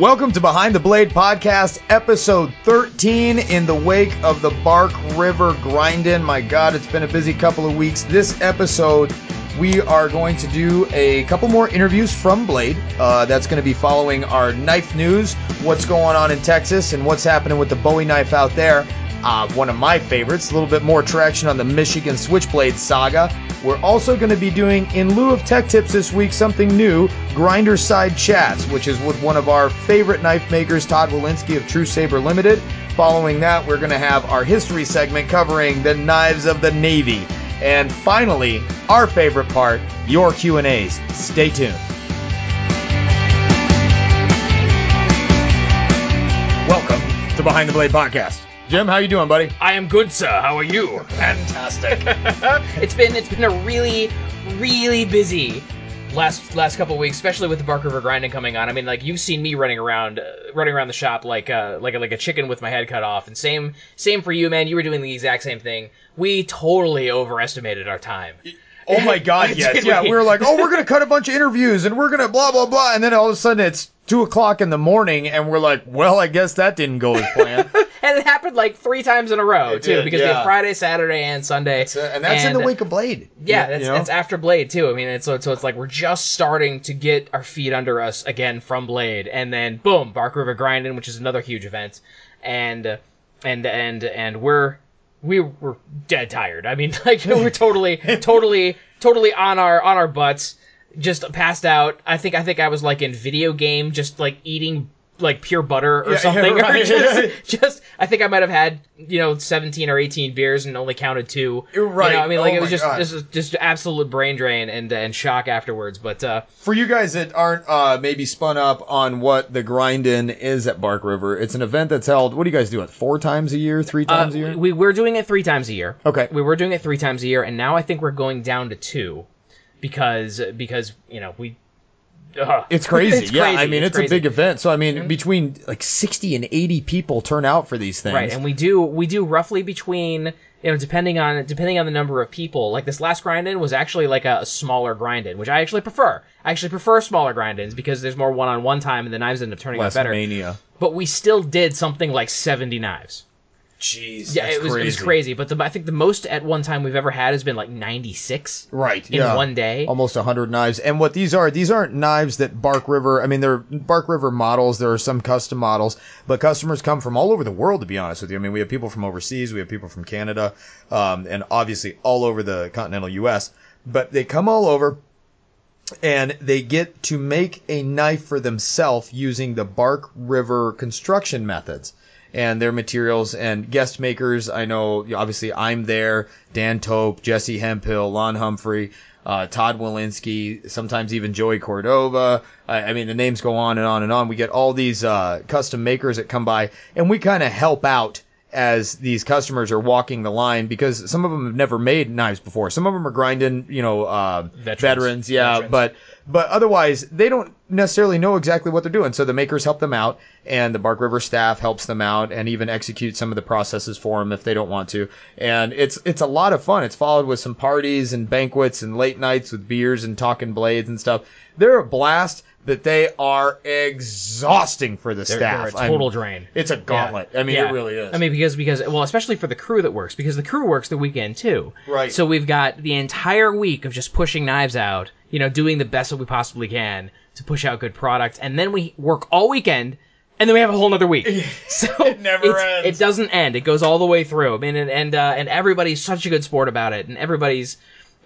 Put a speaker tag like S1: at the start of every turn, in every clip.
S1: Welcome to Behind the Blade Podcast, episode 13 in the wake of the Bark River Grindin. My God, it's been a busy couple of weeks. This episode, we are going to do a couple more interviews from Blade. Uh, that's going to be following our knife news, what's going on in Texas, and what's happening with the Bowie knife out there. Uh, one of my favorites, a little bit more traction on the Michigan Switchblade saga. We're also going to be doing, in lieu of tech tips this week, something new Grinder Side Chats, which is with one of our favorite knife makers, Todd Walensky of True Saber Limited. Following that, we're going to have our history segment covering the knives of the Navy. And finally, our favorite part, your Q&As. Stay tuned. Welcome to Behind the Blade Podcast. Jim, how you doing, buddy?
S2: I am good, sir. How are you?
S1: Fantastic.
S2: it's been it's been a really really busy last last couple weeks, especially with the Bark River grinding coming on. I mean, like you've seen me running around uh, running around the shop like uh, like a, like a chicken with my head cut off, and same same for you, man. You were doing the exact same thing. We totally overestimated our time.
S1: Oh my God, yes. Yeah, we were like, oh, we're going to cut a bunch of interviews and we're going to blah, blah, blah. And then all of a sudden it's two o'clock in the morning and we're like, well, I guess that didn't go as planned.
S2: and it happened like three times in a row,
S1: It
S2: too,
S1: did,
S2: because we had Friday, Saturday, and Sunday.
S1: and that's in the wake of Blade.
S2: Yeah,
S1: You
S2: that's,
S1: know?
S2: that's after Blade too. I mean, it's so, so it's like we're just starting to get our feet under us again from Blade, and then boom, Bark River Grinding, which is another huge event, and uh, and and and we're we were dead tired. I mean, like we're totally, totally, totally on our on our butts, just passed out. I think I think I was like in video game, just like eating like pure butter or
S1: Yeah,
S2: something.
S1: yeah,
S2: or just, just I think I might have had you know seventeen or eighteen beers and only counted two.
S1: You're right.
S2: You know, I mean, like
S1: Oh
S2: it was just
S1: God.
S2: just just absolute brain drain and and shock afterwards. But uh,
S1: For you guys that aren't uh, maybe spun up on what the grind-in is at Bark River, it's an event that's held, what do you guys do it? Four times a year? Three
S2: uh,
S1: times a year?
S2: we we're doing it three times a year.
S1: Okay.
S2: We were doing it three times a year, and now I think we're going down to two because because you know we. Uh,
S1: It's crazy.
S2: It's
S1: yeah,
S2: crazy.
S1: I mean,
S2: It's
S1: it's, a big event. So, I mean, between like 60 and 80 people turn out for these things.
S2: Right, and we do we do roughly between you know depending on depending on the number of people. Like this last grind in was actually like a, a smaller grind in, which I actually prefer. I actually prefer smaller grind ins because there's more one on one time and the knives end up turning
S1: Less
S2: out better.
S1: mania.
S2: But we still did something like 70 knives.
S1: Jeez.
S2: Yeah, it was it was crazy. But the, I think the most at one time we've ever had has been like 96
S1: Right.
S2: in
S1: yeah.
S2: one day.
S1: almost 100 knives. And what these are, these aren't knives that Bark River, I mean, they're Bark River models. There are some custom models, but customers come from all over the world, to be honest with you. I mean, we have people from overseas, we have people from Canada, um, and obviously all over the continental U.S., but they come all over and they get to make a knife for themselves using the Bark River construction methods and their materials and guest makers. I know, obviously, I'm there. Dan Tope, Jesse Hemphill, Lon Humphrey, uh, Todd Walensky, sometimes even Joey Cordova. I, I mean, the names go on and on and on. We get all these uh, custom makers that come by, and we kind of help out as these customers are walking the line because some of them have never made knives before. Some of them are grinding, you know, uh,
S2: Veterans.
S1: veterans, yeah,
S2: Veterans.
S1: but but otherwise they don't necessarily know exactly what they're doing. So the makers help them out, and the Bark River staff helps them out, and even execute some of the processes for them if they don't want to. And it's it's a lot of fun. It's followed with some parties and banquets and late nights with beers and talking blades and stuff. They're a blast, but they are exhausting for the
S2: They're,
S1: staff.
S2: they're a total
S1: I'm-
S2: drain.
S1: It's a gauntlet. I mean,
S2: Yeah.
S1: it really is.
S2: I mean, because because well, especially for the crew that works, because the crew works the weekend too.
S1: Right.
S2: So we've got the entire week of just pushing knives out, you know, doing the best that we possibly can to push out good product, and then we work all weekend, and then we have a whole nother week. So it
S1: never ends.
S2: It doesn't end. It goes all the way through. I mean, and and, uh, and everybody's such a good sport about it, and everybody's.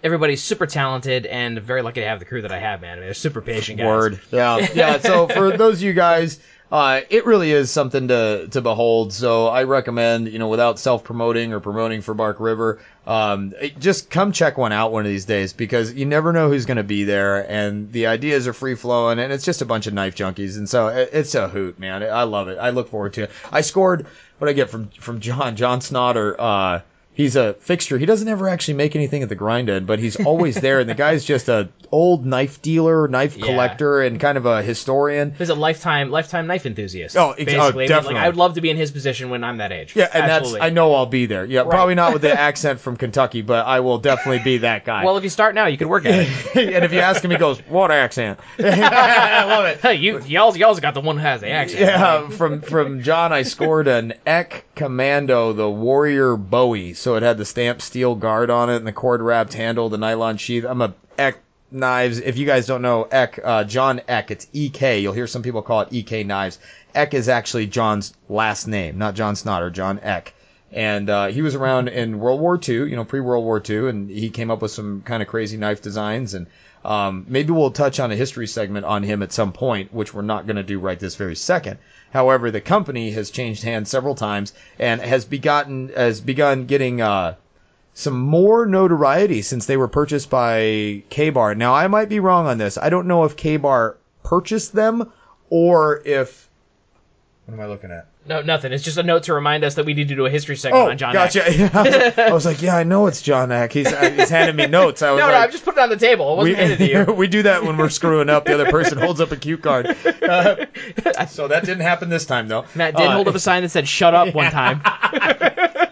S2: Everybody's super talented and very lucky to have the crew that I have, man. I mean, they're super patient guys.
S1: Word. Yeah. Yeah. So for those of you guys, uh, it really is something to, to behold. So I recommend, you know, without self promoting or promoting for Bark River, um, it- just come check one out one of these days because you never know who's going to be there and the ideas are free flowing and it's just a bunch of knife junkies. And so it, it's a hoot, man. I love it. I look forward to it. I scored what I get from, from John, John Snotter, uh, he's a fixture. He doesn't ever actually make anything at the grind-in, but he's always there. And the guy's just a old knife dealer, knife
S2: Yeah.
S1: collector, and kind of a historian.
S2: He's a lifetime lifetime knife enthusiast.
S1: Oh, ex- oh,
S2: basically. I mean,
S1: definitely.
S2: Like, I would love to be in his position when I'm that age.
S1: Yeah, and
S2: Absolutely.
S1: that's I know I'll be there. Yeah, probably not with the accent from Kentucky, but I will definitely be that guy.
S2: Well, if you start now, you could work at it.
S1: and if you ask him, he goes, "What accent?" I love it.
S2: hey, you y'all y'all's got the one who has the accent.
S1: Yeah, from from John, I scored an Ek Commando, the Warrior Bowie. So it had the stamped steel guard on it and the cord wrapped handle, the nylon sheath. I'm a Ek knives. If you guys don't know Ek, uh, John Ek, it's EK. You'll hear some people call it EK knives. Ek is actually John's last name, not John Snotter, John Ek. And uh, he was around in World War II, you know, pre World War II, and he came up with some kind of crazy knife designs. And um, maybe we'll touch on a history segment on him at some point, which we're not going to do right this very second. However, the company has changed hands several times and has begotten has begun getting uh, some more notoriety since they were purchased by Ka-Bar. Now, I might be wrong on this. I don't know if Ka-Bar purchased them or if. What am I looking at?
S2: No, nothing. It's just a note to remind us that we need to do a history segment
S1: Oh,
S2: on John.
S1: gotcha. Yeah. I was like, yeah, I know it's John Ek. He's, uh, he's handing me notes. I was
S2: No,
S1: like,
S2: no, I'm just putting it on the table. It wasn't handed to you.
S1: we, we do that when we're screwing up. The other person holds up a cue card. Uh, so that didn't happen this time, though.
S2: Matt did
S1: Uh,
S2: hold up a sign that said "Shut up" one time.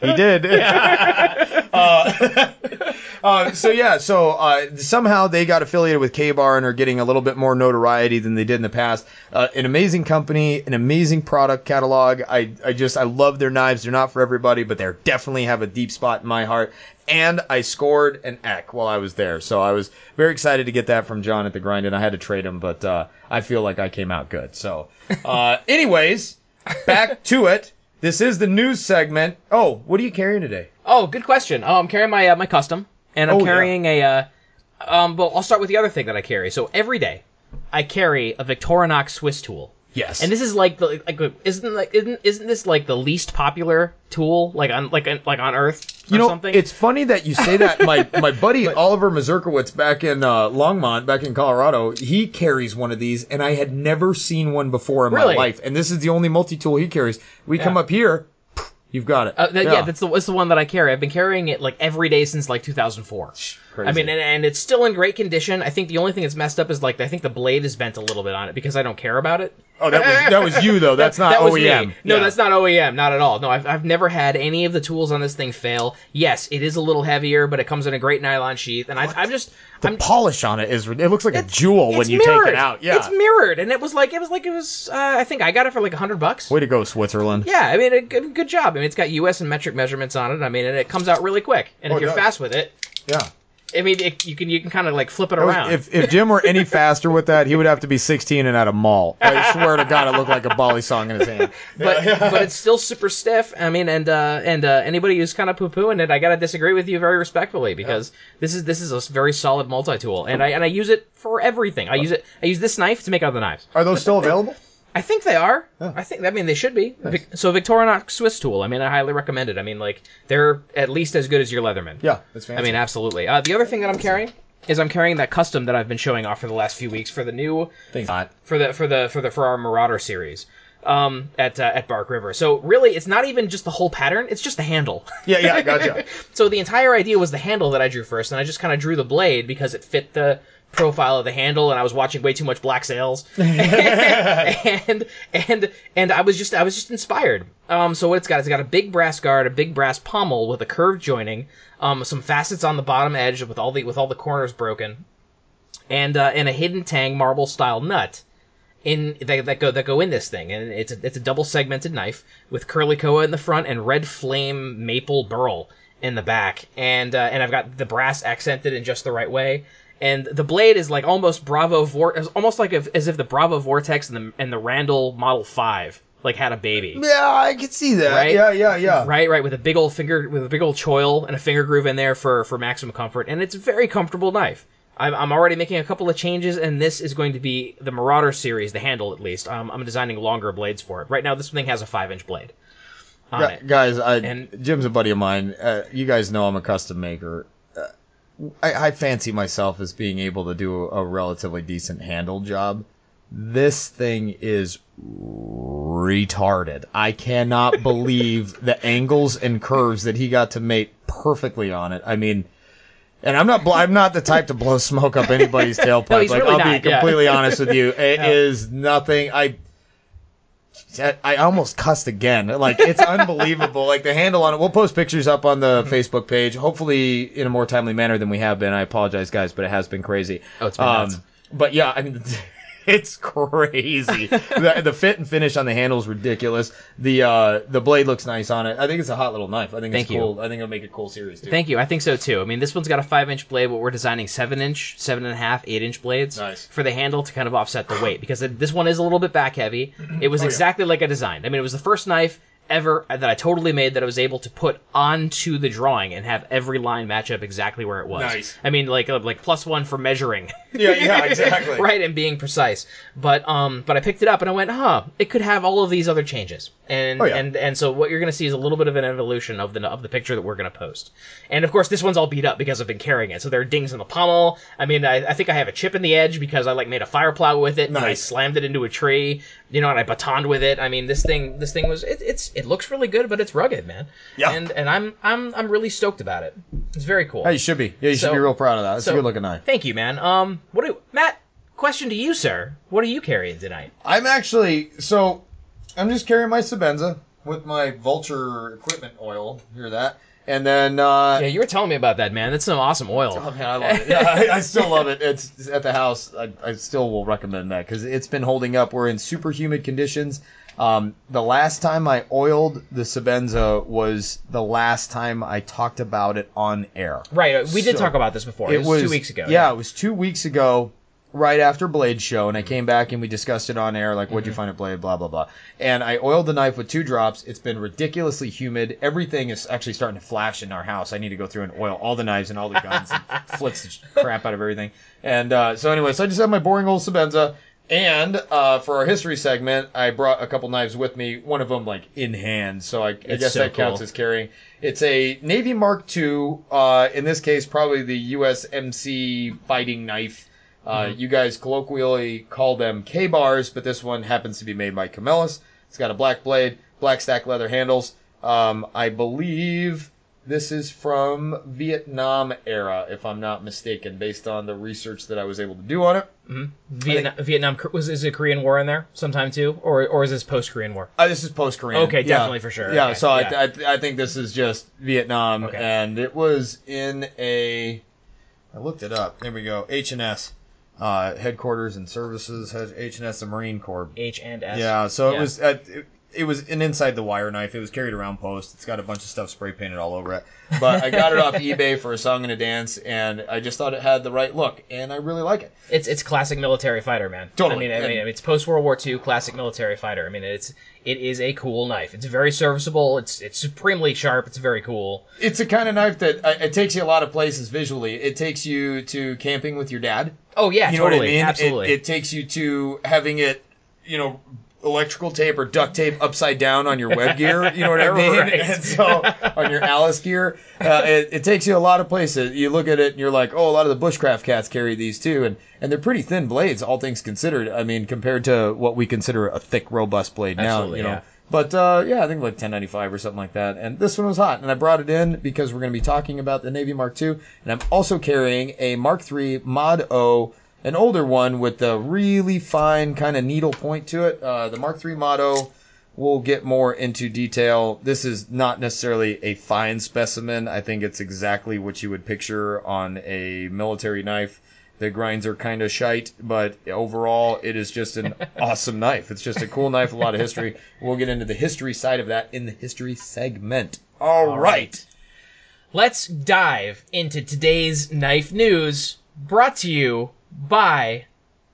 S1: He did. uh, uh, so yeah, so uh, somehow they got affiliated with Ka-Bar and are getting a little bit more notoriety than they did in the past. Uh, an amazing company, an amazing product catalog. I, I just I love their knives. They're not for everybody, but they definitely have a deep spot in my heart. And I scored an Ek while I was there, so I was very excited to get that from John at the grind, and I had to trade him, but uh, I feel like I came out good. So, uh, anyways, back to it. This is the news segment. Oh, what are you carrying today?
S2: Oh, good question. Oh, I'm carrying my uh, my custom, and I'm
S1: Oh, yeah.
S2: carrying a. Uh, um, but I'll start with the other thing that I carry. So every day, I carry a Victorinox Swiss tool.
S1: Yes.
S2: And this is like the like isn't like isn't isn't this like the least popular tool like on like like on Earth or
S1: You know,
S2: something?
S1: it's funny that you say that. My my buddy Oliver Mazurkowitz back in uh, Longmont, back in Colorado, he carries one of these, and I had never seen one before in
S2: Really?
S1: my life. And this is the only multi tool he carries. We come up here, you've got it.
S2: Uh, that, yeah. that's the that's the one that I carry. I've been carrying it like every day since like 2004.
S1: Crazy.
S2: I mean, and, and it's still in great condition. I think the only thing that's messed up is like I think the blade is bent a little bit on it because I don't care about it.
S1: oh, that was that was you though. That's not
S2: that was
S1: OEM.
S2: me. No,
S1: Yeah.
S2: that's not OEM, not at all. No, I've, I've never had any of the tools on this thing fail. Yes, it is a little heavier, but it comes in a great nylon sheath, and I, I'm just
S1: the
S2: I'm
S1: polish on it is. It looks like a jewel when you
S2: mirrored.
S1: take it out. Yeah.
S2: it's mirrored, and it was like it was like it was. Uh, I think I got it for like a hundred bucks.
S1: Way to go, Switzerland.
S2: Yeah, I mean, a good, good job. I mean, it's got U.S. and metric measurements on it. I mean, and it comes out really quick. And
S1: Oh,
S2: if you're
S1: does.
S2: fast with it,
S1: Yeah.
S2: I mean, it, you can you can kind of like flip it around.
S1: If if Jim were any faster with that, he would have to be 16 and at a mall. I swear to God, it looked like a balisong in his hand.
S2: but but it's still super stiff. I mean, and uh, and uh, anybody who's kind of poo pooing it, I gotta disagree with you very respectfully because this is this is a very solid multi tool, and I and I use it for everything. I use it. I use this knife to make other knives.
S1: Are those still available?
S2: I think they are. I think. I mean, they should be. Vic- so Victorinox Swiss tool. I mean, I highly recommend it. I mean, like they're at least as good as your Leatherman.
S1: Yeah, that's
S2: fantastic.
S1: I
S2: mean, absolutely. Uh, the other thing that I'm carrying is I'm carrying that custom that I've been showing off for the last few weeks for the new
S1: Thanks.
S2: For the for the for the for our Marauder series um, at uh, at Bark River. So really, it's not even just the whole pattern; it's just the handle.
S1: Yeah, yeah, gotcha.
S2: so the entire idea was the handle that I drew first, and I just kind of drew the blade because it fit the profile of the handle, and I was watching way too much Black Sails, and and and I was just I was just inspired. Um, so what it's got, it's got a big brass guard, a big brass pommel with a curved joining, um, some facets on the bottom edge with all the with all the corners broken, and uh, and a hidden tang marble style nut in that, that go that go in this thing, and it's a it's a double segmented knife with curly koa in the front and red flame maple burl in the back, and uh, and I've got the brass accented in just the right way, and the blade is like almost Bravo Vor, almost like if, as if the Bravo Vortex and the and the Randall Model Five like had a baby.
S1: Yeah, I could see that.
S2: Right?
S1: Yeah, yeah, yeah.
S2: Right, right, with a big old finger, with a big old choil and a finger groove in there for for maximum comfort, and it's a very comfortable knife. I'm, I'm already making a couple of changes, and this is going to be the Marauder series, the handle at least. Um, I'm designing longer blades for it. Right now, this thing has a five inch blade
S1: Guys, I,
S2: And-
S1: Jim's a buddy of mine. Uh, you guys know I'm a custom maker. I, I fancy myself as being able to do a relatively decent handle job. This thing is retarded. I cannot believe the angles and curves that he got to mate perfectly on it. I mean, and I'm not bl- I'm not the type to blow smoke up anybody's tailpipe.
S2: No,
S1: like
S2: really
S1: I'll
S2: not,
S1: be
S2: yeah.
S1: completely honest with you. It
S2: Yeah.
S1: is nothing. I I almost cussed again. Like it's unbelievable. Like the handle on it. We'll post pictures up on the
S2: Mm-hmm.
S1: Facebook page. Hopefully in a more timely manner than we have been. I apologize, guys, but it has been crazy.
S2: Oh, it's been nuts.
S1: But yeah, I mean. It's crazy. the, the fit and finish on the handle is ridiculous. The uh, the blade looks nice on it. I think it's a hot little knife. I think
S2: Thank
S1: it's
S2: you.
S1: cool. I think it'll make a cool series too.
S2: Thank you. I think so too. I mean, this one's got a five inch blade, but we're designing seven inch, seven and a half, eight inch blades
S1: Nice.
S2: for the handle to kind of offset the weight because this one is a little bit back heavy. It was exactly like I designed. I mean, it was the first knife ever that I totally made that I was able to put onto the drawing and have every line match up exactly where it was.
S1: Nice.
S2: I mean, like uh, like plus one for measuring.
S1: Yeah, yeah, exactly.
S2: right, and being precise. But um, but I picked it up and I went, huh, it could have all of these other changes. And
S1: Oh, yeah.
S2: and and so what you're going to see is a little bit of an evolution of the of the picture that we're going to post. And of course, this one's all beat up because I've been carrying it. So there are dings in the pommel. I mean, I, I think I have a chip in the edge because I like made a fire plow with it and I slammed it into a tree. You know, and I batoned with it. I mean, this thing this thing was it, it's it looks really good, but it's rugged, man.
S1: Yeah.
S2: And and I'm I'm I'm really stoked about it. It's very cool.
S1: Hey, you should be. Yeah, you
S2: So-
S1: should be real proud of that. It's
S2: so-
S1: a good looking knife.
S2: Thank you, man. Um, what do Matt? Question to you, sir. What are you carrying tonight?
S1: I'm actually so I'm just carrying my Sebenza with my Vulture equipment oil. Hear that? And then uh
S2: Yeah, you were telling me about that, man. That's some awesome oil.
S1: Oh man, I love it. Yeah, I, I still love it. It's at the house. I, I still will recommend that because it's been holding up. We're in super humid conditions. Um, the last time I oiled the Sebenza was the last time I talked about it on air.
S2: Right, uh, we did
S1: So,
S2: talk about this before. It, was, two weeks ago.
S1: Yeah, it was two weeks ago, right after Blade Show, and I came back and we discussed it on air, like what'd
S2: Mm-hmm.
S1: you find at Blade, blah blah blah. And I oiled the knife with two drops. It's been ridiculously humid. Everything is actually starting to flash in our house. I need to go through and oil all the knives and all the guns and flitz the crap out of everything. And uh, so anyway, so I just have my boring old Sebenza. And uh, for our history segment, I brought a couple knives with me. One of them like in hand, so I, I guess
S2: so
S1: that counts
S2: cool.
S1: as carrying. It's a Navy Mark II. Uh, in this case, probably the USMC fighting knife. Uh,
S2: Mm-hmm.
S1: You guys colloquially call them Ka-Bars, but this one happens to be made by Camillus. It's got a black blade, black stack leather handles. Um, I believe this is from Vietnam era, if I'm not mistaken, based on the research that I was able to do on it.
S2: Vietnam, Vietnam was is a Korean War in there sometime too, or or is this post Korean War?
S1: Uh, this is post Korean.
S2: Okay, definitely for sure.
S1: Yeah,
S2: Okay,
S1: so
S2: yeah.
S1: I, I I think this is just Vietnam,
S2: Okay.
S1: and it was in a. I looked it up. There we go. H and S, uh, headquarters and services. H and S, the Marine Corps.
S2: H and S.
S1: Yeah, so
S2: Yeah.
S1: it was. Uh, it, it was an inside the wire knife. It was carried around post. It's got a bunch of stuff spray painted all over it. But I got it off eBay for a song and a dance, and I just thought it had the right look, and I really like it.
S2: It's it's classic military fighter, man.
S1: Totally.
S2: I mean, I mean, it's post World War II classic military fighter. I mean, it's it is a cool knife. It's very serviceable. It's it's supremely sharp. It's very cool.
S1: It's a kind of knife that uh, it takes you a lot of places visually. It takes you to camping with your dad.
S2: Oh yeah,
S1: You know
S2: totally,
S1: what I mean?
S2: absolutely.
S1: It, it takes you to having it, you know, electrical tape or duct tape upside down on your web gear. You know what I mean?
S2: Right.
S1: And so on your Alice gear, uh, it, it takes you a lot of places. You look at it and you're like, oh, a lot of the bushcraft cats carry these too, and and they're pretty thin blades, all things considered. I mean, compared to what we consider a thick, robust blade now. You know.
S2: yeah.
S1: But uh, yeah, I think like 1095 or something like that. And this one was hot, and I brought it in because we're going to be talking about the Navy Mark II, and I'm also carrying a Mark III Mod O, an older one with a really fine kind of needle point to it. Uh, the Mark III Mod O. We'll get more into detail. This is not necessarily a fine specimen. I think it's exactly what you would picture on a military knife. The grinds are kind of shite, but overall, it is just an awesome knife. It's just a cool knife, a lot of history. We'll get into the history side of that in the history segment. All right.
S2: Let's dive into today's knife news, brought to you by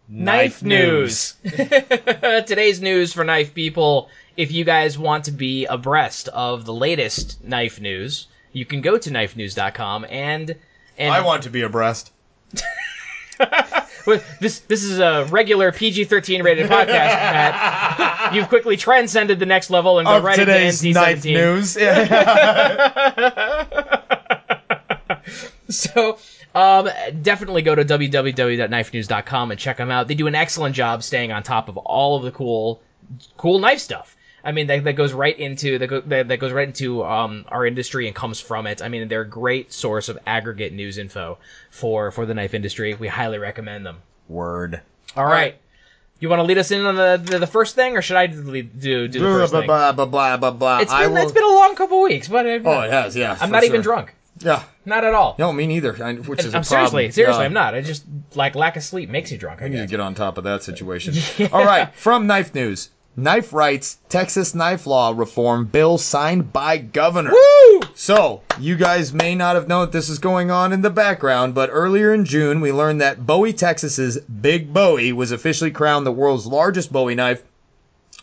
S2: Knife News. today's news for knife people. If you guys want to be abreast of the latest knife news, you can go to knifenews.com and and
S1: I want to be abreast.
S2: This this is a regular PG-13 rated podcast, Matt. You've quickly transcended the next level and go
S1: Of
S2: right
S1: today's
S2: into
S1: knife
S2: NC-17.
S1: news.
S2: So, um, definitely go to www.knifenews.com and check them out. They do an excellent job staying on top of all of the cool, cool knife stuff. I mean, that, that goes right into that, go, that, that goes right into um, our industry and comes from it. I mean, they're a great source of aggregate news info for for the knife industry. We highly recommend them.
S1: Word.
S2: All right. You want to lead us in on the, the, the first thing, or should I lead, do do the
S1: Blah
S2: first
S1: blah
S2: thing?
S1: blah blah blah blah blah.
S2: It's been
S1: will-
S2: it's been a long couple weeks, but
S1: Oh, it has. Yeah.
S2: I'm not even drunk.
S1: Yeah.
S2: Not at all.
S1: No, me neither. I, which is
S2: I'm seriously, seriously,
S1: Yeah.
S2: I'm not. I just like lack of sleep makes you drunk. I
S1: I need to
S2: guess.
S1: get on top of that situation. All right, from Knife News. Knife Rights Texas Knife Law Reform Bill signed by Governor.
S2: Woo!
S1: So, you guys may not have known that this is going on in the background, but earlier in June, we learned that Bowie, Texas's Big Bowie was officially crowned the world's largest Bowie knife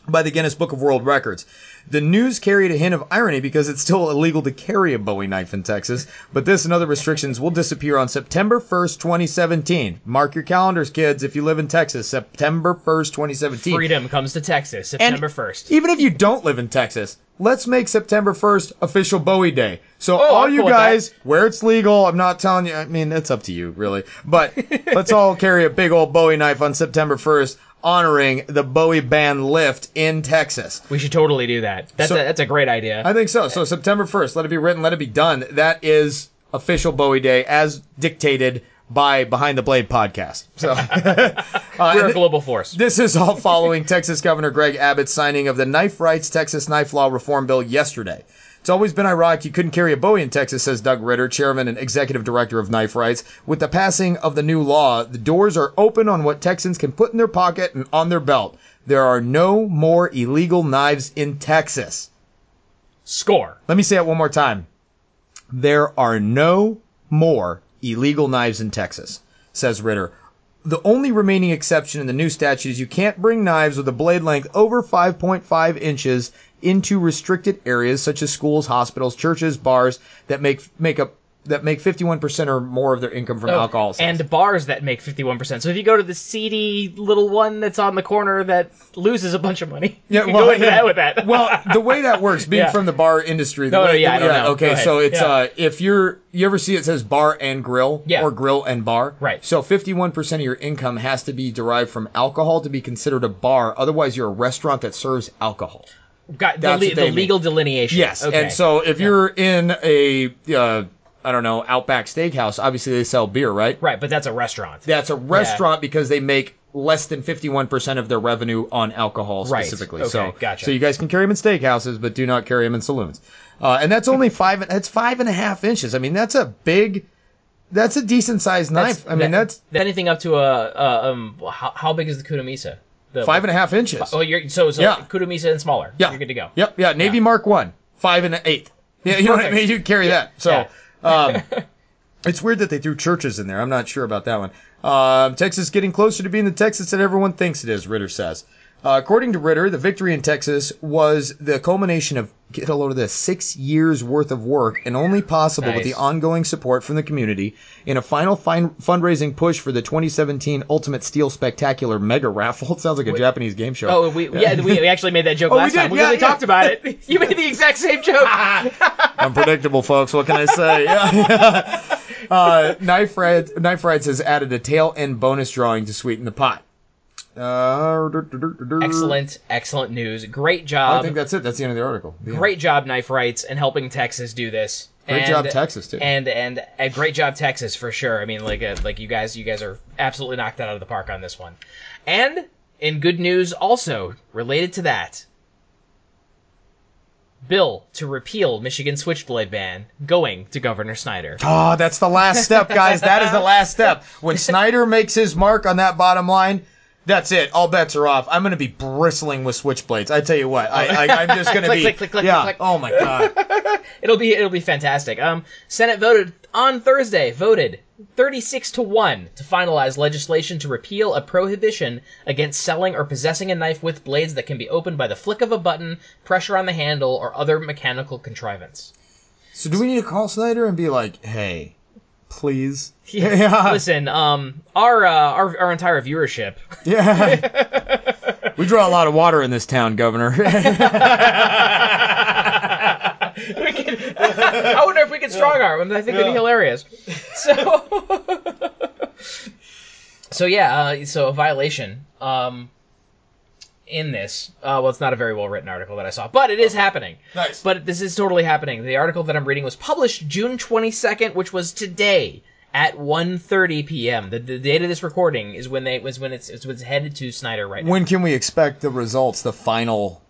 S1: by the Guinness Book of World Records. The news carried a hint of irony because it's still illegal to carry a Bowie knife in Texas, but this and other restrictions will disappear on September 1st, 2017. Mark your calendars, kids, if you live in Texas, September 1st, 2017.
S2: Freedom comes to Texas
S1: And
S2: September 1st.
S1: Even if you don't live in Texas, let's make September 1st official Bowie Day. So
S2: Oh,
S1: all
S2: I'm
S1: you
S2: cool
S1: guys, where it's legal, I'm not telling you, I mean, it's up to you, really. But let's all carry a big old Bowie knife on September 1st, honoring the Bowie band lift in Texas.
S2: We should totally do that. That's
S1: So-
S2: a, that's a great idea.
S1: I think so. So September 1st, let it be written, let it be done. That is official Bowie Day as dictated by Behind the Blade podcast. So uh,
S2: We're a global force.
S1: this is all following Texas Governor Greg Abbott's signing of the Knife Rights Texas Knife Law Reform Bill yesterday. It's always been ironic you couldn't carry a Bowie in Texas, says Doug Ritter, chairman and executive director of Knife Rights. With the passing of the new law, the doors are open on what Texans can put in their pocket and on their belt. There are no more illegal knives in Texas.
S2: Score.
S1: Let me say it one more time. There are no more illegal knives in Texas, says Ritter. The only remaining exception in the new statute is you can't bring knives with a blade length over 5.5 inches into restricted areas such as schools, hospitals, churches, bars that make make up that make 51% or more of their income from alcohol sales.
S2: Oh, And bars that make 51%. So if you go to the seedy little one that's on the corner that loses a bunch of money, you can go into
S1: yeah.
S2: that with that.
S1: well, the way that works, being
S2: Yeah.
S1: from the bar industry. The
S2: No, no,
S1: way,
S2: yeah, I don't know.
S1: Okay, so it's
S2: Yeah.
S1: uh, if you're you ever see it says bar and grill,
S2: Yeah.
S1: or grill and bar,
S2: Right.
S1: So 51 percent of your income has to be derived from alcohol to be considered a bar. Otherwise, you're a restaurant that serves alcohol.
S2: Got the, le- the
S1: mean.
S2: legal delineation.
S1: Yes,
S2: Okay.
S1: and so if you're in a uh, I don't know Outback Steakhouse, obviously they sell beer, right?
S2: right, but that's a restaurant.
S1: That's a restaurant because they make less than 51% of their revenue on alcohol
S2: Right.
S1: specifically.
S2: Okay,
S1: so,
S2: gotcha.
S1: so you guys can carry them in steakhouses, but do not carry them in saloons. Uh, and that's only five, that's five and a half inches. I mean, that's a big, that's a decent sized knife. I mean,
S2: that-
S1: that's
S2: anything up to a, a um. How, how big is the Kudamisa? The,
S1: five and a half inches.
S2: Oh, you're so so
S1: Yeah.
S2: Kudamisa and smaller.
S1: yeah.
S2: you're good to go.
S1: Yep. Yeah. Navy
S2: Yeah.
S1: Mark One, five and an eighth. Yeah. You know what I mean? You carry that. So,
S2: Yeah.
S1: Um, it's weird that they threw churches in there. I'm not sure about that one. Um, Texas getting closer to being the Texas that everyone thinks it is, Ritter says. Uh, according to Ritter, the victory in Texas was the culmination of, get a load of this, six years worth of work and only possible with the ongoing support from the community in a final fin- fundraising push for the 2017 Ultimate Steel Spectacular Mega Raffle. It sounds like a Japanese game show.
S2: Oh, we yeah, we, we actually made that joke
S1: Oh,
S2: last
S1: did,
S2: time. We
S1: yeah,
S2: really
S1: yeah.
S2: talked about it. You made the exact same joke.
S1: Unpredictable, folks. What can I say? Yeah. uh, Knife Rights, Knife Rights has added a tail end bonus drawing to sweeten the pot. Uh,
S2: excellent, excellent news. Great job.
S1: I think that's it. That's the end of the article. Yeah.
S2: great job, Knife Rights, and helping Texas do this.
S1: Great
S2: And-
S1: job, Texas, too.
S2: And and a great job, Texas, for sure. I mean, like uh, like you guys, you guys are absolutely knocked out of the park on this one. And in good news, also related to that, bill to repeal Michigan switchblade ban going to Governor Snyder.
S1: Oh, that's the last step, guys. That is the last step. When Snyder makes his mark on that bottom line, that's it. All bets are off. I'm going to be bristling with switchblades. I tell you what, I, I, I'm just going to
S2: Click,
S1: be.
S2: click, click, click,
S1: yeah.
S2: click, click.
S1: Oh my god.
S2: It'll be it'll be fantastic. Um, Senate voted on Thursday voted 36 to 1 to finalize legislation to repeal a prohibition against selling or possessing a knife with blades that can be opened by the flick of a button, pressure on the handle, or other mechanical contrivance.
S1: So do we need to call Snyder and be like, hey, please?
S2: Yeah. Listen, um, our, uh, our our entire viewership.
S1: Yeah. we draw a lot of water in this town, Governor.
S2: we could, I wonder if we could strong arm him. I think it'd be hilarious. So, so yeah, uh, so a violation. Um, in this. Uh, well, it's not a very well written article that I saw, but it is happening.
S1: Nice.
S2: But this is totally happening. The article that I'm reading was published June 22nd, which was today at 1:30 p.m. The, the date of this recording is when they was when it's it's, it's headed to Snyder right now.
S1: When can we expect the results? The final.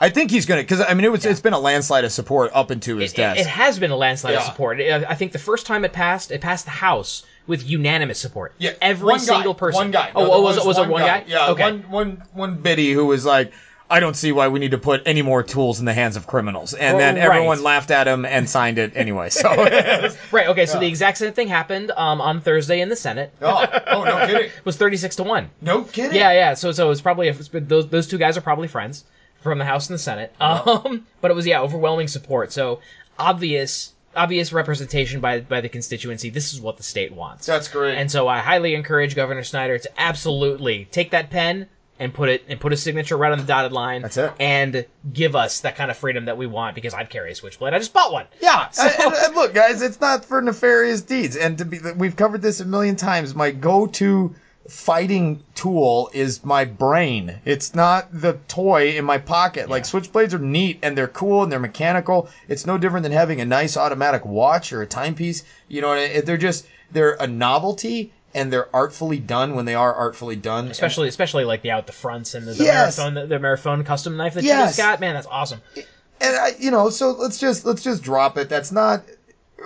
S1: I think he's gonna because I mean it was it's been a landslide of support up into his
S2: It,
S1: desk.
S2: it has been a landslide of support. I think the first time it passed, it passed the House with unanimous support.
S1: Yeah,
S2: every
S1: one guy,
S2: single person.
S1: One guy.
S2: Oh,
S1: No,
S2: oh, was, it was it one guy?
S1: Yeah,
S2: Okay.
S1: one one one biddy who was like, I don't see why we need to put any more tools in the hands of criminals, and then
S2: Right.
S1: everyone laughed at him and signed it anyway. So,
S2: Right. Okay. So
S1: Yeah.
S2: the exact same thing happened um, on Thursday in the Senate.
S1: oh, oh, no kidding,
S2: It was 36 to one.
S1: no kidding.
S2: Yeah, yeah. So, so it's probably it's been- those those two guys are probably friends from the House and the Senate. Um, but it was yeah, overwhelming support. So obvious, obvious representation by by the constituency. This is what the state wants.
S1: That's great.
S2: And so I highly encourage Governor Snyder to absolutely take that pen and put it and put a signature right on the dotted line.
S1: That's it.
S2: And give us that kind of freedom that we want because I'd carry a switchblade. I just bought one.
S1: Yeah, and, and- and look, guys, it's not for nefarious deeds, and to be, we've covered this a million times. My go-to fighting tool is my brain. It's not the toy in my pocket. Like switchblades are neat and they're cool and they're mechanical. It's no different than having a nice automatic watch or a timepiece. You know, they're just they're a novelty and they're artfully done when they are artfully done.
S2: Especially, especially like the out the fronts and the, the
S1: Yes.
S2: marathon, the, the marathon custom knife that you
S1: Yes.
S2: just got. Man, that's awesome.
S1: and I, you know, so let's just let's just drop it. That's not.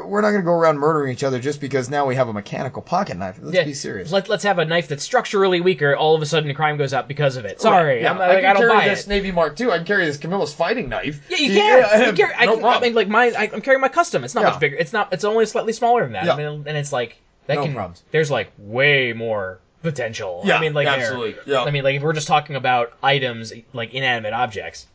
S1: We're not going to go around murdering each other just because now we have a mechanical pocket knife. Let's be serious.
S2: Let, let's have a knife that's structurally weaker. All of a sudden, crime goes up because of it. Sorry,
S1: Yeah,
S2: I'm,
S1: I can
S2: I don't
S1: carry this
S2: it.
S1: Navy Mark II. I can carry this Camillus fighting knife.
S2: Yeah, you can.
S1: I
S2: You carry- I,
S1: no
S2: can, I mean, like mine. I, I'm carrying my custom. It's not
S1: Yeah.
S2: much bigger. It's not. It's only slightly smaller than that.
S1: Yeah.
S2: I mean, and it's like that
S1: No
S2: can.
S1: problems.
S2: There's like way more potential.
S1: Yeah,
S2: I mean, like there.
S1: absolutely. Yeah.
S2: I mean, like if we're just talking about items like inanimate objects.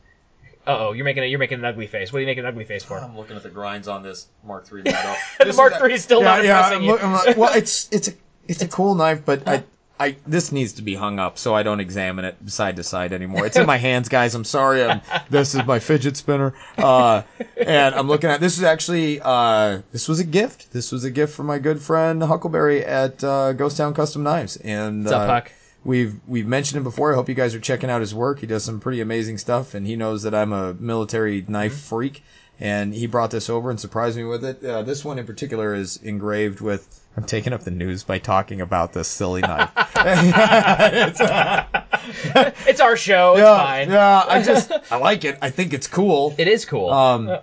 S2: Uh oh, you're making a, you're making an ugly face. What are you making an ugly face for?
S1: I'm looking at the grinds on this Mark III metal.
S2: The Mark III is still
S1: yeah,
S2: not
S1: yeah,
S2: impressing
S1: I'm
S2: you.
S1: look- I'm like- well, it's it's a it's a cool knife, but I. I, this needs to be hung up so I don't examine it side to side anymore. It's in my hands, guys. I'm sorry. I'm, this is my fidget spinner, uh, and I'm looking at this is actually uh, this was a gift. This was a gift from my good friend Huckleberry at uh, Ghost Town Custom Knives, and
S2: What's up,
S1: uh,
S2: Huck?
S1: We've we've mentioned him before. I hope you guys are checking out his work. He does some pretty amazing stuff, and he knows that I'm a military knife freak. And he brought this over and surprised me with it. Uh, this one in particular is engraved with. I'm taking up the news by talking about this silly knife. It's, uh,
S2: It's our show. It's
S1: yeah,
S2: fine.
S1: yeah. I just I like it. I think it's cool.
S2: It is cool.
S1: Um,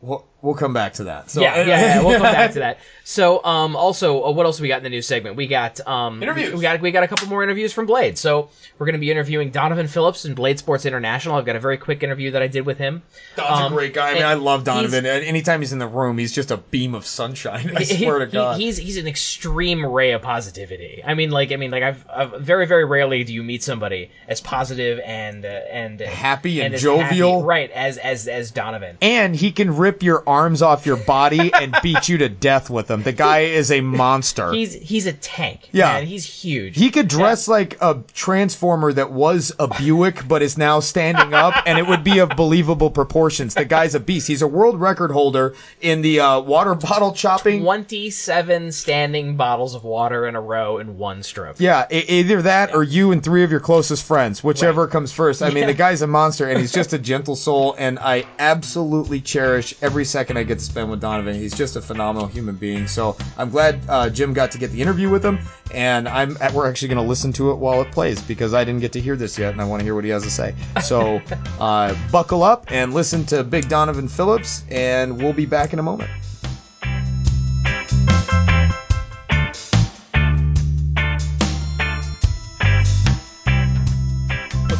S1: we'll, we'll come back to that. So,
S2: yeah, yeah, yeah, we'll come back to that. So, um, also, uh, what else we got in the news segment? We got um,
S1: Interviews.
S2: We, we got we got a couple more interviews from Blade. So we're going to be interviewing Donovan Phillips in Blade Sports International. I've got a very quick interview that I did with him.
S1: Don's
S2: Um,
S1: a great guy. I mean,
S2: and
S1: I love Donovan. And Anytime he's in the room, he's just a beam of sunshine. I
S2: He-
S1: swear to
S2: he-
S1: God.
S2: he's he's an extreme ray of positivity. I mean, like I mean, like I've, I've very very rarely do you meet somebody as positive and uh, and
S1: Happy and
S2: as
S1: jovial.
S2: happy, right? As as as Donovan.
S1: and he can rip your arms off your body and beat you to death with them. The guy is a monster.
S2: He's he's a tank.
S1: Yeah.
S2: man. he's huge.
S1: he could dress like a transformer that was a Buick but is now standing up, and it would be of believable proportions. The guy's a beast. He's a world record holder in the uh, water bottle chopping.
S2: 27 standing bottles of water in a row in one stroke.
S1: Yeah, e- either that or you and three of your closest friends, whichever
S2: Right.
S1: comes first. I mean,
S2: Yeah.
S1: the guy's a monster, and he's just a gentle soul, and I absolutely cherish every second I get to spend with Donovan. He's just a phenomenal human being. So I'm glad uh, Jim got to get the interview with him, and I'm we're actually going to listen to it while it plays because I didn't get to hear this yet, and I want to hear what he has to say. So uh, buckle up and listen to Big Donovan Phillips, and we'll be back in a moment.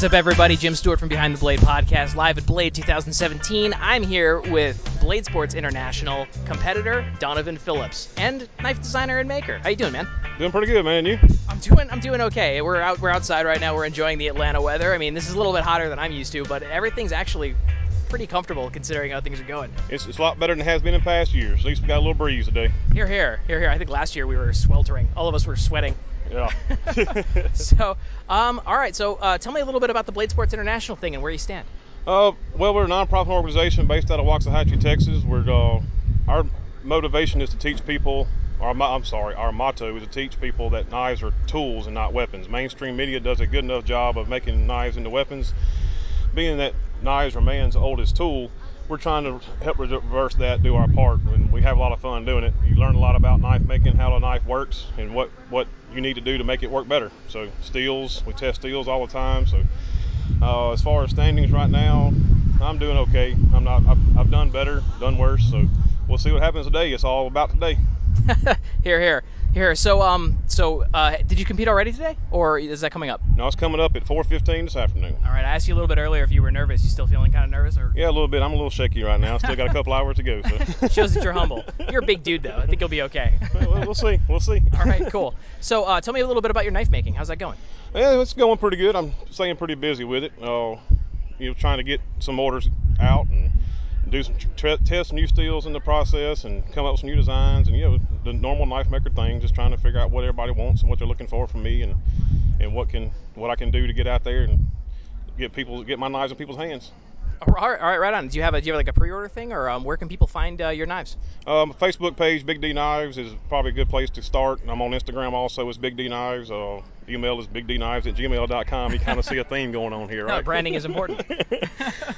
S2: Up, everybody? Jim Stewart from Behind the Blade podcast, live at Blade 2017. I'm here with Blade Sports International competitor Donovan Phillips and knife designer and maker. How you doing, man?
S3: Doing pretty good, man. You?
S2: I'm doing I'm doing okay. We're out we're outside right now. We're enjoying the Atlanta weather. I mean, this is a little bit hotter than I'm used to, but everything's actually pretty comfortable considering how things are going.
S3: It's, it's a lot better than it has been in past years. At least we got a little breeze today.
S2: Here, here, here, here. I think last year we were sweltering. All of us were sweating.
S3: Yeah.
S2: So, um, all right. So, uh, tell me a little bit about the Blade Sports International thing and where you stand.
S3: uh, well, we're a nonprofit organization based out of Waxahachie, Texas. We're uh, our motivation is to teach people our I'm sorry, our motto is to teach people that knives are tools and not weapons. Mainstream media does a good enough job of making knives into weapons. Being that knives are man's oldest tool, we're trying to help reverse that, do our part, and we have a lot of fun doing it. You learn a lot about knife making, how a knife works, and what what you need to do to make it work better. So steels, we test steels all the time. So uh, as far as standings right now, I'm doing okay. I'm not. I've, I've done better, done worse. So we'll see what happens today. It's all about today.
S4: here, here, here. So, um, so, uh, did you compete already today, or is that coming up?
S3: No, it's coming up at 4:15 this afternoon.
S4: All right. I asked you a little bit earlier if you were nervous. You still feeling kind of nervous, or?
S3: Yeah, a little bit. I'm a little shaky right now. Still got a couple hours to go. So.
S4: Shows that you're humble. You're a big dude, though. I think you'll be okay.
S3: well, we'll see. We'll see.
S4: All right, cool. So, uh, tell me a little bit about your knife making. How's that going?
S3: Yeah, it's going pretty good. I'm staying pretty busy with it. Uh, you know, trying to get some orders out and do some t- test new steels in the process and come up with some new designs and you know the normal knife maker thing just trying to figure out what everybody wants and what they're looking for from me and and what can what I can do to get out there and get people get my knives in people's hands.
S4: All right, all right, right on. Do you have a do you have like a pre-order thing, or um, where can people find uh, your knives?
S3: Um, Facebook page Big D Knives is probably a good place to start. I'm on Instagram also as Big D Knives. Uh, email is bigdknives at gmail.com. You kind of see a theme going on here, right?
S4: No, branding is important.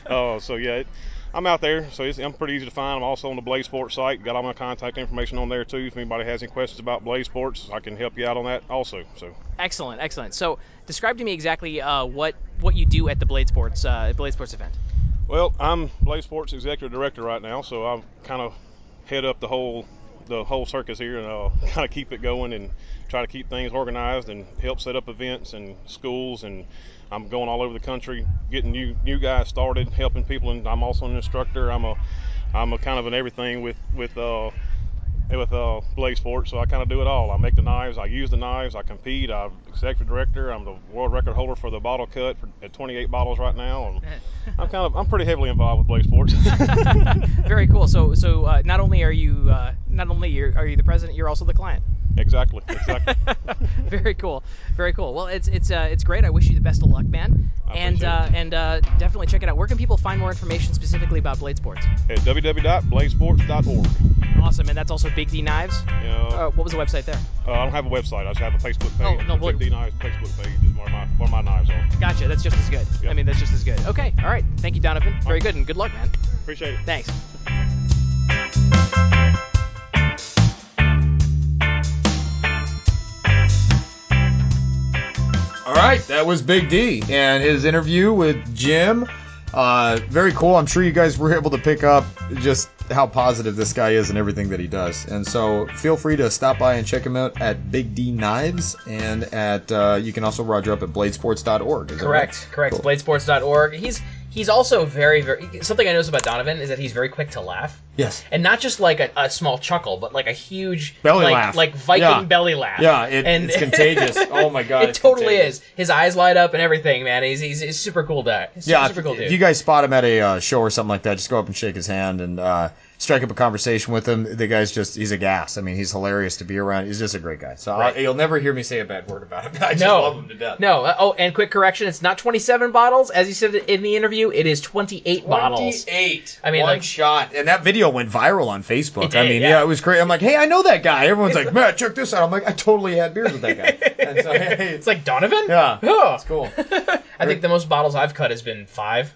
S3: Oh, uh, so yeah, it, I'm out there, so I'm pretty easy to find. I'm also on the Blade Sports site. Got all my contact information on there too. If anybody has any questions about Blade Sports, I can help you out on that also. So
S4: excellent, excellent. So describe to me exactly uh, what what you do at the Blade Sports uh, Blade Sports event.
S3: Well, I'm Blade Sports executive director right now, so I'm kind of head up the whole the whole circus here and uh, kind of keep it going and try to keep things organized and help set up events and schools and I'm going all over the country getting new new guys started, helping people, and I'm also an instructor. I'm a I'm a kind of an everything with with uh, with uh, Blade Sports, so I kind of do it all. I make the knives, I use the knives, I compete. I'm executive director. I'm the world record holder for the bottle cut for, at 28 bottles right now, and I'm kind of I'm pretty heavily involved with Blade Sports.
S4: Very cool. So so uh, not only are you uh, not only are you the president, you're also the client.
S3: Exactly. Exactly.
S4: Very cool. Very cool. Well, it's it's uh, it's great. I wish you the best of luck, man.
S3: I
S4: and uh, and uh, definitely check it out. Where can people find more information specifically about Blade Sports?
S3: At www.bladesports.org.
S4: Awesome, and that's also Big D Knives.
S3: Yeah.
S4: Uh, what was the website there?
S3: Uh, I don't have a website. I just have a Facebook page.
S4: Oh, no,
S3: Big D Knives Facebook page is where my where my knives are.
S4: Gotcha. That's just as good.
S3: Yep.
S4: I mean, that's just as good. Okay. All right. Thank you, Donovan. Very good, and good luck, man.
S3: Appreciate it.
S4: Thanks.
S1: All right, that was Big D and his interview with Jim. Uh, very cool. I'm sure you guys were able to pick up just how positive this guy is and everything that he does. And so feel free to stop by and check him out at Big D Knives and at uh, you can also Roger up at bladesports.org. That right?
S2: Correct, correct.
S1: Cool.
S2: Bladesports.org. He's he's also very very something I notice about Donovan is that he's very quick to laugh.
S1: Yes.
S2: And not just like a, a small chuckle, but like a huge
S1: Belly
S2: like,
S1: laugh.
S2: like Viking
S1: Yeah.
S2: belly laugh.
S1: Yeah, it-
S2: and
S1: it's contagious. Oh my God,
S2: it totally
S1: contagious.
S2: is. His eyes light up and everything, man. He's he's, he's super cool guy. Super,
S1: Yeah,
S2: super cool
S1: if,
S2: dude.
S1: if you guys spot him at a uh, show or something like that, just go up and shake his hand and uh, strike up a conversation with him. The guy's just—he's a gas. I mean, he's hilarious to be around. He's just a great guy. So I, you'll never hear me say a bad word about him. I just
S2: no,
S1: love him to death.
S2: no. Uh, oh, and quick correction: it's not 27 bottles, as you said in the interview. It is 28 bottles.
S1: Twenty-eight.
S2: I mean,
S1: one
S2: like-
S1: shot, and that video went viral on Facebook.
S2: It
S1: I mean,
S2: yeah.
S1: yeah. it was great. I'm like, hey, I know that guy. Everyone's like, man, check this out. I'm like, I totally had beers with that guy. And so, hey,
S2: It's like Donovan.
S1: yeah,
S2: Oh.
S1: it's cool.
S2: I think the most bottles I've cut has been five.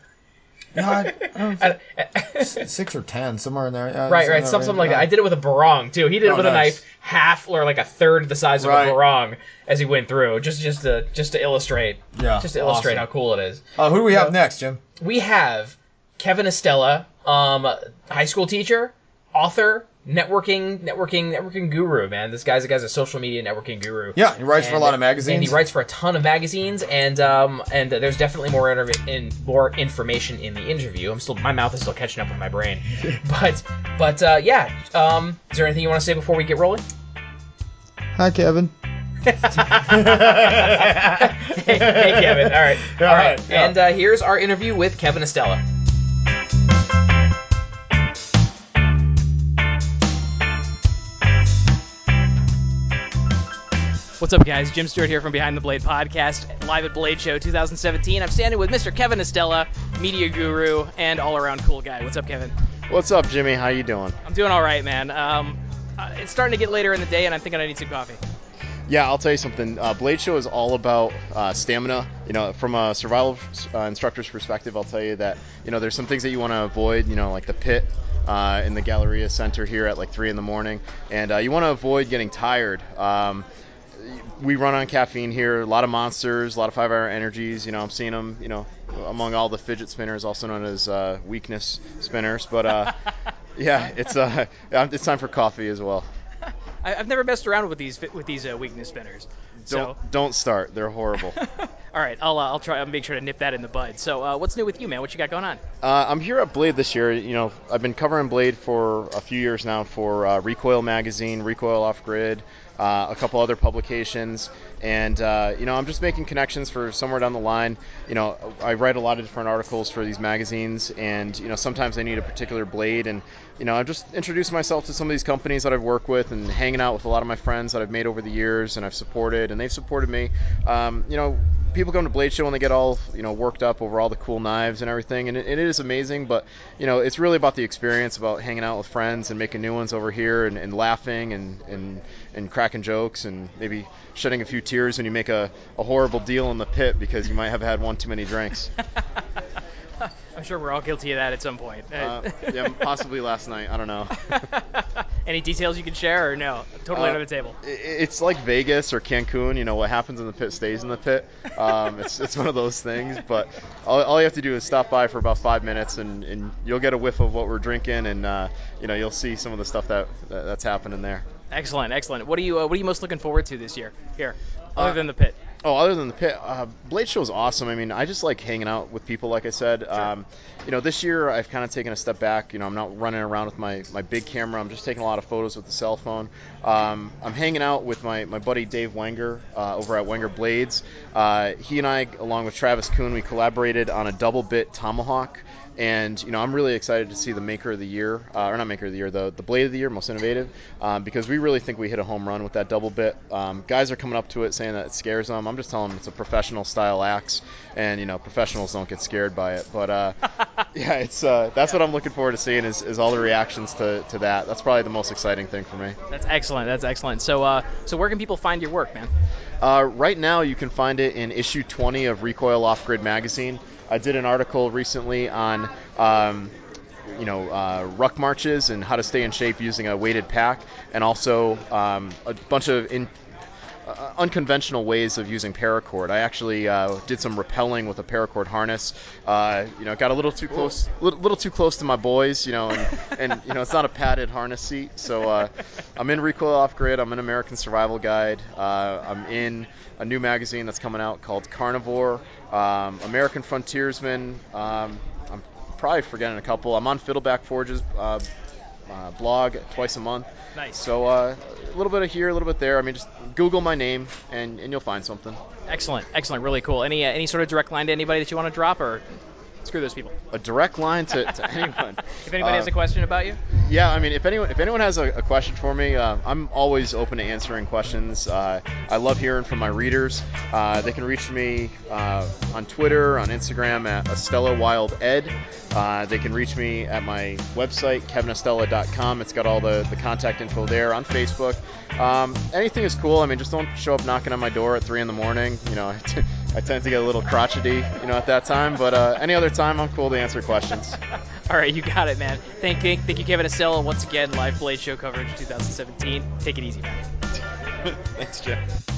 S1: Yeah, I- I don't six or ten, somewhere in there. Yeah,
S2: Right, right,
S1: in
S2: something
S1: there.
S2: like that. I did it with a barong too. He did it
S1: Oh,
S2: with a knife half or like a third the size of
S1: Right.
S2: a barong as he went through, just just to just to illustrate,
S1: Yeah,
S2: just to illustrate
S1: awesome.
S2: how cool it is.
S1: Uh, who do we have next, Jim?
S2: We have Kevin Estela, um, high school teacher, author, networking, networking, networking guru. Man, this guy's a guy's a social media networking guru.
S1: Yeah, he writes for a lot of magazines.
S2: And he writes for a ton of magazines, and um, and there's definitely more inter- in more information in the interview. I'm still my mouth is still catching up with my brain, but but uh, yeah. Um, is there anything you want to say before we get rolling?
S1: Hi, Kevin.
S2: hey, hey, Kevin. All right,
S1: All
S2: all right.
S1: right, yeah.
S2: And uh, here's our interview with Kevin Estela.
S4: What's up, guys? Jim Stewart here from Behind the Blade Podcast, live at Blade Show 2017. I'm standing with Mr. Kevin Estela, media guru and all-around cool guy. What's up, Kevin?
S5: What's up, Jimmy? How you doing?
S4: I'm doing all right, man. Um,
S2: Uh, it's starting to get later in the day, and I'm thinking I need some coffee.
S5: Yeah, I'll tell you something. Uh, Blade Show is all about uh, stamina. You know, from a survival uh, instructor's perspective, I'll tell you that you know there's some things that you want to avoid. You know, like the pit uh, in the Galleria Center here at like three in the morning, and uh, you want to avoid getting tired. Um, we run on caffeine here. A lot of monsters, a lot of five-hour energies. You know, I'm seeing them. You know, among all the fidget spinners, also known as uh, weakness spinners. But uh, yeah, it's uh, it's time for coffee as well.
S2: I, have never messed around with these with these uh, weakness spinners.
S5: Don't so. don't start. They're horrible.
S2: All right, I'll uh, I'll try. I'll make sure to nip that in the bud. So, uh, what's new with you, man? What you got going on?
S5: Uh, I'm here at Blade this year. You know, I've been covering Blade for a few years now for uh, Recoil Magazine, Recoil Off Grid, uh, a couple other publications, and uh, you know I'm just making connections for somewhere down the line. You know I write a lot of different articles for these magazines, and you know sometimes I need a particular blade, and you know I've just introduced myself to some of these companies that I've worked with, and hanging out with a lot of my friends that I've made over the years, and I've supported, and they've supported me. Um, you know people come to Blade Show and they get all you know worked up over all the cool knives and everything, and it, it is amazing. But you know, it's really about the experience, about hanging out with friends and making new ones over here, and, and laughing and, and and cracking jokes, and maybe shedding a few tears when you make a, a horrible deal in the pit because you might have had one too many drinks.
S2: I'm sure we're all guilty of that at some point.
S5: Uh, yeah, possibly last night. I don't know.
S2: Any details you can share, or no? Totally uh, under the table.
S5: It's like Vegas or Cancun. You know, what happens in the pit stays in the pit. Um, it's, it's one of those things. But all, all, you have to do is stop by for about five minutes, and, and you'll get a whiff of what we're drinking, and uh, you know, you'll see some of the stuff that, that that's happening there.
S2: Excellent, excellent. What are you uh, What are you most looking forward to this year? Here, other uh, than the pit.
S5: Oh, other than the pit, uh, Blade Show is awesome. I mean, I just like hanging out with people, like I said. Sure. Um, you know, this year I've kind of taken a step back. You know, I'm not running around with my, my big camera. I'm just taking a lot of photos with the cell phone. Um, I'm hanging out with my, my buddy Dave Wenger uh, over at Wenger Blades. Uh, he and I, along with Travis Kuhn, we collaborated on a double bit tomahawk. And you know, I'm really excited to see the Maker of the Year, uh, or not Maker of the Year, the the Blade of the Year, most innovative, um, because we really think we hit a home run with that double bit. Um, guys are coming up to it saying that it scares them. I'm just telling them it's a professional style axe, and you know, professionals don't get scared by it. But uh, yeah, it's uh, that's what I'm looking forward to seeing is, is all the reactions to, to that. That's probably the most exciting thing for me.
S2: That's excellent. That's excellent. So uh, so where can people find your work, man?
S5: Uh, right now, you can find it in issue 20 of Recoil Off Grid magazine. I did an article recently on, um, you know, uh, ruck marches and how to stay in shape using a weighted pack, and also um, a bunch of in, uh, unconventional ways of using paracord. I actually uh, did some rappelling with a paracord harness. Uh, you know, got a little too close, little, little too close to my boys. You know, and, and you know, it's not a padded harness seat. So uh, I'm in Recoil Off Grid. I'm an American Survival Guide. Uh, I'm in a new magazine that's coming out called Carnivore. Um, American Frontiersman. Um, I'm probably forgetting a couple. I'm on Fiddleback Forges uh, blog twice a month.
S2: Nice.
S5: So uh, a little bit of here, a little bit there. I mean, just Google my name and, and you'll find something.
S2: Excellent, excellent, really cool. Any uh, any sort of direct line to anybody that you want to drop, or Screw those people.
S5: A direct line to, to anyone.
S2: if anybody uh, has a question about you.
S5: Yeah, I mean, if anyone if anyone has a, a question for me, uh, I'm always open to answering questions. Uh, I love hearing from my readers. Uh, they can reach me uh, on Twitter, on Instagram at Estela Wild Ed. Uh, they can reach me at my website kevinestela.com. It's got all the, the contact info there. On Facebook, um, anything is cool. I mean, just don't show up knocking on my door at three in the morning. You know. I tend to get a little crotchety, you know, at that time. But uh, any other time, I'm cool to answer questions.
S2: All right, you got it, man. Thank you, thank you, Kevin Estela. Once again, live Blade Show coverage 2017. Take it easy, man.
S5: Thanks, Jeff.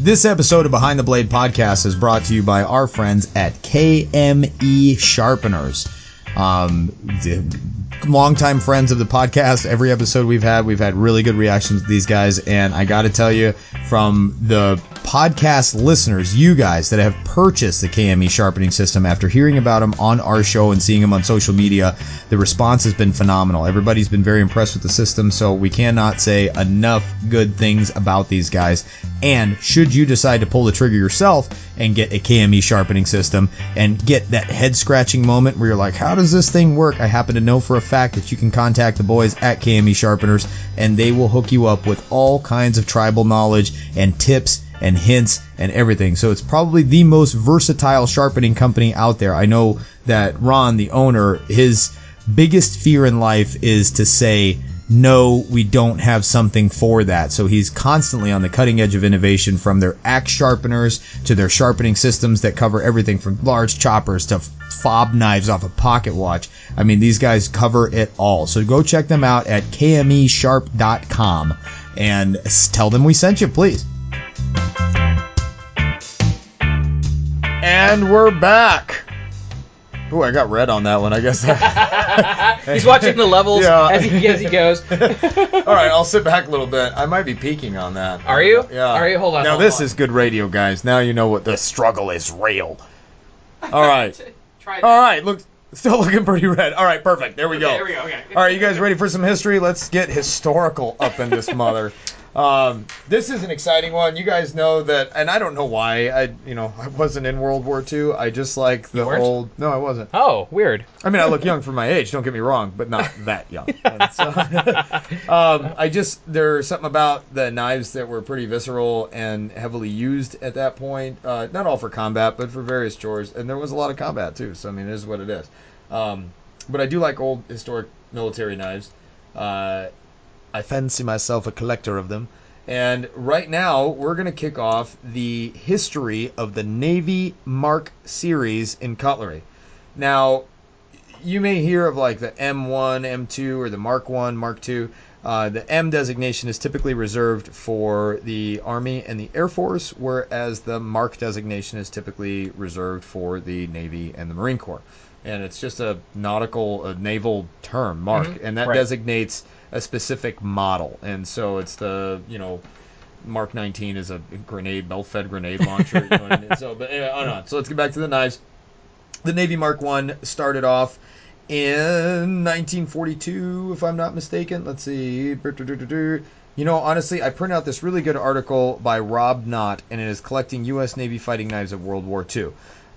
S1: This episode of Behind the Blade podcast is brought to you by our friends at KME Sharpeners. Um, longtime friends of the podcast. Every episode we've had, we've had really good reactions to these guys. And I got to tell you, from the podcast listeners, you guys that have purchased the KME sharpening system after hearing about them on our show and seeing them on social media, the response has been phenomenal. Everybody's been very impressed with the system. So we cannot say enough good things about these guys. And should you decide to pull the trigger yourself and get a KME sharpening system and get that head scratching moment where you're like, how does this thing work? I happen to know for a fact that you can contact the boys at KME Sharpeners and they will hook you up with all kinds of tribal knowledge and tips and hints and everything. So it's probably the most versatile sharpening company out there. I know that Ron, the owner, his biggest fear in life is to say, no, we don't have something for that. So he's constantly on the cutting edge of innovation from their axe sharpeners to their sharpening systems that cover everything from large choppers to fob knives off a pocket watch. I mean, these guys cover it all. So go check them out at kmesharp.com and tell them we sent you, please. And we're back. Ooh, I got red on that one. I guess.
S4: He's watching the levels
S1: Yeah.
S4: as, he, as he goes.
S1: All right, I'll sit back a little bit. I might be peeking on that.
S4: Are you?
S1: Yeah.
S4: Are you? Hold on,
S1: Now
S4: hold
S1: this
S4: on.
S1: is good radio, guys. Now you know what the struggle is real. All right.
S4: Try
S1: All right. Look, still looking pretty red. All right, perfect. There we go.
S4: There we go. Okay.
S1: All right, you guys ready for some history? Let's get historical up in this mother. Um, this is an exciting one. You guys know that, and I don't know why. I, you know, I wasn't in World War II. I just like the old. No, I wasn't.
S4: Oh, weird.
S1: I mean, I look young for my age. Don't get me wrong, but not that young. So- um, I just there's something about the knives that were pretty visceral and heavily used at that point. Uh, not all for combat, but for various chores, and there was a lot of combat too. So I mean, it is what it is. Um, but I do like old historic military knives. Uh, I fancy myself a collector of them. And right now, we're going to kick off the history of the Navy Mark series in cutlery. Now, you may hear of like the M1, M2, or the Mark 1, Mark 2. Uh, the M designation is typically reserved for the Army and the Air Force, whereas the Mark designation is typically reserved for the Navy and the Marine Corps. And it's just a nautical, a naval term, Mark, and that
S4: Right.
S1: designates a specific model. And so it's the, you know, Mark 19 is a grenade, belt-fed grenade launcher. you know what I mean? So, but anyway, on on. So let's get back to the knives. The Navy Mark One started off in 1942, if I'm not mistaken. Let's see. You know, honestly, I printed out this really good article by Rob Knott, and it is collecting U.S. Navy fighting knives of World War II.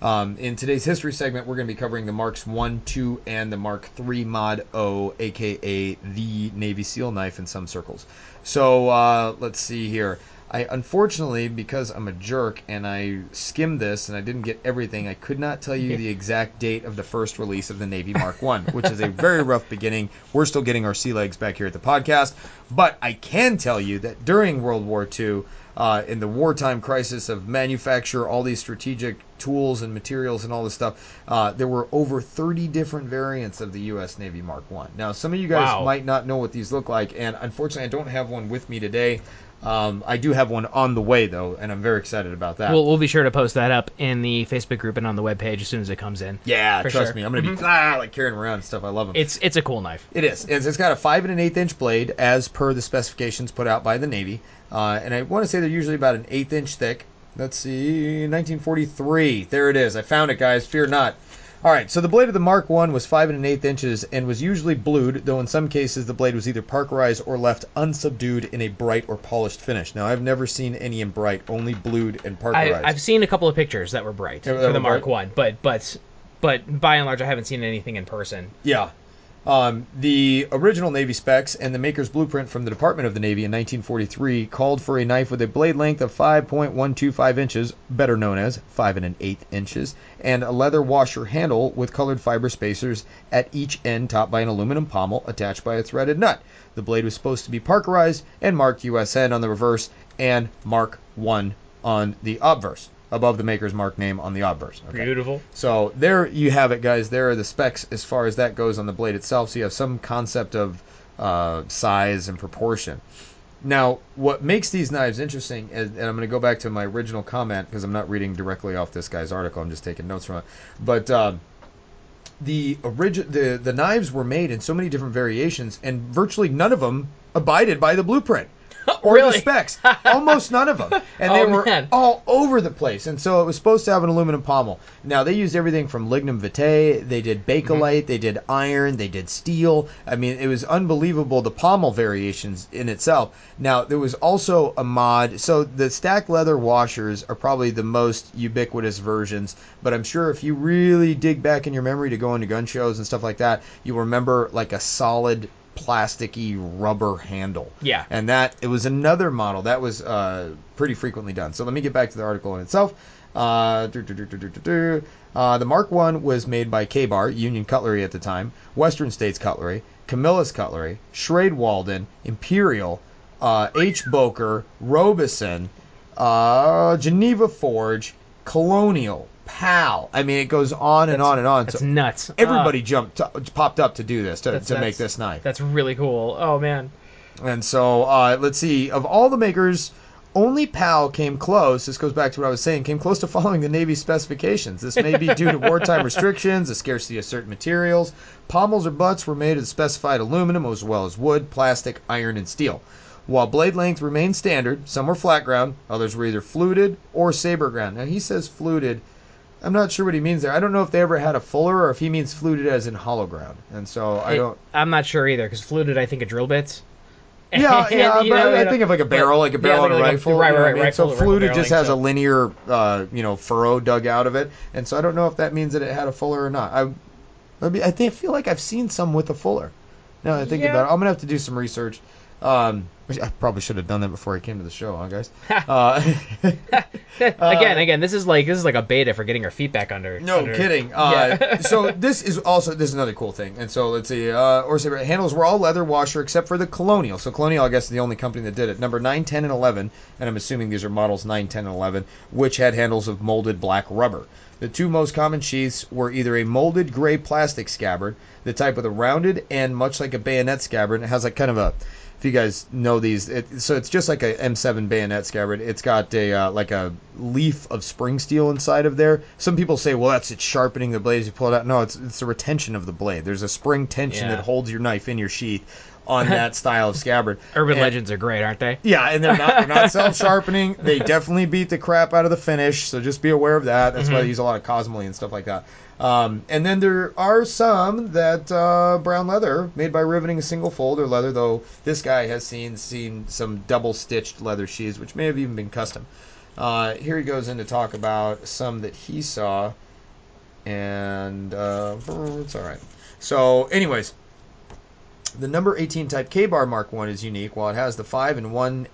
S1: Um, in today's history segment, we're going to be covering the Marks 1, 2, and the Mark 3 Mod O, aka the Navy SEAL knife in some circles. So uh, let's see here. I unfortunately, because I'm a jerk and I skimmed this and I didn't get everything, I could not tell you the exact date of the first release of the Navy Mark One, which is a very rough beginning. We're still getting our sea legs back here at the podcast, but I can tell you that during World War II, uh, in the wartime crisis of manufacture, all these strategic tools and materials and all this stuff, uh, there were over 30 different variants of the U.S. Navy Mark One. Now, some of you guys
S4: Wow.
S1: might not know what these look like, and unfortunately, I don't have one with me today. Um, I do have one on the way though, and I'm very excited about that.
S2: We'll, we'll be sure to post that up in the Facebook group and on the webpage as soon as it comes in.
S1: yeah, trust
S2: sure.
S1: me, I'm gonna be ah, like carrying around and stuff. I love them.
S2: It's it's a cool knife.
S1: It is. It's, it's got a five and an eighth inch blade, as per the specifications put out by the Navy. Uh, and I want to say they're usually about an eighth inch thick. Let's see, 1943. There it is. I found it, guys. Fear not. All right. So the blade of the Mark One was five and an eighth inches and was usually blued, though in some cases the blade was either parkerized or left unsubdued in a bright or polished finish. Now I've never seen any in bright, only blued and parkerized.
S2: I've seen a couple of pictures that were bright
S1: that
S2: for the Mark? One, but but but by and large, I haven't seen anything in person.
S1: Yeah. Um, the original Navy specs and the maker's blueprint from the Department of the Navy in 1943 called for a knife with a blade length of 5.125 inches, better known as 5 and an eighth inches, and a leather washer handle with colored fiber spacers at each end topped by an aluminum pommel attached by a threaded nut. The blade was supposed to be parkerized and marked USN on the reverse and Mark 1 on the obverse, above the maker's mark name on the obverse. Okay.
S4: Beautiful.
S1: So there you have it, guys. There are the specs as far as that goes on the blade itself. So you have some concept of uh, size and proportion. Now, what makes these knives interesting, is, and I'm going to go back to my original comment because I'm not reading directly off this guy's article. I'm just taking notes from it. But uh, the origin, the the knives were made in so many different variations, and virtually none of them abided by the blueprint or the specs. Almost none of them, and oh, they
S4: Oh,
S1: were
S4: man.
S1: all over the place. And so it was supposed to have an aluminum pommel. Now they used everything from lignum vitae, they did bakelite, mm-hmm. they did iron, they did steel. I mean, it was unbelievable the pommel variations in itself. Now there was also a mod. So the stack leather washers are probably the most ubiquitous versions. But I'm sure if you really dig back in your memory to go into gun shows and stuff like that, you remember like a solid plasticky rubber handle.
S4: Yeah.
S1: And that it was another model that was uh, pretty frequently done. So let me get back to the article in itself. Uh. Uh, the Mark One was made by Ka-Bar, Union Cutlery at the time, Western States Cutlery, Camillus Cutlery, Schrade Walden, Imperial, uh, H. Boker, Robeson, uh, Geneva Forge, Colonial, Pal. I mean, it goes on and on and on.
S4: That's
S1: So
S4: nuts.
S1: everybody jumped, popped up to do this to,
S4: That's-
S1: to make this knife.
S4: That's really cool. Oh man.
S1: And so uh, let's see. Of all the makers, only PAL came close. This goes back to what I was saying. Came close to following the Navy specifications. This may be due to wartime restrictions, the scarcity of certain materials. Pommels or butts were made of specified aluminum as well as wood, plastic, iron, and steel. While blade length remained standard, some were flat ground, others were either fluted or saber ground. Now he says fluted. I'm not sure what he means there. I don't know if they ever had a fuller or if he means fluted as in hollow ground. And so I
S4: It-
S1: don't.
S4: I'm not sure either because fluted. I think of drill bits.
S1: Yeah, yeah,
S4: You
S1: but
S4: know,
S1: I
S4: know,
S1: think of like a barrel, like a barrel on a
S4: like a-
S1: rifle.
S4: right, right,
S1: I mean?
S4: rifle-
S1: So fluted just has a linear, uh, you know, furrow dug out of it, and so I don't know if that means that it had a fuller or not. I, I, I think I feel like I've seen some with a fuller. Now that I think
S4: Yeah.
S1: about it, I'm gonna have to do some research. Um, I probably should have done that before I came to the show, huh, guys? uh,
S4: again, again, this is like this is like a beta for getting our feet back under.
S1: No
S4: under-
S1: kidding. Uh,
S4: Yeah.
S1: so this is also this is another cool thing. And so let's see. Uh, or say handles were all leather washer except for the Colonial. So Colonial, I guess, is the only company that did it. Number 9, 10, and 11, and I'm assuming these are models 9, 10, and 11, which had handles of molded black rubber. The two most common sheaths were either a molded gray plastic scabbard, the type with a rounded and much like a bayonet scabbard. It has like kind of a if you guys know these, it, so it's just like a M7 bayonet scabbard. It's got a uh, like a leaf of spring steel inside of there. Some people say, well, that's it's sharpening the blade as you pull it out. No, it's it's a retention of the blade. There's a spring tension
S4: Yeah.
S1: that holds your knife in your sheath on that style of scabbard.
S4: Urban
S1: And-
S4: legends are great, aren't they?
S1: yeah, and they're not they're not self sharpening. They definitely beat the crap out of the finish, so just be aware of that. That's why they use a lot of cosmoline and stuff like that. Um, and then there are some that uh, brown leather made by riveting single fold or leather, though this guy has seen seen some double stitched leather sheaths, which may have even been custom. Uh, here he goes in to talk about some that he saw, and uh, it's all right. So, anyways, the number 18 type Ka-Bar Mark One is unique. While it has the five and one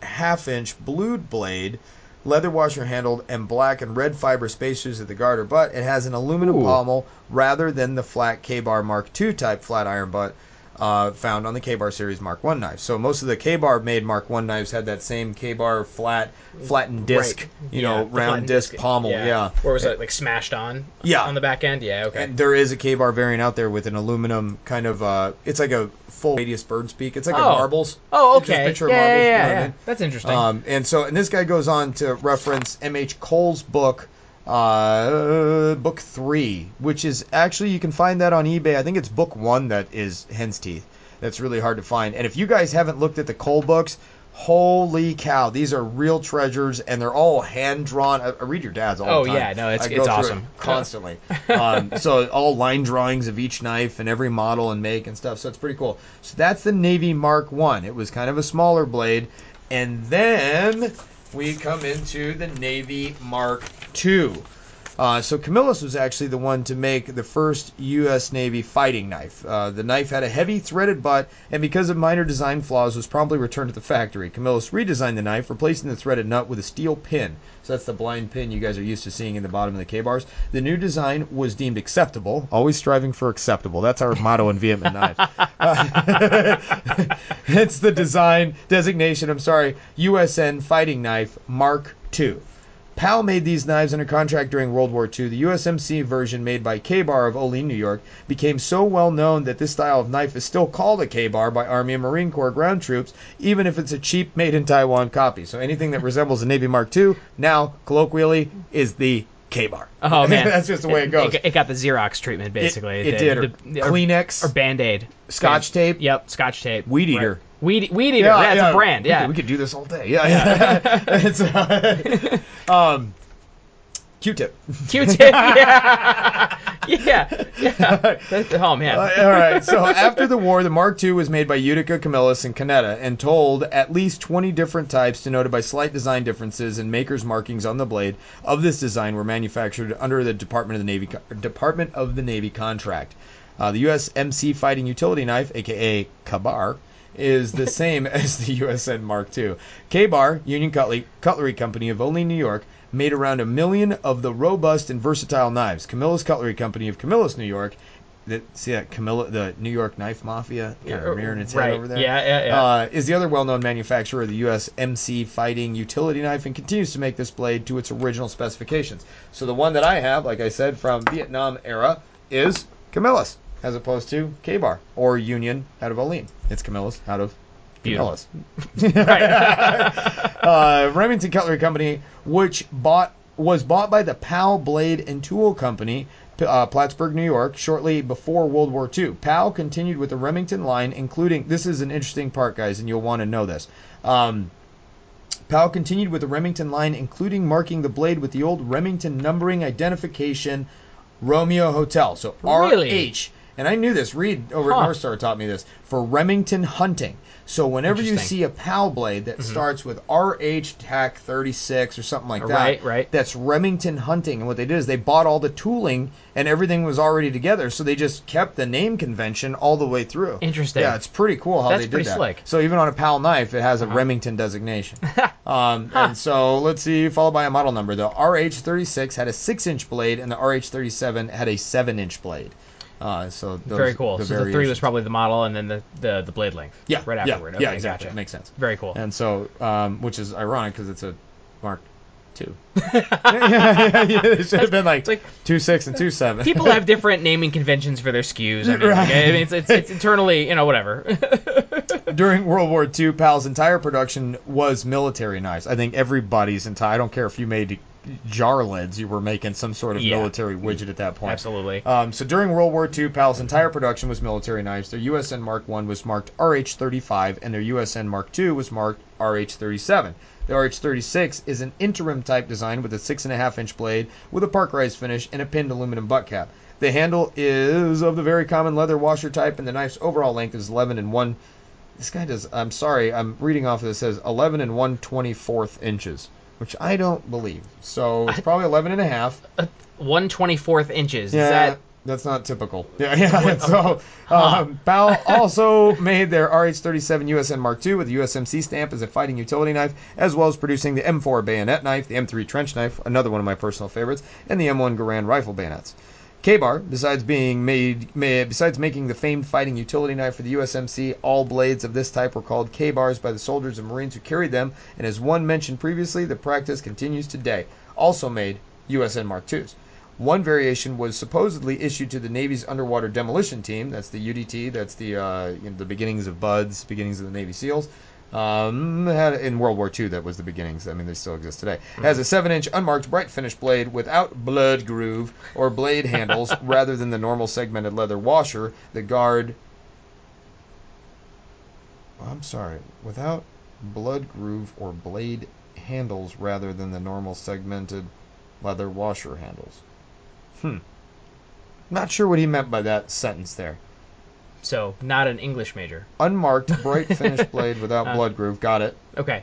S1: half inch blued blade, leather washer handled, and black and red fiber spacers at the garter butt, it has an aluminum
S4: Ooh.
S1: pommel rather than the flat Ka-Bar Mark II type flat iron butt. Uh, found on the Ka-Bar series Mark One knives. So most of the Ka-Bar made Mark One knives had that same Ka-Bar flat, flattened disc,
S4: Right.
S1: you
S4: Yeah,
S1: know, round
S4: flattened
S1: disc pommel. Yeah.
S4: Or was it like smashed on?
S1: Yeah.
S4: On the back end. Yeah. Okay.
S1: And there is a Ka-Bar variant out there with an aluminum kind of. Uh, it's like a full radius bird's beak. It's like a
S4: Oh.
S1: marbles.
S4: oh, okay.
S1: picture
S4: yeah,
S1: marbles,
S4: yeah,
S1: you know
S4: yeah,
S1: I mean?
S4: That's interesting.
S1: Um, and so, and this guy goes on to reference M.H. Cole's book, uh, book three, which is actually you can find that on eBay. I think it's book one that is Hen's Teeth. That's really hard to find. And if you guys haven't looked at the Cole books, holy cow, these are real treasures, and they're all hand drawn. I, I read your dad's all
S4: Oh,
S1: the time.
S4: yeah, no, it's- it's
S1: through it
S4: awesome.
S1: constantly. um, so all line drawings of each knife and every model and make and stuff. So it's pretty cool. So that's the Navy Mark One. It was kind of a smaller blade, and then we come into the Navy Mark Two. Uh, so Camillus was actually the one to make the first U.S. Navy fighting knife. Uh, the knife had a heavy threaded butt, and because of minor design flaws, was promptly returned to the factory. Camillus redesigned the knife, replacing the threaded nut with a steel pin. So that's the blind pin you guys are used to seeing in the bottom of the Ka-Bars. The new design was deemed acceptable, always striving for acceptable. That's our motto in Vietnam knives. Uh, it's the design designation. I'm sorry, USN fighting knife Mark II. PAL made these knives under contract during World War II. The USMC version made by Ka-Bar of Olean, New York, became so well known that this style of knife is still called a Ka-Bar by Army and Marine Corps ground troops, even if it's a cheap made in Taiwan copy. So anything that resembles a Navy Mark II now, colloquially, is the Ka-Bar.
S4: oh man,
S1: that's just the way it goes.
S4: It, it got the Xerox treatment basically.
S1: it
S4: The-
S1: did. Or
S4: the- or-
S1: Kleenex,
S4: or Band Aid.
S1: Scotch tape.
S4: Yep, Scotch tape.
S1: Weed
S4: Right.
S1: Eater.
S4: Weed Weed Eater. Yeah, it's a brand.
S1: We
S4: Yeah.
S1: could, we could do this all day. Yeah, yeah. it's, uh, um, Q-tip.
S4: Q-tip. Yeah. yeah. yeah. Oh man.
S1: Uh, all right. So after the war, the Mark II was made by Utica, Camillus, and Conetta, and told at least 20 different types denoted by slight design differences and makers' markings on the blade of this design were manufactured under the Department of the Navy Department of the Navy contract. Uh, the USMC fighting utility knife, aka Ka-Bar, is the same as the USN Mark II. Ka-Bar, Union Cutlery, Cutlery Company of Olean, New York, made around a million of the robust and versatile knives. Camillus Cutlery Company of Camillus, New York. That, see that Camilla, the New York knife mafia, a mirror in its
S4: right.
S1: head over there.
S4: Yeah, yeah, yeah.
S1: Uh, is the other well-known manufacturer of the USMC fighting utility knife and continues to make this blade to its original specifications. So the one that I have, like I said, from Vietnam era, is Camillus, as opposed to Ka-Bar or Union out of Olean. It's Camillus out of. Camillus. uh, Remington Cutlery Company, which bought was bought by the PAL Blade and Tool Company, uh, Plattsburgh, New York, shortly before World War II. PAL continued with the Remington line, including this is an interesting part, guys, and you'll want to know this. Um, PAL continued with the Remington line, including marking the blade with the old Remington numbering identification Romeo Hotel. So
S4: Really?
S1: RH. And I knew this. Reed over
S4: Huh.
S1: at North Star taught me this for Remington hunting. So whenever you see a PAL blade that starts with RH TAC 36 or something like that,
S4: Right, right.
S1: that's Remington hunting. And what they did is they bought all the tooling and everything was already together. So they just kept the name convention all the way through.
S4: Interesting.
S1: Yeah, it's pretty cool how
S4: That's
S1: they did
S4: pretty
S1: that.
S4: slick. Uh-huh.
S1: So even on a PAL knife, it has a Remington designation. um, And so let's see, followed by a model number. The RH36 had a six-inch blade, and the RH37 had a seven-inch blade. Uh, so those,
S4: Very cool. so the three was probably the model, and then the the, the blade length.
S1: yeah,
S4: Right afterward.
S1: Yeah,
S4: Okay,
S1: exactly.
S4: Gotcha.
S1: Makes sense.
S4: Very cool.
S1: And so, um, which is ironic because it's a Mark Two. yeah, yeah, yeah, It should have been like,
S4: like-
S1: two six and two seven.
S4: People have different naming conventions for their SKUs. I mean, like,
S1: Right.
S4: I mean it's, it's, it's internally, you know, whatever.
S1: During World War II, PAL's entire production was military knives. I think everybody's entire. I don't care if you made jar lids, you were making some sort of
S4: Yeah.
S1: military widget at that point.
S4: Absolutely.
S1: Um, so during World War II, PAL's entire production was military knives. Their USN Mark I was marked RH-35, and their USN Mark II was marked RH-37. The RH-36 is an interim type design with a six and a half inch blade with a parkerized finish and a pinned aluminum butt cap. The handle is of the very common leather washer type, and the knife's overall length is 11 and 1. This guy does. I'm sorry. I'm reading off of this. It says 11 and 1 24th inches, which I don't believe. So it's probably 11 and a half.
S4: One twenty fourth inches.
S1: Yeah,
S4: Is that
S1: that's not typical. Yeah, yeah. so, um, PAL also made their RH-37 USN Mark II with the USMC stamp as a fighting utility knife, as well as producing the M4 bayonet knife, the M3 trench knife, another one of my personal favorites, and the M1 Garand rifle bayonets. Ka-Bar, besides being made, made, besides making the famed fighting utility knife for the USMC, all blades of this type were called Ka-Bars by the soldiers and Marines who carried them, and as one mentioned previously, the practice continues today. Also made USN Mark IIs. One variation was supposedly issued to the Navy's underwater demolition team. That's the UDT. That's the uh, you know, the beginnings of Buds, beginnings of the Navy SEALs. Um, had in World War II, that was the beginnings. I mean, they still exist today. It has a seven-inch unmarked bright finish blade without blood groove or blade handles, rather than the normal segmented leather washer that guard. I'm sorry, without blood groove or blade handles, rather than the normal segmented leather washer handles. Hmm. Not sure what he meant by that sentence there.
S4: So? Not an English major.
S1: Unmarked bright finish blade without
S4: Uh.
S1: blood groove. Got it.
S4: Okay.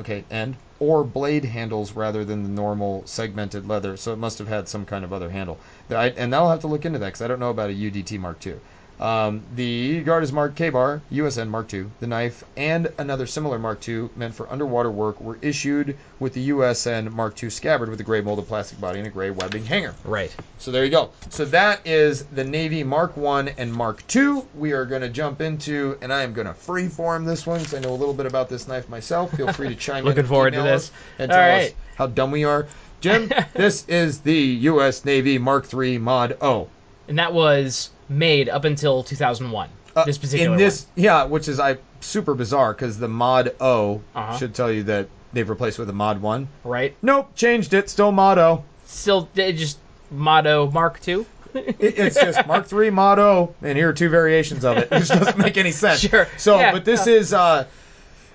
S1: Okay, and or blade handles rather than the normal segmented leather. So it must have had some kind of other handle. I, and I'll have to look into that because I don't know about a UDT Mark II. Um, the guard is marked Ka-Bar, USN Mark II. The knife and another similar Mark II meant for underwater work were issued with the USN Mark II scabbard with a gray molded plastic body and a gray webbing hanger.
S4: Right.
S1: So there you go. So that is the Navy Mark I and Mark II. We are going to jump into, and I am going to freeform this one because I know a little bit about this knife myself. Feel free to chime in.
S4: Looking forward to this.
S1: and tell
S4: right.
S1: us how dumb we are. Jim, this is the U.S. Navy Mark III Mod O.
S4: And that was made up until 2001.
S1: Uh,
S4: this particular
S1: in this, yeah, which is I super bizarre because the Mod O
S4: Uh-huh.
S1: should tell you that they've replaced with a Mod One.
S4: one, right?
S1: Nope, changed it. Still Mod O.
S4: Still, it just Mod O Mark two.
S1: It- it's just Mark III Mod O, and here are two variations of it, which doesn't make any sense.
S4: Sure.
S1: So,
S4: Yeah.
S1: but this is, uh,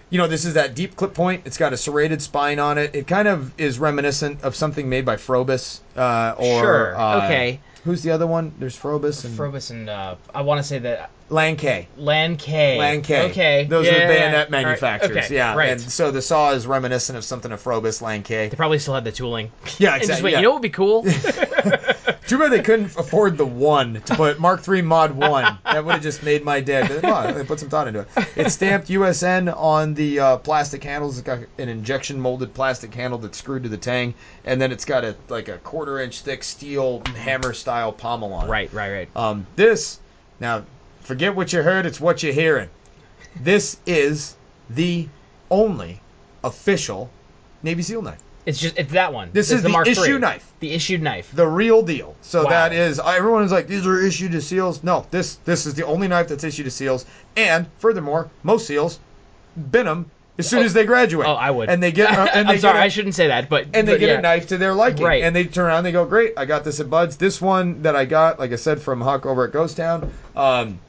S1: you know, this is that deep clip point. It's got a serrated spine on it. It kind of is reminiscent of something made by Phrobis, uh, or
S4: Sure,
S1: uh,
S4: okay.
S1: Who's the other one? There's Phrobis and
S4: Phrobis and uh, I want to say that
S1: LanCay.
S2: LanCay.
S1: LanCay.
S2: Okay.
S1: Those
S2: yeah,
S1: are the bayonet
S2: yeah. All right.
S1: manufacturers.
S2: Okay.
S1: Yeah.
S2: Right.
S1: And so the saw is reminiscent of something of Phrobis LanCay.
S2: they probably still had the tooling.
S1: Yeah, exactly. yeah.
S2: you know what would be cool?
S1: Too bad they couldn't afford the one to put Mark III Mod One. That would have just made my day. But oh, they put some thought into it. It's stamped USN on the uh, plastic handles. It's got an injection molded plastic handle that's screwed to the tang, and then it's got a like a quarter inch thick steel hammer style pommel on it.
S2: right, right, right.
S1: Um, this now, forget what you heard. It's what you're hearing. This is the only official Navy SEAL knife.
S2: It's just it's that one.
S1: This
S2: It's
S1: is the
S2: Mark
S1: issue
S2: III.
S1: knife.
S2: The issued knife.
S1: the real deal. So
S2: Wow.
S1: that is everyone is like these are issued to SEALs. No, this this is the only knife that's issued to SEAls. And furthermore, most SEAls bin them as soon as they graduate.
S2: Oh, I would.
S1: And they get uh, and they
S2: I'm sorry,
S1: get a-
S2: I shouldn't say that, but
S1: and they
S2: but
S1: get
S2: yeah.
S1: a knife to their liking.
S2: Right.
S1: And they turn around and they go, Great, I got this at Bud's. This one that I got, like I said, from Huck over at Ghost Town, um,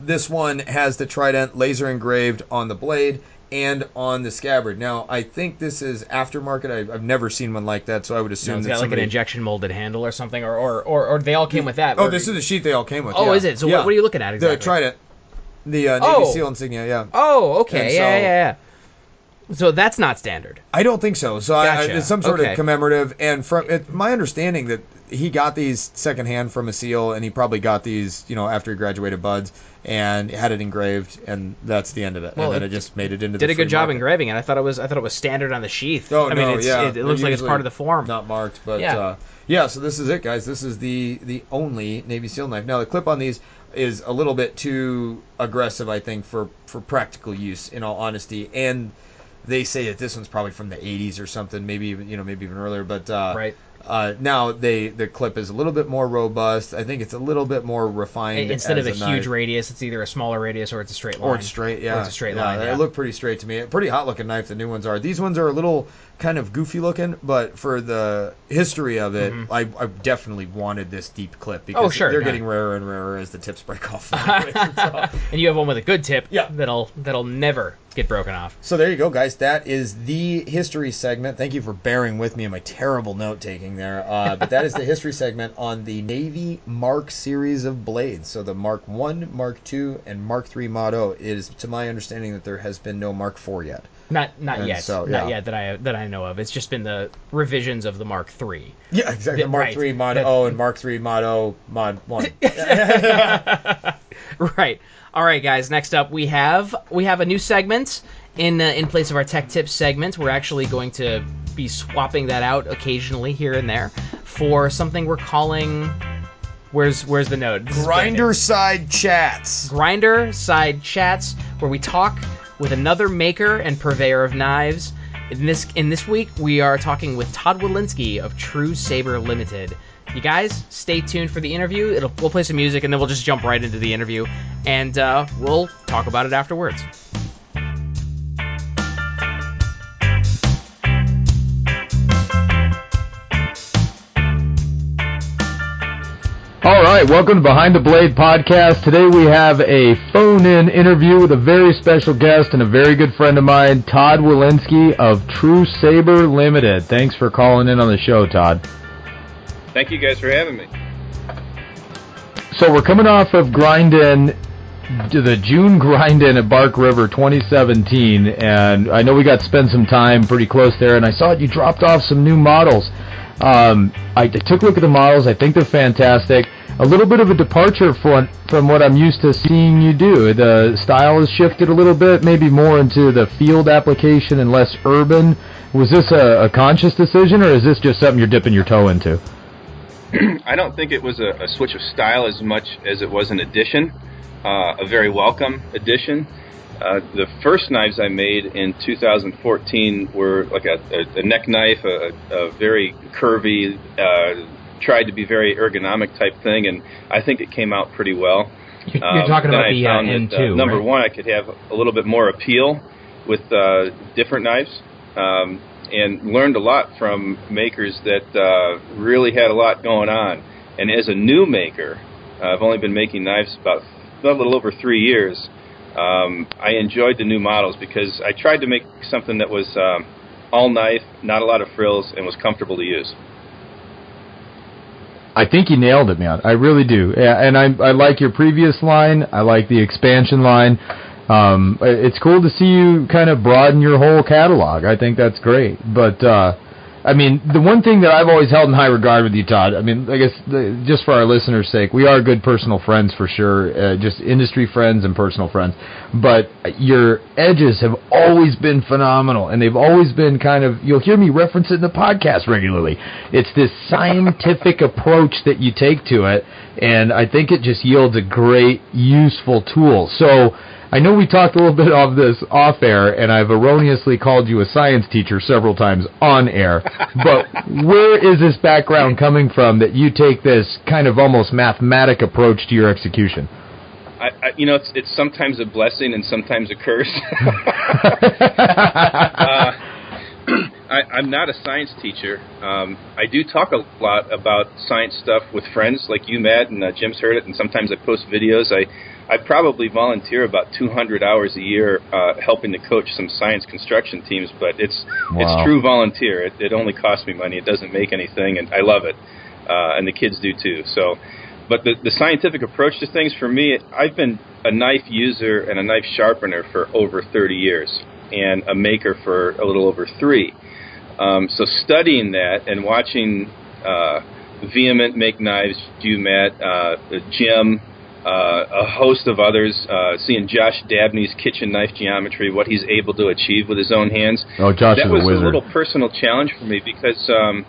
S1: this one has the trident laser engraved on the blade and on the scabbard. Now, I think this is aftermarket. I, I've never seen one like that, so I would assume
S2: No, it's
S1: that
S2: got like an injection molded handle or something, or or, or, or they all came with that.
S1: Oh,
S2: Or-
S1: this is the sheet they all came with.
S2: Oh,
S1: yeah.
S2: is it? So
S1: Yeah.
S2: what, what are you looking at exactly?
S1: The trident, the uh, Navy
S2: Oh.
S1: SEAL insignia. Yeah.
S2: Oh, okay,
S1: And
S2: yeah,
S1: so-
S2: yeah, yeah. So that's not standard.
S1: I don't think so. So I, I, it's some sort
S2: Okay.
S1: of commemorative, and from it, my understanding that he got these secondhand from a SEAL, and he probably got these, you know, after he graduated Buds, and had it engraved, and that's the end of it.
S2: Well,
S1: and then
S2: it
S1: it just made it into. The Did
S2: a good job
S1: market.
S2: engraving it. I thought it was I thought it was standard on the sheath.
S1: Oh
S2: I
S1: no,
S2: mean, it's,
S1: yeah,
S2: it, it looks like it's part of the form.
S1: Not marked, but
S2: Yeah.
S1: uh, yeah. So this is it, guys. This is the the only Navy SEAL knife. Now the clip on these is a little bit too aggressive, I think, for for practical use. In all honesty, and they say that this one's probably from the 80s or something, maybe even you know maybe even earlier. But uh,
S2: Right.
S1: Uh, now they the clip is a little bit more robust. I think it's a little bit more refined.
S2: Instead of a
S1: as
S2: huge
S1: knife.
S2: radius, it's either a smaller radius or it's a straight line.
S1: Or it's straight, yeah.
S2: Or it's a straight
S1: yeah,
S2: line.
S1: They
S2: Yeah.
S1: look pretty straight to me. Pretty hot looking knife. The new ones are. These ones are a little kind of goofy looking, but for the history of it, I, I definitely wanted this deep clip because
S2: Mm-hmm. Oh, sure,
S1: they're
S2: yeah.
S1: getting rarer and rarer as the tips break off.
S2: and you have one with a good tip.
S1: Yeah.
S2: That'll that'll never get broken off.
S1: so there you go, guys. That is the history segment. Thank you for bearing with me and my terrible note taking there. Uh, but that is the history segment on the Navy Mark series of blades. So the Mark One, Mark Two, and Mark Three Mod O is, to my understanding, that there has been no Mark Four yet.
S2: Not not
S1: And
S2: yet.
S1: so,
S2: Not yet that I that I know of. It's just been the revisions of the Mark III.
S1: Yeah, exactly.
S2: Yeah,
S1: Mark
S2: right.
S1: three Mod
S2: That-
S1: O and Mark three Mod O Mod one.
S2: Right. All right, guys. Next up, we have we have a new segment in uh, in place of our tech tips segment. We're actually going to be swapping that out occasionally here and there for something we're calling. Where's where's the? This
S1: Grinder side chats.
S2: Grinder side chats where we talk with another maker and purveyor of knives. In this in this week, we are talking with Todd Walensky of True Saber Limited. You guys, stay tuned for the interview. It'll we'll play some music and then we'll just jump right into the interview, and uh, we'll talk about it afterwards.
S6: All right, welcome to Behind the Blade podcast. Today we have a phone-in interview with a very special guest and a very good friend of mine, Todd Walensky of True Saber Limited. Thanks for calling in on the show, Todd.
S7: Thank you guys for having me.
S6: So we're coming off of Grind-in, the June Grind-in at Bark River 2017, and I know we got to spend some time pretty close there, and I saw that you dropped off some new models. Um, I, I took a look at the models. I think they're fantastic. A little bit of a departure from from what I'm used to seeing you do. The style has shifted a little bit, maybe more into the field application and less urban. Was this a, a conscious decision, or is this just something you're dipping your toe into?
S7: I don't think it was a, a switch of style as much as it was an addition, uh, a very welcome addition. Uh, the first knives I made in 2014 were like a, a, a neck knife, a, a very curvy, uh, tried to be very ergonomic type thing, and I think it came out pretty well.
S2: You're
S7: Um,
S2: talking about
S7: I
S2: the uh,
S7: found that, uh,
S2: N2,
S7: number
S2: right?
S7: one, I could have a little bit more appeal with uh, different knives, um, and learned a lot from makers that uh, really had a lot going on. And as a new maker, uh, I've only been making knives about a little over three years. Um, I enjoyed the new models because I tried to make something that was um, all knife, not a lot of frills, and was comfortable to use.
S1: I think you nailed it, man. I really do. And I I like your previous line. I like the expansion line. Um, it's cool to see you kind of broaden your whole catalog. I think that's great. But uh, I mean, the one thing that I've always held in high regard with you, Todd. I mean, I guess the, just for our listeners' sake, we are good personal friends for sure, uh, just industry friends and personal friends. But your edges have always been phenomenal, and they've always been kind of. You'll hear me reference it in the podcast regularly. It's this scientific approach that you take to it, and I think it just yields a great, useful tool. So I know we talked a little bit of this off air, and I've erroneously called you a science teacher several times on air. But where is this background coming from that you take this kind of almost mathematic approach to your execution?
S7: I, I, you know, it's, it's sometimes a blessing and sometimes a curse. uh, I, I'm not a science teacher. Um, I do talk a lot about science stuff with friends like you, Matt, and uh, Jim's heard it, and sometimes I post videos. I I probably volunteer about 200 hours a year uh, helping to coach some science construction teams, but it's wow. it's true volunteer. It, it only costs me money. It doesn't make anything, and I love it, uh, and the kids do too. So, but the the scientific approach to things for me, I've been a knife user and a knife sharpener for over 30 years, and a maker for a little over three. Um, so studying that and watching. Uh, Vehement make knives, you Matt, uh, Jim, a host of others. Uh, seeing Josh Dabney's kitchen knife geometry, what he's able to achieve with his own hands.
S1: Oh, Josh
S7: that
S1: is
S7: was
S1: a wizard.
S7: a little personal challenge for me because um,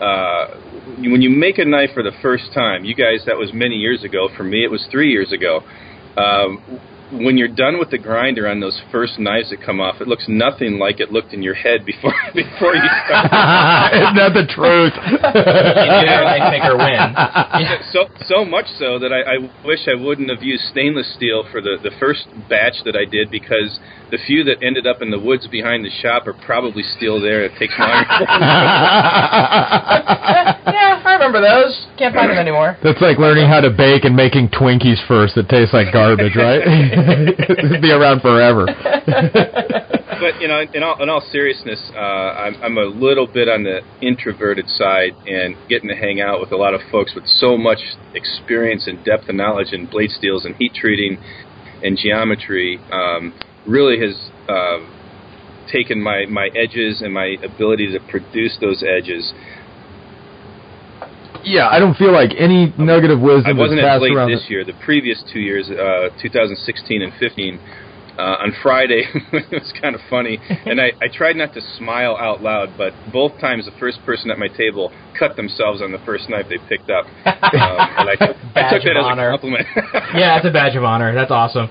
S7: uh, when you make a knife for the first time, you guys, that was many years ago. For me, it was three years ago. Um, when you're done with the grinder on those first knives that come off, it looks nothing like it looked in your head before before you
S1: start. Isn't that the truth?
S2: knife maker win.
S7: So so much so that I, I wish I wouldn't have used stainless steel for the the first batch that I did because the few that ended up in the woods behind the shop are probably still there. It takes longer.
S2: yeah, I remember those. Can't find them anymore.
S1: That's like learning how to bake and making Twinkies first that tastes like garbage, right? be around forever.
S7: but you know, in all, in all seriousness, uh, I'm, I'm a little bit on the introverted side, and getting to hang out with a lot of folks with so much experience and depth of knowledge in blade steels and heat treating and geometry um, really has. Uh, taken my, my edges and my ability to produce those edges
S1: yeah, I don't feel like any nugget of wisdom.
S7: I wasn't
S1: at
S7: Blade
S1: this
S7: the... year. The previous two years, uh, 2016 and 15, uh, on Friday, it was kind of funny, and I, I tried not to smile out loud, but both times the first person at my table cut themselves on the first knife they picked up, um, and I, took, I took that as
S2: honor.
S7: a compliment.
S2: yeah, that's a badge of honor. That's awesome.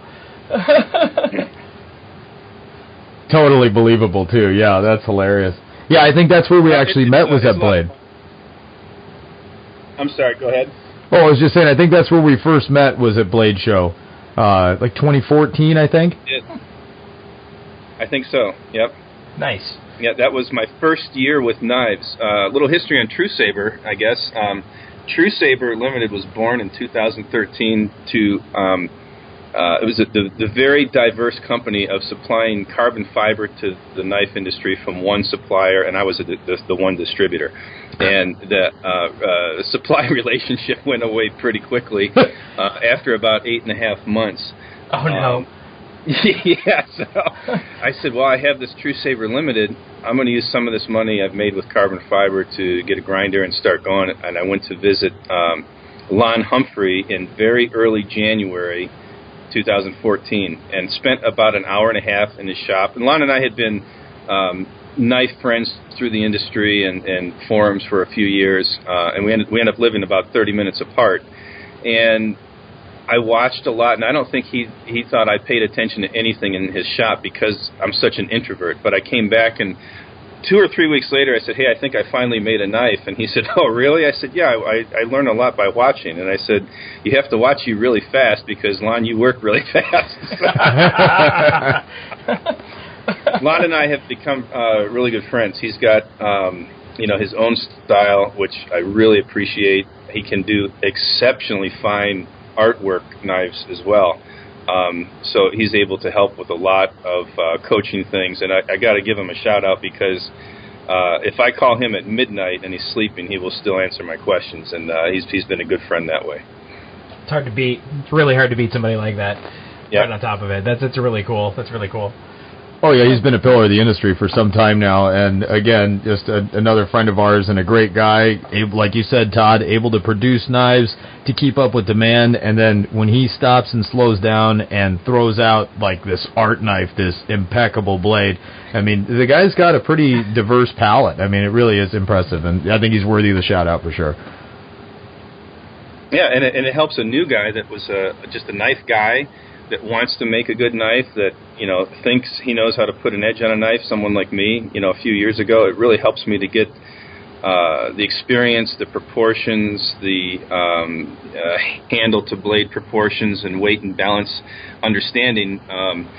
S1: totally believable too. Yeah, that's hilarious. Yeah, I think that's where we actually it, met was at Blade.
S7: I'm sorry. Go ahead.
S1: Oh, I was just saying. I think that's where we first met was at Blade Show, uh, like 2014, I think.
S7: Yeah. I think so. Yep.
S2: Nice.
S7: Yeah, that was my first year with knives. A uh, little history on True Saber, I guess. Um, True Saber Limited was born in 2013 to um, uh, it was a, the, the very diverse company of supplying carbon fiber to the knife industry from one supplier, and I was a, the, the one distributor. And the uh, uh, supply relationship went away pretty quickly uh, after about eight and a half months.
S2: Oh no. Um,
S7: yeah, so I said, well, I have this True Saber Limited. I'm going to use some of this money I've made with carbon fiber to get a grinder and start going. And I went to visit um, Lon Humphrey in very early January 2014 and spent about an hour and a half in his shop. And Lon and I had been um, knife friends through the industry and, and forums for a few years, uh, and we ended, we ended up living about 30 minutes apart. And I watched a lot, and I don't think he he thought I paid attention to anything in his shop because I'm such an introvert. But I came back and two or three weeks later, I said, "Hey, I think I finally made a knife." And he said, "Oh, really?" I said, "Yeah, I, I learned a lot by watching." And I said, "You have to watch you really fast because Lon, you work really fast." Lon and I have become uh, really good friends. He's got um, you know his own style, which I really appreciate. He can do exceptionally fine artwork knives as well. Um, so he's able to help with a lot of uh, coaching things, and I, I got to give him a shout out because uh, if I call him at midnight and he's sleeping, he will still answer my questions, and uh, he's he's been a good friend that way.
S2: It's hard to beat. It's really hard to beat somebody like that.
S7: Yep.
S2: Right on top of it. That's that's really cool. That's really cool.
S1: Oh yeah, he's been a pillar of the industry for some time now, and again, just a, another friend of ours and a great guy. Able, like you said, Todd, able to produce knives to keep up with demand, and then when he stops and slows down and throws out like this art knife, this impeccable blade. I mean, the guy's got a pretty diverse palette. I mean, it really is impressive, and I think he's worthy of the shout out for sure.
S7: Yeah, and it, and it helps a new guy that was uh, just a knife guy that wants to make a good knife that you know thinks he knows how to put an edge on a knife. Someone like me, you know, a few years ago, it really helps me to get uh, the experience, the proportions, the um, uh, handle to blade proportions, and weight and balance understanding. Um,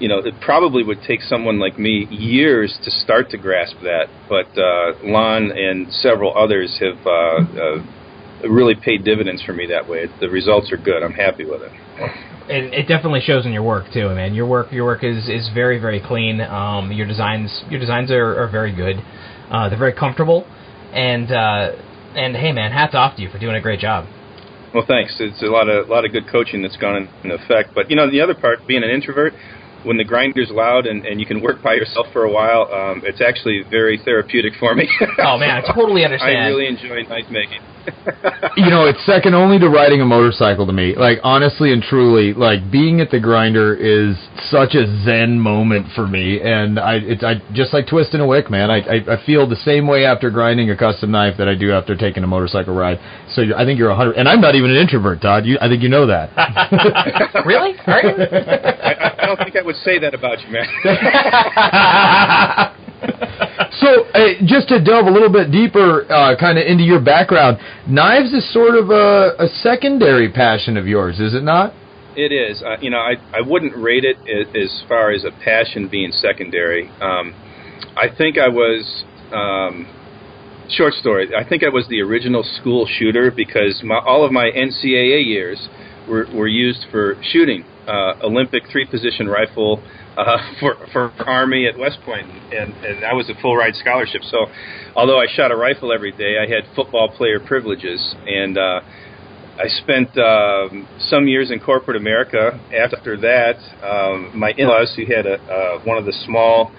S7: you know, it probably would take someone like me years to start to grasp that, but uh, Lon and several others have uh, uh, really paid dividends for me that way. The results are good. I'm happy with it
S2: it, it definitely shows in your work too, man. Your work, your work is, is very, very clean. Um, your designs, your designs are, are very good. Uh, they're very comfortable, and uh, and hey, man, hats off to you for doing a great job.
S7: Well, thanks. It's a lot of a lot of good coaching that's gone in effect. But you know, the other part, being an introvert, when the grinder's loud and, and you can work by yourself for a while, um, it's actually very therapeutic for me.
S2: oh man, I totally understand.
S7: I really enjoy knife making.
S1: you know, it's second only to riding a motorcycle to me. Like honestly and truly, like being at the grinder is such a zen moment for me, and I it's I just like twisting a wick, man. I, I I feel the same way after grinding a custom knife that I do after taking a motorcycle ride. So I think you're a hundred, and I'm not even an introvert, Todd. You, I think you know that.
S2: really? Are you?
S7: I, I don't think I would say that about you, man.
S1: so, uh, just to delve a little bit deeper, uh, kind of into your background, knives is sort of a, a, secondary passion of yours, is it not?
S7: It is. Uh, you know, I I wouldn't rate it as far as a passion being secondary. Um, I think I was. Um, short story. I think I was the original school shooter because my, all of my NCAA years were, were used for shooting. Uh, Olympic three position rifle, uh, for for Army at West Point, and and I was a full ride scholarship. So, although I shot a rifle every day, I had football player privileges, and uh, I spent um, some years in corporate America. After that, um, my in-laws, who had a uh, one of the small.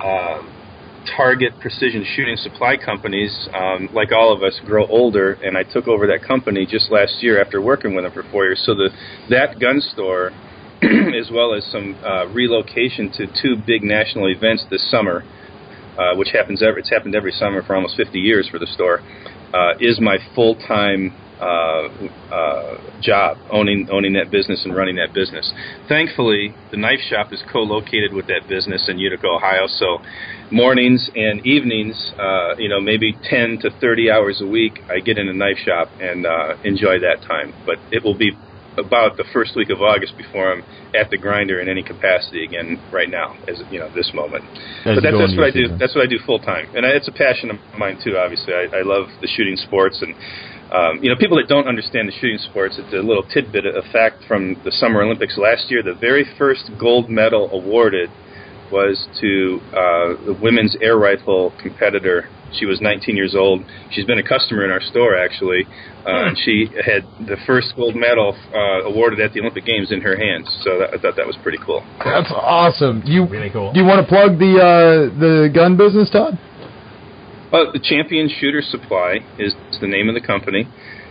S7: Uh, target precision shooting supply companies, um, like all of us, grow older, and I took over that company just last year after working with them for four years. So the that gun store as well as some uh, relocation to two big national events this summer, uh, which happens every, it's happened every summer for almost 50 years for the store, uh, is my full time uh, uh, job owning owning that business and running that business. Thankfully, the knife shop is co-located with that business in Utica, Ohio. So mornings and evenings, uh, you know, maybe 10 to 30 hours a week, I get in a knife shop and uh, enjoy that time. But it will be about the first week of August before I'm at the grinder in any capacity again. Right now, as you know, this moment. As but that, that's what I do. That's what I do full time, and I, it's a passion of mine too. Obviously, I, I love the shooting sports, and um, you know, people that don't understand the shooting sports. It's a little tidbit, a fact from the Summer Olympics last year. The very first gold medal awarded was to uh, the women's air rifle competitor. She was 19 years old. She's been a customer in our store actually, uh, and she had the first gold medal uh, awarded at the Olympic Games in her hands. So that, I thought that was pretty cool.
S1: That's awesome. You
S2: really cool.
S1: Do you want to plug the uh, the gun business, Todd?
S7: Well, the Champion Shooter Supply is the name of the company.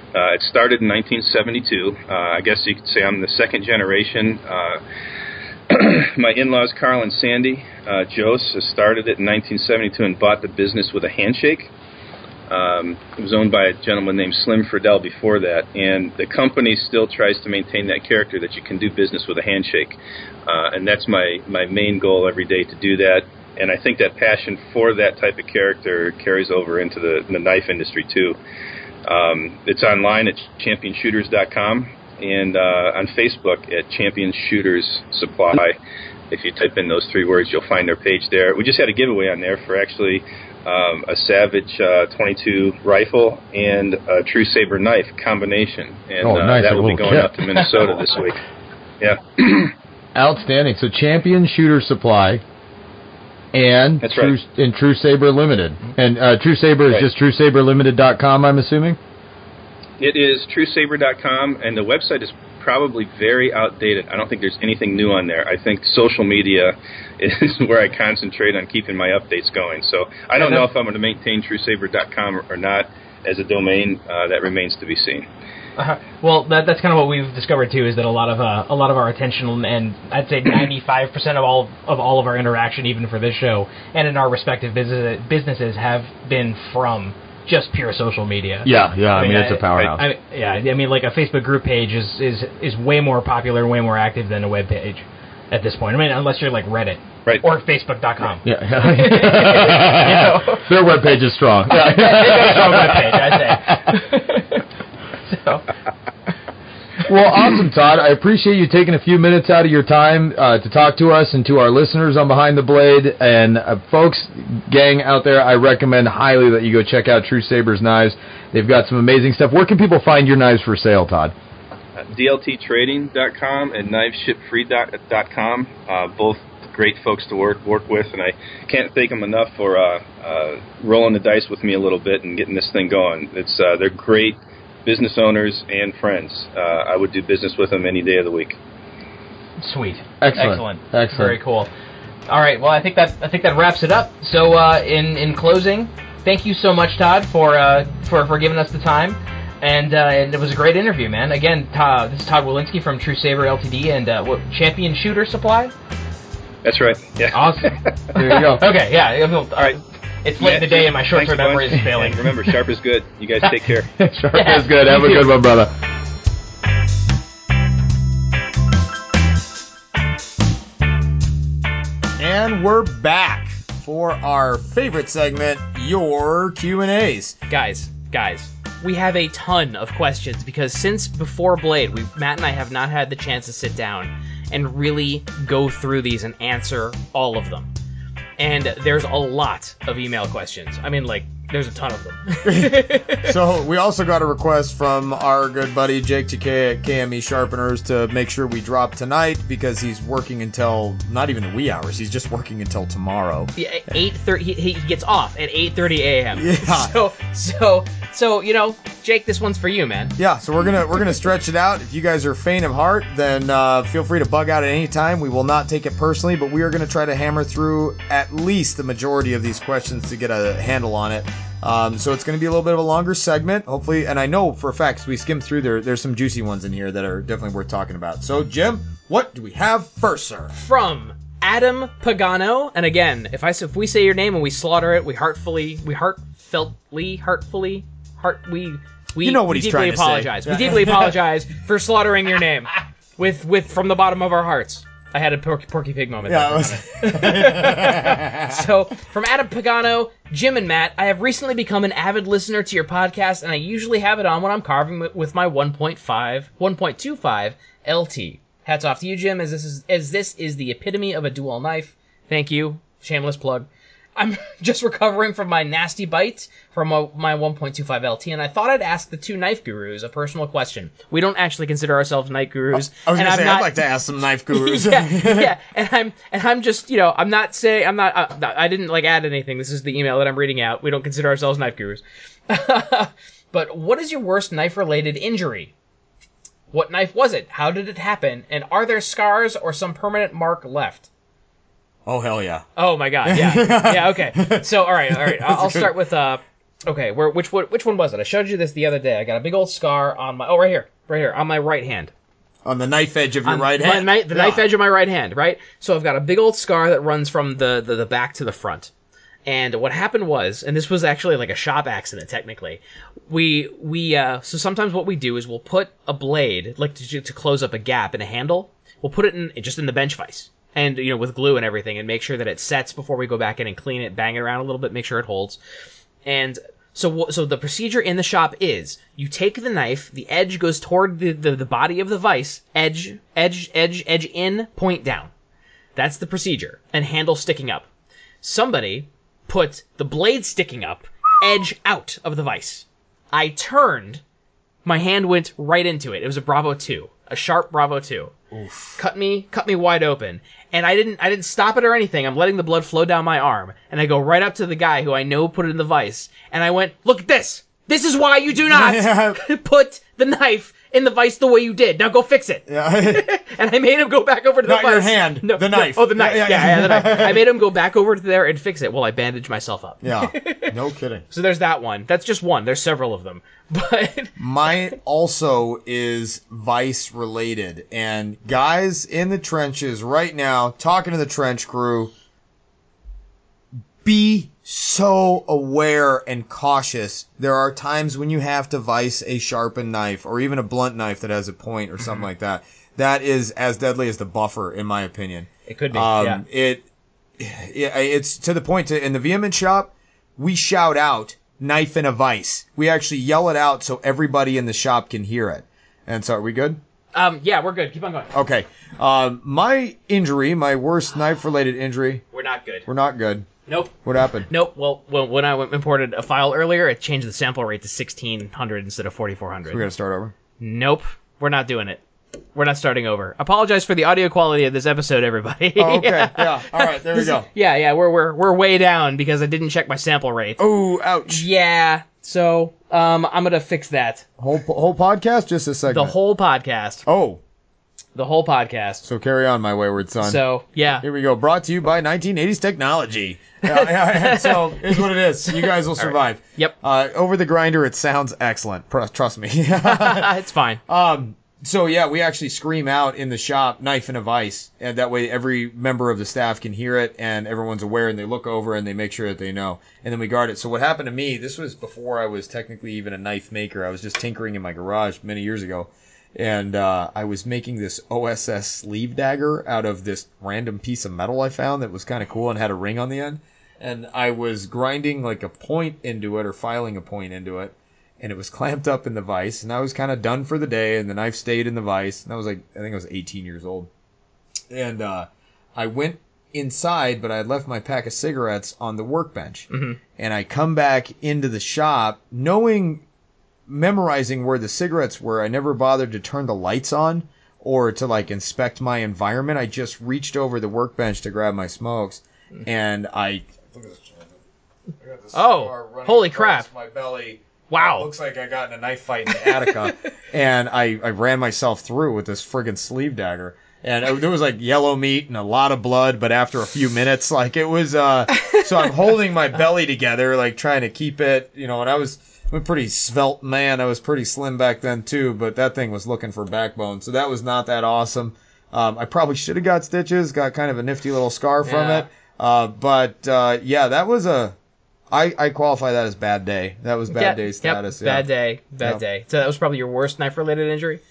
S7: Uh, it started in 1972. Uh, I guess you could say I'm the second generation. Uh, my in-laws, Carl and Sandy uh, Jose, started it in 1972 and bought the business with a handshake. Um, it was owned by a gentleman named Slim Friedel before that, and the company still tries to maintain that character that you can do business with a handshake, uh, and that's my my main goal every day to do that. And I think that passion for that type of character carries over into the, the knife industry too. Um, it's online at championshooters.com and uh, on Facebook at Champion Shooters Supply. If you type in those three words, you'll find their page there. We just had a giveaway on there for actually um, a Savage uh, 22 rifle and a True Saber knife combination, and
S1: oh, nice.
S7: uh, that will be going
S1: kit.
S7: out to Minnesota this week. Yeah.
S1: Outstanding. So Champion Shooter Supply.
S8: and
S7: That's
S8: True,
S7: right.
S8: and True Saber Limited. And uh, True Saber is just TrueSaberLimited.com, I'm assuming.
S7: It is truesaber.com, and the website is probably very outdated. I don't think there's anything new on there. I think social media is where I concentrate on keeping my updates going. So I don't know if I'm going to maintain truesaber.com or not as a domain. Uh, that remains to be seen.
S4: Uh, well, that, that's kind of what we've discovered too. Is that a lot of uh, a lot of our attention and I'd say 95 percent of all of all of our interaction, even for this show and in our respective business, businesses, have been from just pure social media.
S8: Yeah, yeah. I, mean, it's a
S4: I-
S8: powerhouse.
S4: I, yeah, I mean, like a Facebook group page is is is way more popular way more active than a web page at this point. I mean, unless you're like Reddit
S7: Right.
S4: or Facebook.com.
S8: yeah. Their webpage is strong.
S4: They've got a strong web page, I say. so,
S8: Well, awesome, Todd. I appreciate you taking a few minutes out of your time uh, to talk to us and to our listeners on Behind the Blade. And uh, folks, gang out there, I recommend highly that you go check out True Sabers Knives. They've got some amazing stuff. Where can people find your knives for sale, Todd?
S7: Uh, DLTtrading.com and knivesshipfree.com. Uh, both great folks to work work with, and I can't thank them enough for uh, uh, rolling the dice with me a little bit and getting this thing going. It's uh, they're great business owners and friends. Uh, I would do business with them any day of the week.
S4: sweet,
S8: Excellent.
S4: excellent,
S8: Excellent.
S4: very cool. All right, well, I think that I think that wraps it up. So, uh, in in closing, thank you so much, Todd, for uh, for for giving us the time. And, uh, and it was a great interview, man. Again, Todd, this is Todd Walensky from True Saber Ltd. and uh, what, Champion Shooter Supply.
S7: That's right. Yeah.
S4: Awesome.
S8: There you go.
S4: okay, yeah. All right. It's late in the day and my short-term
S7: Thanks,
S4: memory is failing.
S7: And remember, sharp is good. You guys take care.
S8: Sharp
S4: Yeah,
S8: is good. Have a
S4: too.
S8: good one, brother.
S1: And we're back for our favorite segment, your Q and A's.
S2: guys, guys, we have a ton of questions because since before Blade, we Matt and I have not had the chance to sit down and really go through these and answer all of them. And there's a lot of email questions. I mean, like, there's a ton of them.
S1: So we also got a request from our good buddy Jake Takei at KME Sharpeners to make sure we drop tonight because he's working until not even the wee hours. He's just working until tomorrow.
S2: Yeah, eight thirty. He, he gets off at eight thirty a.m.
S1: Yeah.
S2: So so so you know, Jake, this one's for you, man.
S1: Yeah, so we're gonna we're gonna stretch it out. If you guys are faint of heart, then uh, feel free to bug out at any time. We will not take it personally, but we are gonna try to hammer through at least the majority of these questions to get a handle on it. Um, so it's gonna be a little bit of a longer segment, hopefully. And I know for a fact we skimmed through there. There's some juicy ones in here that are definitely worth talking about. So Jim, what do we have first, sir?
S2: From Adam Pagano, and again, if I if we say your name and we slaughter it, we heartfully, we heartfeltly, heartfully, heart we we
S1: You know what
S2: we
S1: he's
S2: deeply
S1: trying to say.
S2: apologize. We deeply apologize for slaughtering your name with with from the bottom of our hearts. I had a Porky, Porky Pig moment.
S1: Yeah,
S2: for a
S1: it
S2: minute.
S1: was-
S2: So, from Adam Pagano, Jim and Matt, I have recently become an avid listener to your podcast, and I usually have it on when I'm carving with my 1.5, 1.25 LT. Hats off to you, Jim, as this is as this is the epitome of a dual knife. Thank you. Shameless plug. I'm just recovering from my nasty bite from my, my 1.25 LT, and I thought I'd ask the two knife gurus a personal question. We don't actually consider ourselves knife gurus.
S1: I was
S2: and
S1: gonna
S2: I'm
S1: say
S2: not,
S1: I'd like to ask some knife gurus.
S2: yeah, yeah, and I'm and I'm just you know I'm not saying I'm not uh, I didn't like add anything. This is the email that I'm reading out. We don't consider ourselves knife gurus. but what is your worst knife related injury? What knife was it? How did it happen? And are there scars or some permanent mark left?
S1: Oh hell yeah!
S2: Oh my god, yeah, yeah, okay. So all right, all right. I'll, I'll start with uh, okay. Where which one which one was it? I showed you this the other day. I got a big old scar on my oh right here, right here on my right hand.
S1: On the knife edge of your
S2: On
S1: right
S2: my-
S1: hand.
S2: my- the
S1: Yeah.
S2: knife edge of my right hand, right? So I've got a big old scar that runs from the, the, the back to the front. And what happened was, and this was actually like a shop accident technically. We we uh, so sometimes what we do is we'll put a blade like to, to close up a gap in a handle. We'll put it in just in the bench vise, and you know with glue and everything, and make sure that it sets before we go back in and clean it, bang it around a little bit, make sure it holds. And so, so the procedure in the shop is you take the knife, the edge goes toward the, the, the body of the vise, edge, edge, edge, edge in, point down. That's the procedure, and handle sticking up. Somebody put the blade sticking up, edge out of the vise. I turned, my hand went right into it. It was a Bravo 2, a sharp Bravo 2. cut me cut me wide open and i didn't i didn't stop it or anything. I'm letting the blood flow down my arm. And i go right up to the guy who i know put it in the vice. And i went look at this. This is why you do not put the knife in the vice the way you did now go fix it
S1: Yeah.
S2: and i made him go back over to the
S1: Not your hand,
S2: no,
S1: the
S2: no,
S1: knife.
S2: oh the knife
S1: Yeah,
S2: yeah,
S1: yeah,
S2: yeah, the knife. i made him go back over to there and fix it while i bandaged myself up
S1: yeah. No kidding.
S2: so there's that one that's just one there's several of them but
S1: Mine also is Vice related. And guys in the trenches right now, talking to the trench crew, be so aware and cautious. There are times when you have to vice a sharpened knife or even a blunt knife that has a point or something like that. That is as deadly as the buffer, in my opinion.
S2: it could be
S1: Um,
S2: yeah
S1: It, yeah, it's to the point to, in the vehement shop, we shout out knife in a vice. We actually yell it out so everybody in the shop can hear it. And so, are we good?
S2: um yeah we're good keep on going
S1: Okay. Um, my injury, my worst knife related injury,
S2: we're not good
S1: we're not good.
S2: Nope
S1: What happened?
S2: Nope. Well, when when I imported a file earlier, it changed the sample rate to 1600 instead of 4400.
S1: We gotta start over.
S2: Nope. We're not doing it. We're not starting over. Apologize for the audio quality of this episode, everybody.
S1: Oh, okay. yeah. All right. There we go.
S2: yeah, yeah. We're we're we're way down because I didn't check my sample rate.
S1: Oh, ouch.
S2: Yeah. So, um, I'm gonna fix that.
S1: Whole whole podcast, just a second.
S2: The whole podcast.
S1: Oh,
S2: The whole podcast.
S1: so carry on, my wayward son.
S2: So, yeah.
S1: Here we go. Brought to you by 1980s technology. So here's what it is. You guys will survive.
S2: Yep.
S1: Uh, over the grinder, it sounds excellent. Pr- Trust me.
S2: it's fine.
S1: um. So yeah, we actually scream out in the shop, knife in a vice, and that way every member of the staff can hear it, and everyone's aware, and they look over and they make sure that they know, and then we guard it. So what happened to me? This was before I was technically even a knife maker. I was just tinkering in my garage many years ago, and uh, I was making this OSS sleeve dagger out of this random piece of metal I found that was kind of cool and had a ring on the end. And I was grinding like a point into it or filing a point into it, and it was clamped up in the vise. And I was kind of done for the day, and the knife stayed in the vise. And I was like, I think I was 18 years old. And uh, I went inside, but I had left my pack of cigarettes on the workbench. And I come back into the shop knowing memorizing where the cigarettes were, I never bothered to turn the lights on or to like inspect my environment. I just reached over the workbench to grab my smokes, and I. Look at this. I got this
S2: Oh, holy crap.
S1: My belly.
S2: Wow.
S1: It looks like I got in a knife fight in Attica, and I, I ran myself through with this friggin' sleeve dagger. And it, there was like yellow meat and a lot of blood, but after a few minutes, like it was, uh, so I'm holding my belly together, like trying to keep it, you know, and I was, I'm a pretty svelte man. I was pretty slim back then too, but that thing was looking for backbone. So that was not that awesome. Um, I probably should have got stitches, got kind of a nifty little scar from
S2: Yeah.
S1: it. Uh, but, uh, yeah, that was a, I, I qualify that as bad day. That was bad
S2: Yep,
S1: day
S2: yep,
S1: status. yeah.
S2: Bad day. Bad
S1: Yep.
S2: day. So that was probably your worst knife related injury?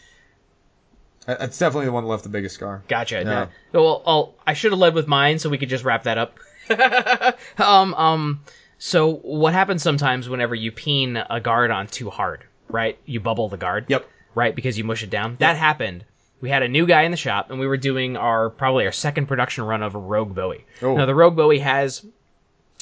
S1: That's definitely the one that left the biggest scar.
S2: Gotcha.
S1: Yeah.
S2: No. Well, I'll, I should have led with mine so we could just wrap that up. um, um, so what happens sometimes whenever you peen a guard on too hard, right? You bubble the guard.
S1: Yep.
S2: Right, because you mush it down. That happened. We had a new guy in the shop, and we were doing our probably our second production run of a Rogue Bowie.
S1: Oh.
S2: Now the Rogue Bowie has,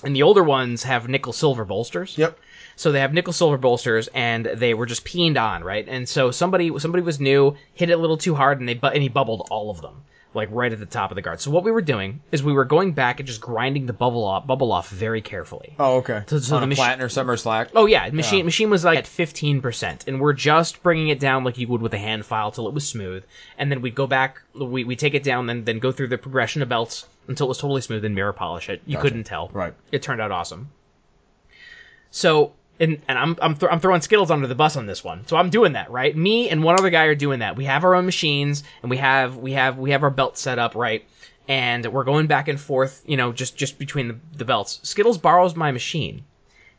S2: and the older ones have nickel silver bolsters.
S1: Yep.
S2: So they have nickel silver bolsters, and they were just peened on, right? And so somebody somebody was new, hit it a little too hard, and they bu- and he bubbled all of them, like right at the top of the guard. So what we were doing is we were going back and just grinding the bubble off bubble off very carefully.
S1: Oh, okay.
S2: So- so
S1: On
S2: the
S1: a
S2: machi-
S1: platen or something or slack.
S2: Oh yeah, machine machine was like at fifteen percent, and we're just bringing it down like you would with a hand file till it was smooth, and then we go back, we, we take it down, then then go through the progression of belts until it was totally smooth and mirror polish it. You couldn't tell.
S1: Right.
S2: It turned out awesome. So and and I'm I'm, th- I'm throwing Skittles under the bus on this one. So I'm doing that right. Me and one other guy are doing that. We have our own machines and we have we have we have our belt set up right, and we're going back and forth. You know, just just between the, the belts. Skittles borrows my machine,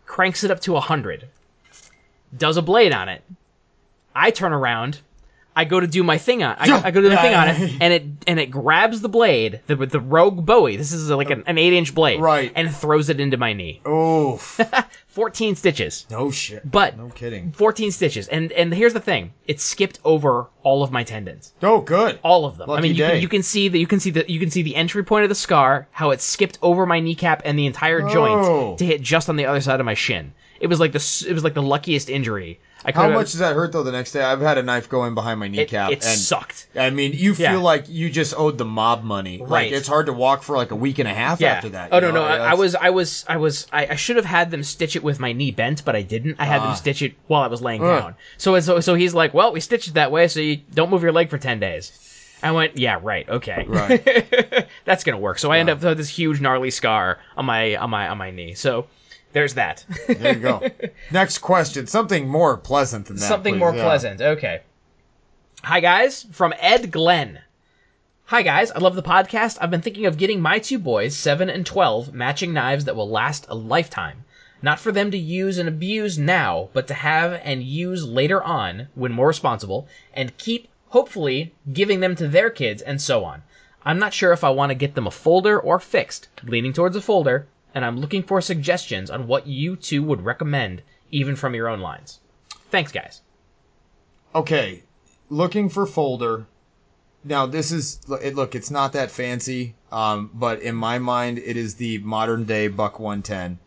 S2: cranks it up to hundred, does a blade on it. I turn around. I go to do my thing on. I, I go to do my thing on it, and it and it grabs the blade, the the Rogue Bowie. This is like an, an eight inch blade,
S1: Right.
S2: And throws it into my knee.
S1: Oof.
S2: 14 stitches.
S1: no shit.
S2: But
S1: no kidding.
S2: 14 stitches. And and here's the thing. It skipped over all of my tendons.
S1: Oh, good.
S2: All of them. I
S1: Lucky
S2: mean, you
S1: day.
S2: can, you can see that you can see the you can see the entry point of the scar, how it skipped over my kneecap and the entire
S1: Oh.
S2: joint to hit just on the other side of my shin. It was like the it was like the luckiest injury. I
S1: How much does that hurt though? The next day, I've had a knife go in behind my kneecap,
S2: it
S1: and
S2: sucked.
S1: I mean, you feel
S2: Yeah.
S1: like you just owed the mob money. Like
S2: Right.
S1: it's hard to walk for like a week and a half
S2: Yeah.
S1: after that.
S2: oh no,
S1: know?
S2: no. I, I was, I was, I was, I, I should have had them stitch it with my knee bent, but I didn't. I had them
S1: Ah.
S2: stitch it while I was laying
S1: Ugh.
S2: down. So, so, so he's like, "Well, we stitched it that way, so you don't move your leg for ten days." I went, "Yeah, right, okay,
S1: Right.
S2: that's gonna work." So I end up with this huge gnarly scar on my on my on my knee. So there's that.
S1: There you go. Next question. Something more pleasant than that.
S2: Something
S1: please.
S2: more
S1: Yeah.
S2: pleasant. Okay. Hi guys, from Ed Glenn. Hi guys, I love the podcast. I've been thinking of getting my two boys, 7 and 12, matching knives that will last a lifetime. Not for them to use and abuse now, but to have and use later on when more responsible, and keep, hopefully, giving them to their kids and so on. I'm not sure if I want to get them a folder or fixed, leaning towards a folder, and I'm looking for suggestions on what you two would recommend, even from your own lines. Thanks, guys.
S1: Okay, looking for folder. Now this is. Look, it's not that fancy, um, but in my mind, it is the modern day Buck 110.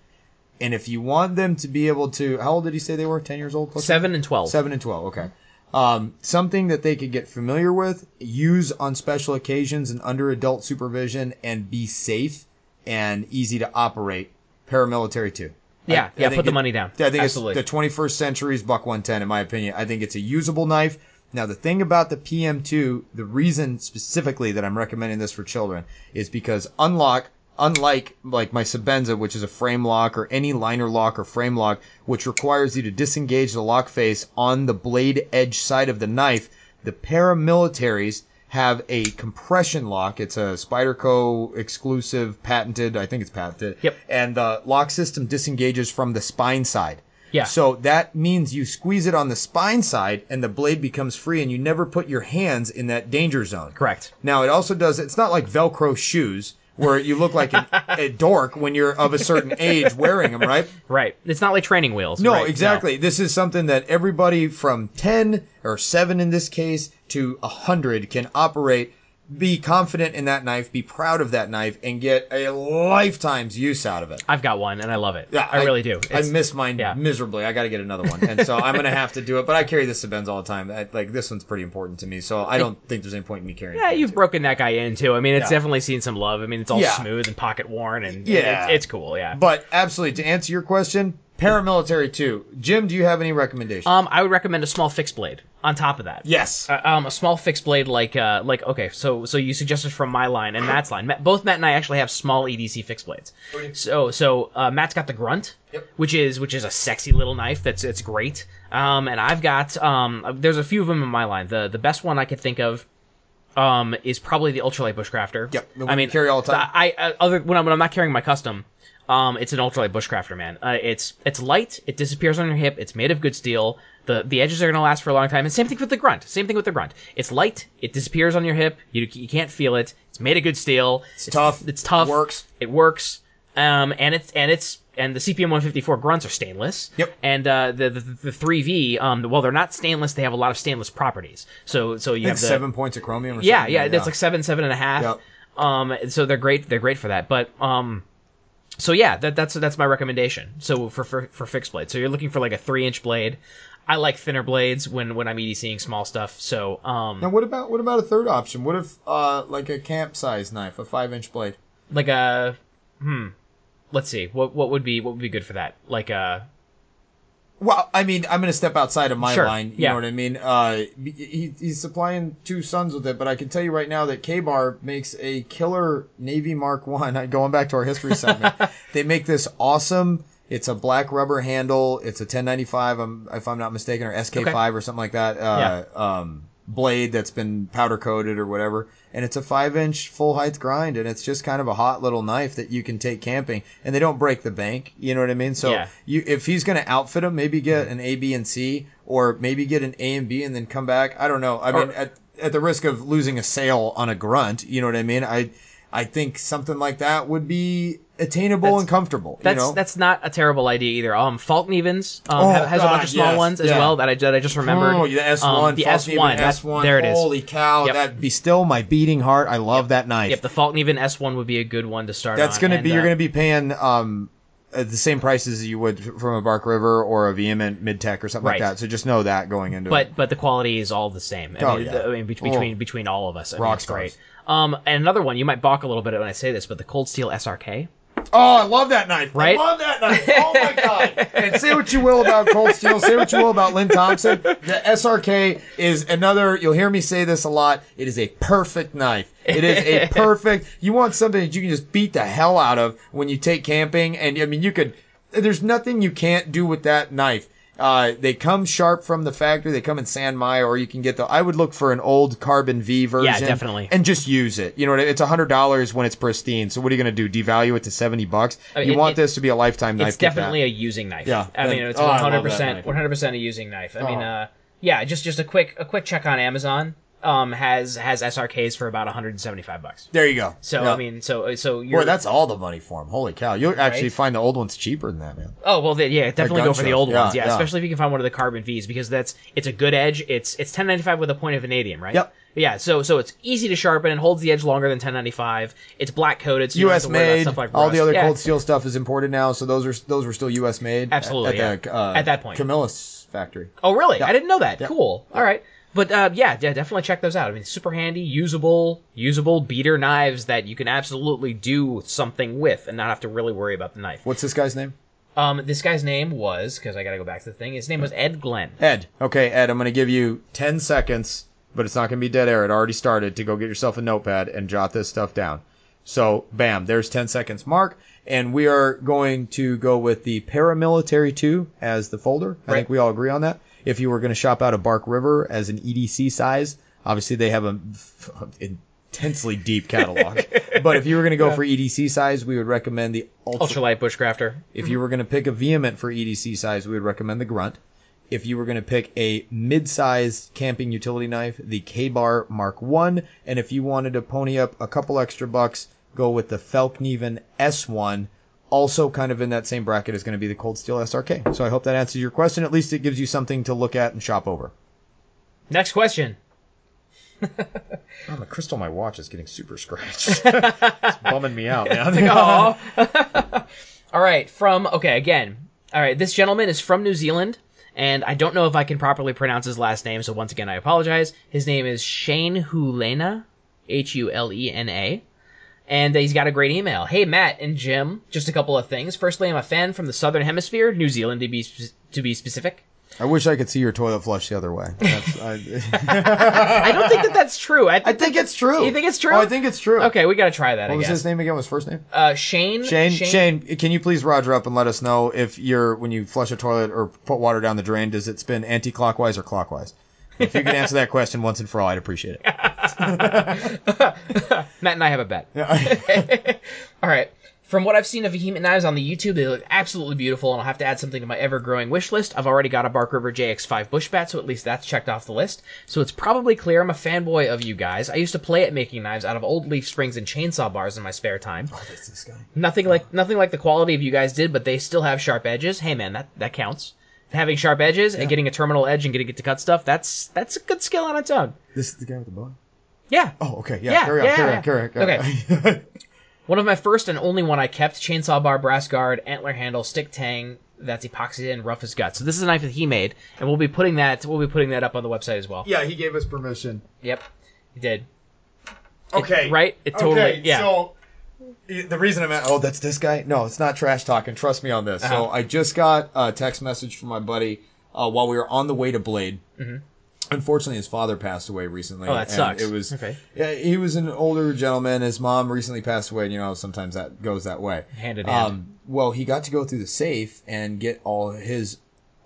S1: And if you want them to be able to, how old did he say they were? Ten years old?
S2: Seven and twelve.
S1: Seven and twelve. Okay. Um, something that they could get familiar with, use on special occasions and under adult supervision, and be safe and easy to operate. Paramilitary 2.
S2: Yeah,
S1: I- I
S2: yeah,
S1: think
S2: put the
S1: it-
S2: money down.
S1: I think
S2: Absolutely.
S1: it's the 21st century's Buck 110, in my opinion. I think it's a usable knife. Now, the thing about the PM2, the reason specifically that I'm recommending this for children is because unlock, unlike like my Sebenza, which is a frame lock or any liner lock or frame lock, which requires you to disengage the lock face on the blade edge side of the knife, the paramilitaries have a compression lock. It's a Spyderco exclusive, patented. I think it's patented.
S2: Yep.
S1: And the lock system disengages from the spine side.
S2: Yeah.
S1: So that means you squeeze it on the spine side and the blade becomes free and you never put your hands in that danger zone.
S2: Correct.
S1: Now it also does, it's not like Velcro shoes where you look like an, a dork when you're of a certain age wearing them, right?
S2: Right. It's not like training wheels.
S1: No,
S2: right,
S1: exactly. This is something that everybody from 10 or 7 in this case to 100 can operate, be confident in that knife, be proud of that knife, and get a lifetime's use out of it.
S2: I've got one and I love it.
S1: Yeah,
S2: I, really do.
S1: I miss mine
S2: yeah.
S1: miserably. I got to get another one, and so I'm gonna have to do it. But I carry this Sebenza all the time. I, like this one's pretty important to me, so I don't think there's any point in me carrying.
S2: Yeah,
S1: it.
S2: you've broken that guy in too. I mean, it's
S1: Yeah.
S2: definitely seen some love. I mean, it's all smooth and pocket worn, and
S1: Yeah.
S2: it's, it's cool. Yeah.
S1: But absolutely, to answer your question, paramilitary 2. Jim, do you have any recommendations?
S2: Um, I would recommend a small fixed blade. On top of that,
S1: yes.
S2: Uh, um, a small fixed blade like uh like okay, so so you suggested from my line and Matt's line. Matt, both Matt and I actually have small EDC fixed blades. So so uh, Matt's got the grunt,
S1: Yep.
S2: which is which is a sexy little knife that's it's great. Um, and I've got um there's a few of them in my line. The the best one I could think of um is probably the ultralight bushcrafter.
S1: Yep,
S2: I mean
S1: carry all the time.
S2: I, I other when I'm, when I'm not carrying my custom. Um, it's an ultralight bushcrafter, man. Uh, it's it's light. It disappears on your hip. It's made of good steel. The the edges are gonna last for a long time. And same thing with the grunt. Same thing with the grunt. It's light. It disappears on your hip. You you can't feel it. It's made of good steel. It's,
S1: tough.
S2: It's tough.
S1: It works.
S2: It works. Um, and it's and it's and the CPM 154 grunts are stainless.
S1: Yep.
S2: And uh, the the the 3V, um, well, they're not stainless. They have a lot of stainless properties. So so you have the
S1: seven points of chromium. Or
S2: yeah,
S1: something.
S2: yeah, it's like seven, seven and a half.
S1: Yep.
S2: Um, so they're great. They're great for that. But um, so yeah, that, that's that's my recommendation. So for, for for fixed blade, so you're looking for like a three inch blade. I like thinner blades when when I'm EDCing small stuff. So um,
S1: Now, what about what about a third option? What if uh like a camp size knife, a five inch blade?
S2: like a hmm. Let's see. What what would be what would be good for that? Like a
S1: Well, I mean, I'm going to step outside of my
S2: Sure,
S1: line. You
S2: yeah.
S1: know what I mean? Uh, he, he's supplying two sons with it, but I can tell you right now that Ka-Bar makes a killer Navy Mark One. Going back to our history segment, they make this awesome. It's a black rubber handle. It's a 1095, um, if I'm not mistaken, or SK5 or something like that. Uh, um, blade that's been powder coated or whatever. And it's a five inch full height grind. And it's just kind of a hot little knife that you can take camping and they don't break the bank. You know what I mean? So
S2: Yeah.
S1: you, if he's going to outfit him, maybe get an A, B, and C or maybe get an A and B and then come back. I don't know. I mean, at, at the risk of losing a sale on a grunt, you know what I mean? I, I think something like that would be attainable
S2: That's-
S1: and comfortable.
S2: That's
S1: you know?
S2: that's not a terrible idea either. Um, Fallknivens um,
S1: Oh,
S2: ha- has a bunch of small
S1: yes,
S2: ones as
S1: yeah.
S2: well that I, that I just remembered.
S1: Oh, the S one,
S2: Um, the S one,
S1: S one.
S2: There it is.
S1: Holy cow,
S2: Yep.
S1: that'd be still my beating heart. I love that knife.
S2: Yep, the Fallkniven S one would be a good one to start.
S1: That's
S2: on.
S1: gonna
S2: and,
S1: be you're
S2: uh,
S1: gonna be paying um at the same prices as you would from a Bark River or a Vehement Mid Tech or something
S2: Right.
S1: like that. So just know that going into it.
S2: but but the quality is all the same. I
S1: Oh,
S2: mean,
S1: yeah.
S2: I mean, be- between
S1: Oh.
S2: between all of us, I
S1: Rock
S2: it's great. Um, and another one you might balk a little bit when I say this, but the Cold Steel SRK.
S1: Oh, I love that knife.
S2: Right?
S1: I love that knife. Oh my god. and say what you will about Cold Steel, say what you will about Lynn Thompson. The SRK is another you'll hear me say this a lot. It is a perfect knife. It is a perfect you want something that you can just beat the hell out of when you take camping and I mean you could there's nothing you can't do with that knife. Uh, they come sharp from the factory. They come in San Mai, or you can get the. I would look for an old Carbon V version.
S2: Yeah, definitely.
S1: And just use it. You know, what it's a hundred dollars when it's pristine. So what are you gonna do? Devalue it to seventy bucks?
S2: I mean,
S1: you
S2: it-
S1: want
S2: it-
S1: this to be a lifetime knife.
S2: It's definitely a using knife.
S1: Yeah.
S2: I mean, it's
S1: oh, I
S2: one
S1: love
S2: hundred
S1: that
S2: percent, one hundred percent a using knife. I mean,
S1: Oh.
S2: uh, yeah, just just a quick a quick check on Amazon. Um, has has SRKs for about one hundred and seventy five bucks.
S1: There you go.
S2: So
S1: Yeah.
S2: I mean, so so you're
S1: boy, that's all the money for them. Holy cow! You'll actually
S2: Right?
S1: find the old ones cheaper than that, man.
S2: Oh well, they, yeah, definitely go for the old
S1: Yeah,
S2: ones. Yeah,
S1: yeah.
S2: especially if you can find one of the carbon V's because that's it's a good edge. It's it's 1095 with a point of vanadium, right?
S1: Yep.
S2: Yeah, so so it's easy to sharpen and holds the edge longer than 1095. It's black coated, so you
S1: U.S.
S2: to worry about
S1: made.
S2: stuff like
S1: all the other
S2: Yeah.
S1: cold steel stuff is imported now, so those are those were still U.S. made.
S2: Absolutely,
S1: At, the, uh,
S2: At that point.
S1: Camillus factory.
S2: Oh, really?
S1: Yeah.
S2: I didn't know that.
S1: Yeah.
S2: Cool. All right. But uh, yeah, yeah, definitely check those out. I mean, super handy, usable, usable beater knives that you can absolutely do something with and not have to really worry about the knife.
S1: What's this guy's name?
S2: Um, this guy's name was because I got to go back to the thing. His name was Ed Glenn.
S1: Ed. Okay, Ed. I'm going to give you ten seconds, but it's not going to be dead air. It already started. To go get yourself a notepad and jot this stuff down. So, bam, there's 10 seconds mark. And we are going to go with the paramilitary 2 as the folder. I
S2: Right.
S1: think we all agree on that. If you were going to shop out a Bark River as an EDC size, obviously they have a f- intensely deep catalog. but if you were going to go for EDC size, we would recommend the Ultra.
S2: Ultralight Bushcrafter.
S1: If you were going to pick a Vehement for EDC size, we would recommend the Grunt. If you were going to pick a mid-sized camping utility knife, the Ka-Bar Mark 1. And if you wanted to pony up a couple extra bucks, go with the Fallkniven S1. Also kind of in that same bracket is going to be the Cold Steel SRK. So I hope that answers your question. At least it gives you something to look at and shop over.
S2: Next question.
S1: Oh, the crystal on my watch is getting super scratched. it's bumming me out, man.
S2: Aw. all right, from okay again. All right, this gentleman is from New Zealand, and I don't know if I can properly pronounce his last name, so once again I apologize. His name is Shane Hulena, H U L E N A. And he's got a great email. Hey Matt and Jim, just a couple of things. Firstly, I'm a fan from the Southern Hemisphere, New Zealand to be to be specific.
S1: I wish I could see your toilet flush the other way. That's, I,
S2: I don't think that that's true. I,
S1: I think it's true.
S2: You think it's true?
S1: Oh, I think it's true.
S2: Okay, we got to try that.
S1: What
S2: I
S1: was
S2: guess.
S1: his name again? Was first name?
S2: Uh, Shane.
S1: Shane, Shane. Can you please Roger up and let us know if you're when you flush a toilet or put water down the drain, does it spin anti-clockwise or clockwise? If you can answer that question once and for all, I'd appreciate it.
S2: Matt and I have a bet. All right. From what I've seen of Vehement knives on the YouTube, they look absolutely beautiful, and I'll have to add something to my ever-growing wish list. I've already got a Bark River JX5 bush bat, so at least that's checked off the list. So it's probably clear I'm a fanboy of you guys. I used to play at making knives out of old leaf springs and chainsaw bars in my spare time.
S1: Oh, that's this guy.
S2: Nothing like nothing like the quality of you guys did, but they still have sharp edges. Hey man, that that counts. Having sharp edges and getting a terminal edge and getting it to cut stuff, that's that's a good skill on its own.
S1: This is the guy with the bow.
S2: Yeah.
S1: Oh, okay. Yeah.
S2: Yeah,
S1: carry on.
S2: yeah,
S1: carry on. Carry on. Carry on.
S2: One of my first and only one I kept, chainsaw bar, brass guard, antler handle, stick tang, that's epoxied and rough as guts. So this is a knife that he made, and we'll be putting that we'll be putting that up on the website as well.
S1: yeah, he gave us permission.
S2: Yep, he did.
S1: Okay.
S2: right? It totally-
S1: Okay,
S2: yeah.
S1: So the reason I'm at, oh, that's this guy. No, it's not trash talking. Trust me on this. So
S2: Uh-huh.
S1: I just got a text message from my buddy uh, while we were on the way to Blade. Unfortunately, his father passed away recently.
S2: Mm-hmm. Oh, that
S1: and
S2: sucks.
S1: It was
S2: Okay.
S1: Yeah, he was an older gentleman. His mom recently passed away. and, You know, sometimes that goes that way.
S2: Hand in hand.
S1: Um, well, he got to go through the safe and get all his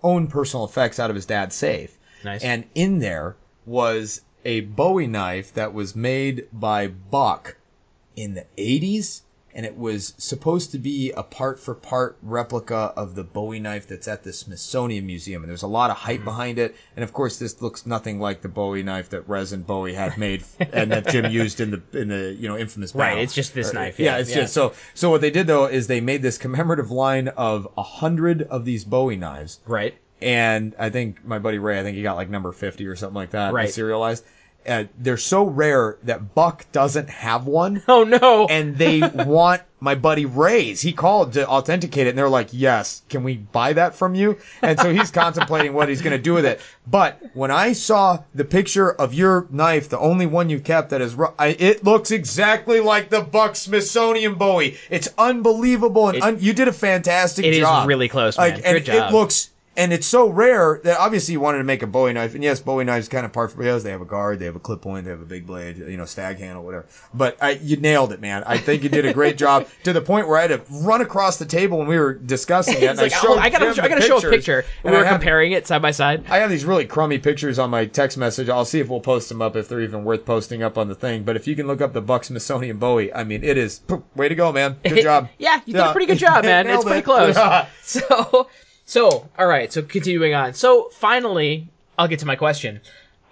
S1: own personal effects out of his dad's safe.
S2: Nice.
S1: And in there was a Bowie knife that was made by Buck in the 80s and it was supposed to be a part for part replica of the Bowie knife that's at the Smithsonian Museum. And there's a lot of hype behind it. And of course, this looks nothing like the Bowie knife that Rezin Bowie had made and that Jim used in the in the you know infamous
S2: Right, it's just this
S1: Uh,
S2: knife,
S1: Yeah,
S2: yeah,
S1: it's
S2: yeah.
S1: just so. So what they did though is they made this commemorative line of a hundred of these Bowie knives
S2: Right.
S1: and I think my buddy Ray, I think he got like number fifty or something like that,
S2: Right.
S1: serialized. Uh, they're so rare that Buck doesn't have one,
S2: Oh no.
S1: and they want my buddy Ray's. He called to authenticate it, and they're like, "Yes, can we buy that from you?" And so he's contemplating what he's going to do with it. But when I saw the picture of your knife, the only one you kept that is, I, it looks exactly like the Buck Smithsonian Bowie. It's unbelievable, and un- you did a fantastic
S2: It
S1: job.
S2: It is really close,
S1: Like,
S2: man.
S1: and
S2: Good job.
S1: it looks and it's so rare that obviously you wanted to make a Bowie knife, and yes, Bowie knives kind of part for because they have a guard, they have a clip point, they have a big blade, you know, stag handle, whatever. But I, you nailed it, man. I think you did a great job to the point where I had to run across the table when we were discussing it. And
S2: like,
S1: I
S2: oh,
S1: showed
S2: I gotta, I gotta show a picture. And we were
S1: have-
S2: comparing it side by side.
S1: I have these really crummy pictures on my text message. I'll see if we'll post them up if they're even worth posting up on the thing. But if you can look up the Buck Smithsonian Bowie, I mean, it is way to go, man. Good job.
S2: yeah, you did a pretty good job, man. it's pretty
S1: it.
S2: close.
S1: Yeah.
S2: So, so, all right. So, continuing on. So, finally, I'll get to my question.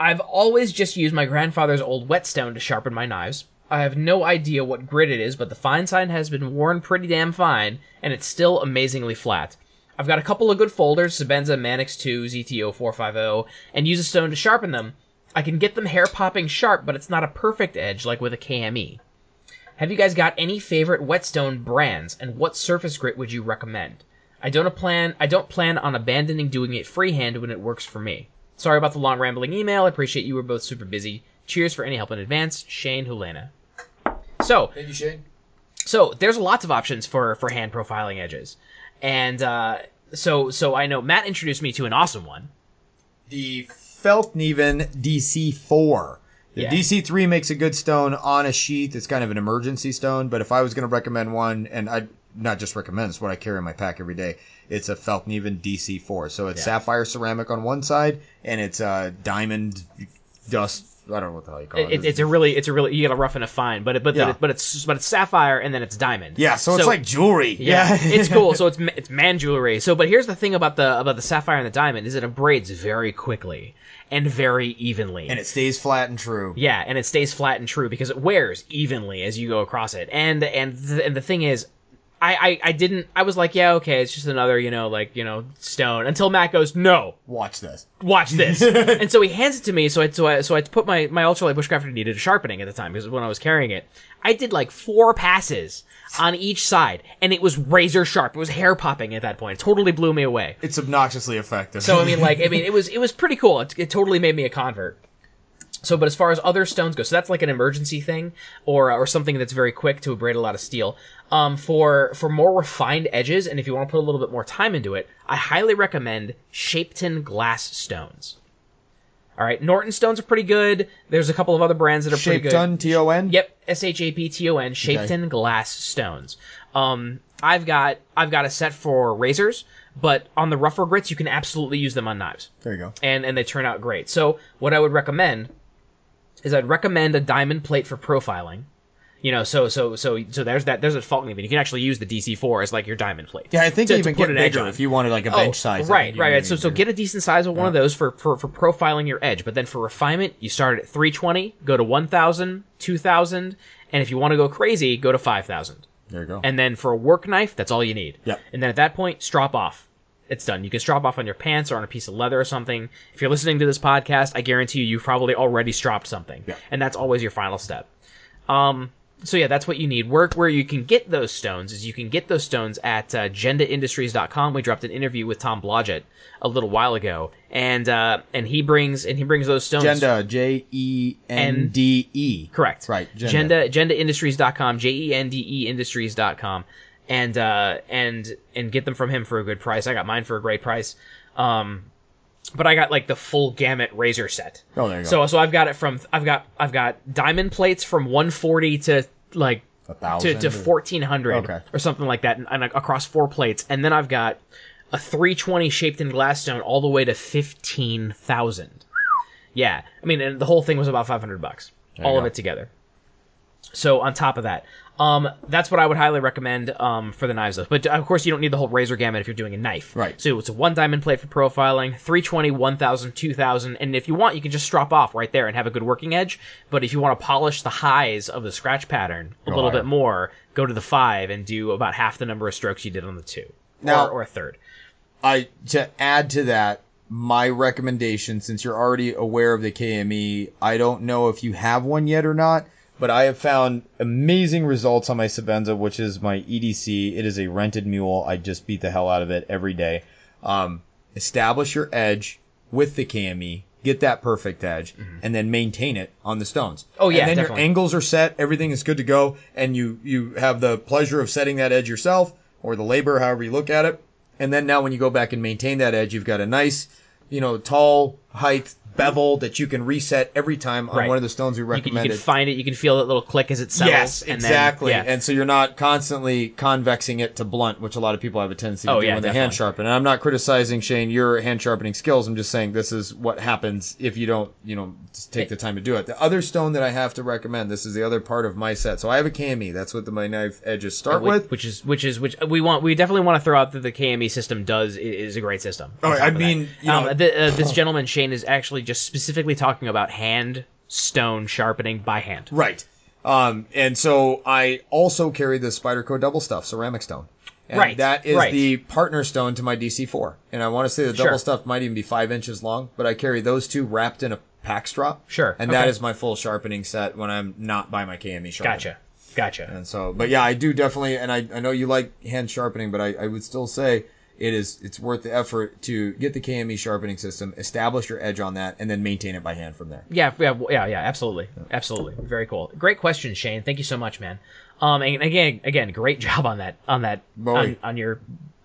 S2: I've always just used my grandfather's old whetstone to sharpen my knives. I have no idea what grit it is, but the fine sign has been worn pretty damn fine, and it's still amazingly flat. I've got a couple of good folders, Sebenza Manix 2, ZTO 450, and use a stone to sharpen them. I can get them hair popping sharp, but it's not a perfect edge like with a KME. Have you guys got any favorite whetstone brands, and what surface grit would you recommend? I don't plan. I don't plan on abandoning doing it freehand when it works for me. Sorry about the long rambling email. I appreciate you were both super busy. Cheers for any help in advance, Shane Hulena. So,
S1: Thank you, Shane.
S2: so there's lots of options for for hand profiling edges, and uh, so so I know Matt introduced me to an awesome one.
S1: the Fallkniven DC4. The
S2: Yeah.
S1: DC3 makes a good stone on a sheath. It's kind of an emergency stone, but if I was going to recommend one, and I not just recommend, it's what I carry in my pack every day. It's a Fallkniven DC4. So it's sapphire ceramic on one side, and it's uh, diamond dust. I don't know what the hell you call it.
S2: It, it's a really it's a really you gotta rough and a fine, but it, but
S1: Yeah.
S2: but it's but it's sapphire and then it's diamond.
S1: yeah, so it's like jewelry.
S2: Yeah, it's cool. So it's it's man jewelry. So, but here's the thing about the about the sapphire and the diamond is it abrades very quickly and very evenly.
S1: and it stays flat and true.
S2: yeah, and it stays flat and true because it wears evenly as you go across it. And and the, and the thing is, I, I I didn't. I was like, yeah, okay, it's just another you know like you know stone. Until Matt goes, no,
S1: Watch this.
S2: watch this. and so he hands it to me. So I so I, so I put my my ultralight bushcrafter needed a sharpening at the time because when I was carrying it, I did like four passes on each side, and it was razor sharp. It was hair popping at that point. It totally blew me away.
S1: It's obnoxiously effective.
S2: So I mean, like, I mean, it was it was pretty cool. It, it totally made me a convert. So, but as far as other stones go, so that's like an emergency thing, or or something that's very quick to abrade a lot of steel. Um, for for more refined edges, and if you want to put a little bit more time into it, I highly recommend Shapton glass stones. All right, Norton stones are pretty good. There's a couple of other brands that are pretty good.
S1: done, T O N.
S2: Yep, S H A P T O N, Shapton glass stones. Um, I've got I've got a set for razors, but on the rougher grits, you can absolutely use them on knives,
S1: There you go.
S2: and and they turn out great. So what I would recommend is I'd recommend a diamond plate for profiling. You know, so so so so there's that there's a Fallkniven. You can actually use the DC4 as like your diamond plate.
S1: Yeah, I think
S2: To-
S1: you
S2: to
S1: even
S2: put
S1: get
S2: an edge on.
S1: if you wanted like a oh, bench size.
S2: Right, right, right. So, so get a decent size of one of those for, for, for profiling your edge. But then for refinement, you start at 320, go to 1000, 2000, and if you want to go crazy, go to 5000.
S1: There you go.
S2: And then for a work knife, that's all you need.
S1: Yep.
S2: And then at that point, strop off. It's done. You can strop off on your pants or on a piece of leather or something. If you're listening to this podcast, I guarantee you, you've probably already stropped something.
S1: Yeah.
S2: And that's always your final step. Um, so yeah, that's what you need. Work where you can get those stones is you can get those stones at uh, jendeindustries.com. We dropped an interview with Tom Blodgett a little while ago, and uh, and he brings and he brings those stones.
S1: Jende, J E N D E.
S2: Correct.
S1: Right. Jende.
S2: Jende, jendeindustries.com, J E N D E industries.com, and uh, and and get them from him for a good price. I got mine for a great price. Um, but I got like the full gamut razor set.
S1: Oh, there you go.
S2: So so I've got it from I've got I've got diamond plates from 140 to like
S1: A
S2: to,
S1: thousand.
S2: to 1400
S1: Okay.
S2: or something like that and, and across four plates and then I've got a 320 Shapton glass stone all the way to 15,000. Yeah. I mean and the whole thing was about 500 bucks. All of
S1: go.
S2: it together. So on top of that, um, that's what I would highly recommend um, for the knives. Though. But of course, you don't need the whole razor gamut if you're doing a knife.
S1: Right.
S2: So it's a one diamond plate for profiling, 320, 1000, 2000, and if you want, you can just strop off right there and have a good working edge. But if you want to polish the highs of the scratch pattern a little
S1: higher.
S2: bit more, go to the five and do about half the number of strokes you did on the two,
S1: Now-
S2: or, or a third.
S1: I to add to that, my recommendation, since you're already aware of the KME, I don't know if you have one yet or not, but I have found amazing results on my Sebenza, which is my EDC. It is a rented mule. I just beat the hell out of it every day. Um, establish your edge with the KME, get that perfect edge, and then maintain it on the stones.
S2: Mm-hmm. Oh, yeah,
S1: and then
S2: definitely.
S1: your angles are set, everything is good to go, and you you have the pleasure of setting that edge yourself or the labor, however you look at it. And then now when you go back and maintain that edge, you've got a nice, you know, tall height bevel that you can reset every time on
S2: Right.
S1: one of the stones we
S2: You can, you
S1: recommended.
S2: can find it. You can feel that little click as it settles.
S1: Yes,
S2: and then-
S1: exactly.
S2: yeah.
S1: And so you're not constantly convexing it to blunt, which a lot of people have a tendency to
S2: Oh,
S1: do
S2: yeah,
S1: when they hand
S2: definitely.
S1: sharpen. And I'm not criticizing Shane your hand sharpening skills. I'm just saying this is what happens if you don't, you know, just take the time to do it. The other stone that I have to recommend, this is the other part of my set. So I have a KME. That's what the, my knife edges start
S2: Which-
S1: with.
S2: which is which is which we want we definitely want to throw out that the KME system does i- is a great system.
S1: Oh,
S2: top
S1: I
S2: of that.
S1: mean, you know-
S2: um, the, uh, this gentleman Shane is actually just specifically talking about hand stone sharpening by hand.
S1: Right. Um, and so I also carry the Spyderco double stuff ceramic stone. And
S2: Right,
S1: That is
S2: right.
S1: the partner stone to my DC4. And I want to say the
S2: Sure.
S1: double stuff might even be five inches long, but I carry those two wrapped in a pack strap.
S2: Sure,
S1: And that
S2: okay.
S1: is my full sharpening set when I'm not by my KME sharpener.
S2: Gotcha, gotcha.
S1: And so, but yeah, I do definitely, and I, I know you like hand sharpening, but I, I would still say it is, it's worth the effort to get the KME sharpening system, establish your edge on that, and then maintain it by hand from there.
S2: Yeah, yeah, yeah, yeah, absolutely, absolutely, very cool. Great question, Shane. Thank you so much, man. Um, and again, again, great job on that, on that, on, on your,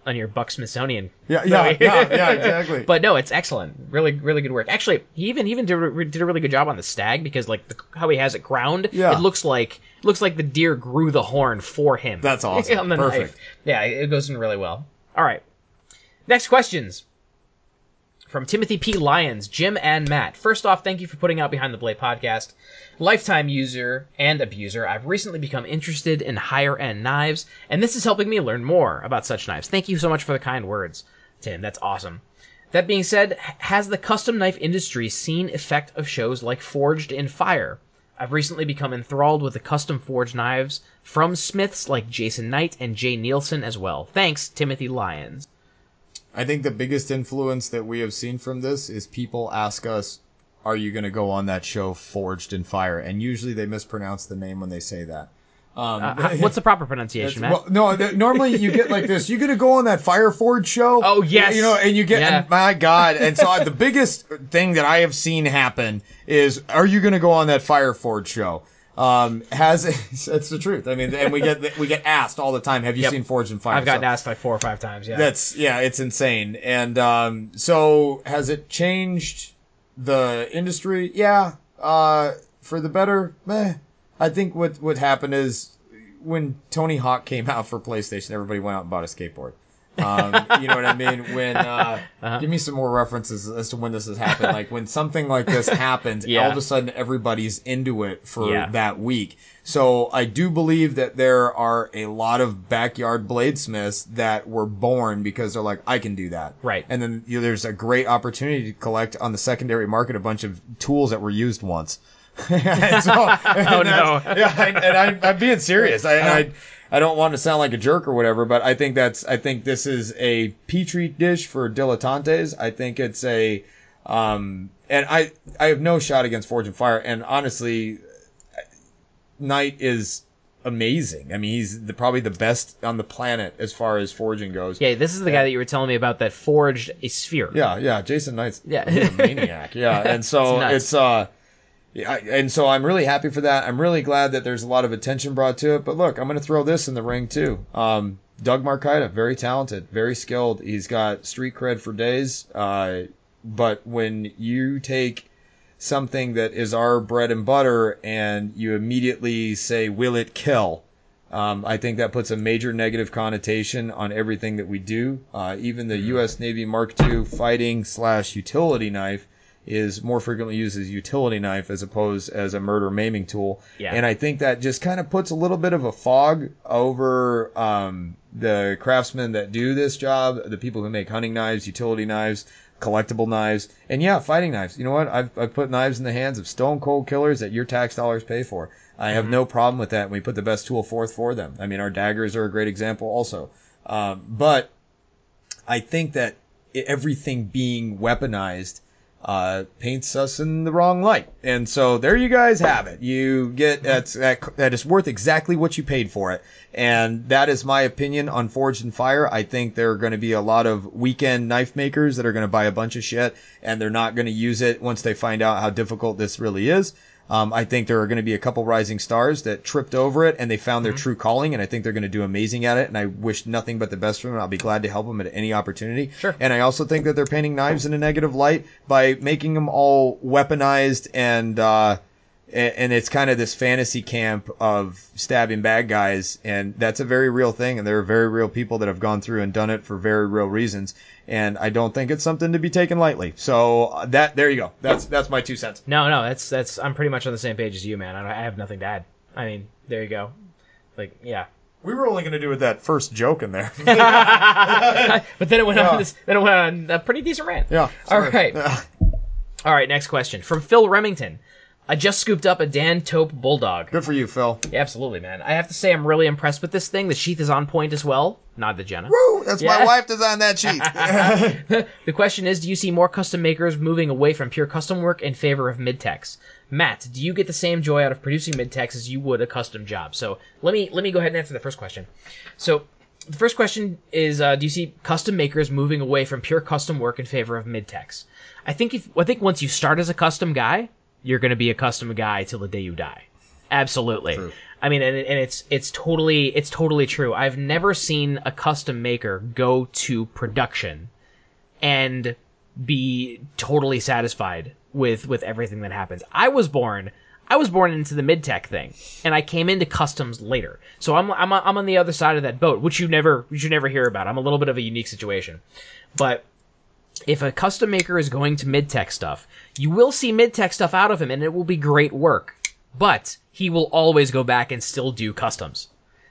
S2: on your Buck Smithsonian.
S1: Yeah, yeah, yeah, yeah, exactly.
S2: But no, it's excellent. Really, really good work. Actually, he even he even did, a- did a really good job on the stag because like the, how he has it ground,
S1: Yeah.
S2: it looks like looks like the deer grew the horn for him.
S1: That's awesome.
S2: on the
S1: Perfect.
S2: knife. Yeah, it goes in really well. All right. Next questions from Timothy P. Lyons, Jim, and Matt. First off, thank you for putting out Behind the Blade podcast. Lifetime user and abuser, I've recently become interested in higher end knives, and this is helping me learn more about such knives. Thank you so much for the kind words, Tim. That's awesome. That being said, has the custom knife industry seen effect of shows like Forged in Fire? I've recently become enthralled with the custom forged knives from smiths like Jason Knight and Jay Nielsen as well. Thanks, Timothy Lyons.
S1: I think the biggest influence that we have seen from this is people ask us, "Are you going to go on that show, Forged in Fire?" And usually they mispronounce the name when they say that. Um,
S2: Uh, what's the proper pronunciation, Matt?
S1: well, no, th- normally you get like this. You're going to go on that Fire Forge show.
S2: Oh, yes.
S1: you know, and you get
S2: Yeah.
S1: and my God. And so I, the biggest thing that I have seen happen is, "Are you going to go on that Fire Forge show?" Um, has it's the truth. I mean, and we get we get asked all the time. Have you
S2: Yep.
S1: seen Forge and Fire?
S2: I've gotten
S1: So-
S2: asked like four or five times. Yeah.
S1: that's yeah, it's insane. And um, so has it changed the industry? Yeah, uh, for the better. Meh. I think what what happened is when Tony Hawk came out for PlayStation, everybody went out and bought a skateboard. Um, you know what I mean? When uh,
S2: Uh-huh.
S1: give me some more references as to when this has happened. Like when something like this happens,
S2: Yeah.
S1: all of a sudden everybody's into it for
S2: Yeah.
S1: that week. So I do believe that there are a lot of backyard bladesmiths that were born because they're like, I can do that.
S2: Right.
S1: And then you know, there's a great opportunity to collect on the secondary market a bunch of tools that were used once. And so-
S2: Oh, no.
S1: Yeah, and, and I, I'm being serious. I, I I don't want to sound like a jerk or whatever, but I think that's I think this is a petri dish for dilettantes. I think it's a um and I I have no shot against Forge and Fire and honestly Knight is amazing. I mean, he's the, probably the best on the planet as far as forging goes.
S2: yeah, this is the guy that you were telling me about that forged a sphere.
S1: Yeah, yeah, Jason Knight's
S2: Yeah.
S1: a maniac. Yeah, and so
S2: It's
S1: it's, uh, I- and so I'm really happy for that. I'm really glad that there's a lot of attention brought to it. But look, I'm going to throw this in the ring too. Um, Doug Marcaida, very talented, very skilled. He's got street cred for days. Uh, but when you take something that is our bread and butter and you immediately say, "Will it kill?" Um, I think that puts a major negative connotation on everything that we do. Uh, even the U.S. Navy Mark II fighting slash utility knife is more frequently used as a utility knife as opposed as a murder maiming tool.
S2: Yeah.
S1: And I think that just kind of puts a little bit of a fog over um, the craftsmen that do this job, the people who make hunting knives, utility knives, collectible knives, and yeah, fighting knives. You know what? I've, I've put knives in the hands of stone cold killers that your tax dollars pay for. I have no problem with that. And we put the best tool forth for them. I mean, our daggers are a great example also. Um, but I think that everything being weaponized uh, paints us in the wrong light. And so there you guys have it. You get that's that, that is worth exactly what you paid for it. And that is my opinion on Forged and Fire. I think there are going to be a lot of weekend knife makers that are going to buy a bunch of shit and they're not going to use it once they find out how difficult this really is. Um, I think there are going to be a couple rising stars that tripped over it and they found their true calling, and I think they're going to do amazing at it. And I wish nothing but the best for them. I'll be glad to help them at any opportunity.
S2: Sure.
S1: And I also think that they're painting knives in a negative light by making them all weaponized and uh, and it's kind of this fantasy camp of stabbing bad guys, and that's a very real thing. And there are very real people that have gone through and done it for very real reasons. And I don't think it's something to be taken lightly. So uh, that there you go. That's that's my two cents.
S2: No, no, that's that's. I'm pretty much on the same page as you, man. I, I have nothing to add. I mean, there you go. Like, yeah.
S1: We were only going to do with that first joke in there.
S2: But then it went
S1: Yeah.
S2: on this. Then it went on a pretty decent rant.
S1: yeah.
S2: All
S1: sorry.
S2: right. All right. Next question from Phil Remington. I just scooped up a Dan Tope Bulldog.
S1: Good for you, Phil.
S2: Yeah, absolutely, man. I have to say, I'm really impressed with this thing. The sheath is on point as well. Nod to Jenna.
S1: Woo! That's
S2: Yeah.
S1: my wife designed that sheath.
S2: The question is, do you see more custom makers moving away from pure custom work in favor of mid-techs? Matt, do you get the same joy out of producing mid-techs as you would a custom job? So let me let me go ahead and answer the first question. So the first question is, uh, do you see custom makers moving away from pure custom work in favor of mid-techs? I think if I think once you start as a custom guy, you're going to be a custom guy till the day you die. Absolutely. I mean, and, and it's it's totally it's totally true. I've never seen a custom maker go to production and be totally satisfied with with everything that happens. I was born I was born into the mid tech thing, and I came into customs later. So I'm I'm I'm on the other side of that boat, which you never you should never hear about. I'm a little bit of a unique situation, but if a custom maker is going to mid tech stuff, you will see mid tech stuff out of him, and it will be great work. But he will always go back and still do customs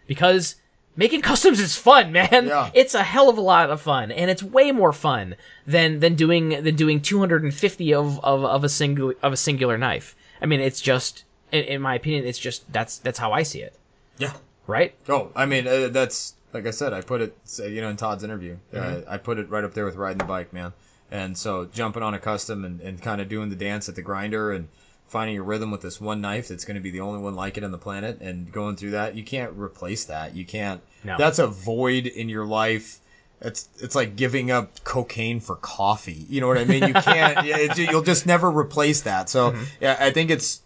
S2: because making customs is fun, man.
S1: Yeah.
S2: It's a hell of a lot of fun, and it's way more fun than than doing than doing 250 of of, of a single of a singular knife. I mean, it's just in, in my opinion, it's just that's that's how I see it,
S1: yeah.
S2: right?
S1: Oh, I mean, uh, that's like I said. I put it, uh, you know, in Todd's interview.
S2: Mm-hmm.
S1: Uh, I put it right up there with riding the bike, man. And so jumping on a custom and, and kind of doing the dance at the grinder and finding your rhythm with this one knife that's going to be the only one like it on the planet and going through that, you can't replace that. You can't.
S2: No.
S1: That's a void in your life. It's it's like giving up cocaine for coffee. You know what I mean? You can't. it, you'll just never replace that. So
S2: Mm-hmm.
S1: yeah, I think it's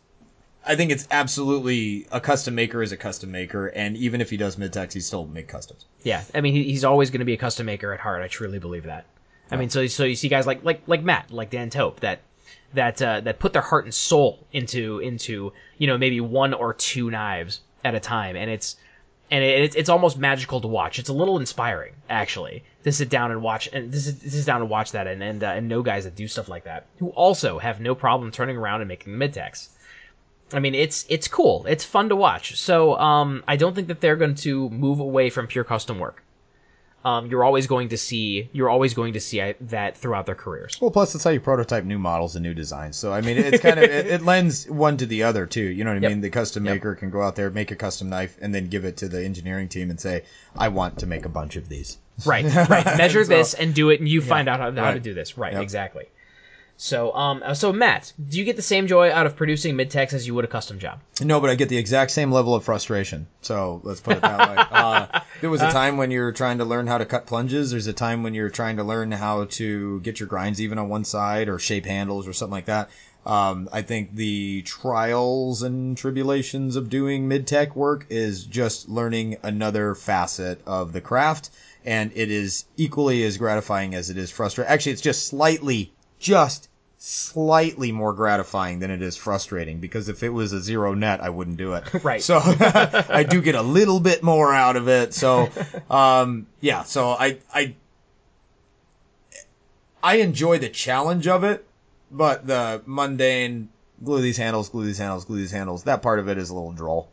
S1: I think it's absolutely a custom maker is a custom maker, and even if he does mid techs, he still make customs.
S2: Yeah, I mean, he's always going to be a custom maker at heart. I truly believe that. I mean, so so you see guys like like like Matt, like Dan Tope, that that uh, that put their heart and soul into into you know maybe one or two knives at a time, and it's and it's it's almost magical to watch. It's a little inspiring actually to sit down and watch and this is sit down and watch that and and, uh, and know guys that do stuff like that who also have no problem turning around and making the mid techs. I mean, it's it's cool. It's fun to watch. So um, I don't think that they're going to move away from pure custom work. Um, you're always going to see you're always going to see uh, that throughout their careers.
S1: Well, plus that's how you prototype new models and new designs. So I mean, it's kind of it, it lends one to the other too. You know what I
S2: Yep.
S1: mean? The custom maker can go out there, make a custom knife, and then give it to the engineering team and say, "I want to make a bunch of these."
S2: Right, right. Measure
S1: So-
S2: this and do it, and you find out how, how to do this. Right,
S1: Yep.
S2: exactly. So, um, uh, so Matt, do you get the same joy out of producing mid techs as you would a custom job?
S1: No, but I get the exact same level of frustration. So let's put it that way. Uh, there was a time when you're trying to learn how to cut plunges. There's a time when you're trying to learn how to get your grinds even on one side or shape handles or something like that. Um, I think the trials and tribulations of doing mid tech work is just learning another facet of the craft. And it is equally as gratifying as it is frustrating. Actually, it's just slightly, just slightly more gratifying than it is frustrating because if it was a zero net, I wouldn't do it.
S2: Right.
S1: So I do get a little bit more out of it. So, um, yeah, so I, I, I enjoy the challenge of it, but the mundane glue these handles, glue these handles, glue these handles. That part of it is a little droll.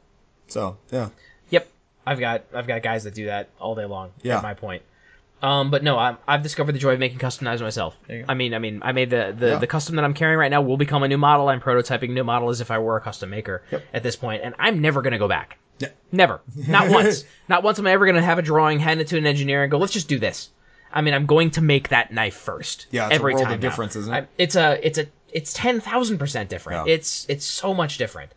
S1: So yeah,
S2: Yep, I've got I've got guys that do that all day long.
S1: Yeah.
S2: My point. Um, but no, I'm, I've discovered the joy of making custom knives myself. I mean, I mean, I made the the,
S1: Yeah.
S2: the custom that I'm carrying right now will become a new model. I'm prototyping new model as if I were a custom maker
S1: Yep.
S2: at this point, and I'm never gonna go back.
S1: Yeah.
S2: Never, not once, not once am I ever gonna have a drawing, hand it to an engineer, and go, let's just do this. I mean, I'm going to make that knife first.
S1: Yeah, it's a
S2: every
S1: of
S2: time now.
S1: difference, isn't it?
S2: I- it's a it's a it's ten thousand percent different.
S1: Yeah.
S2: It's it's so much different,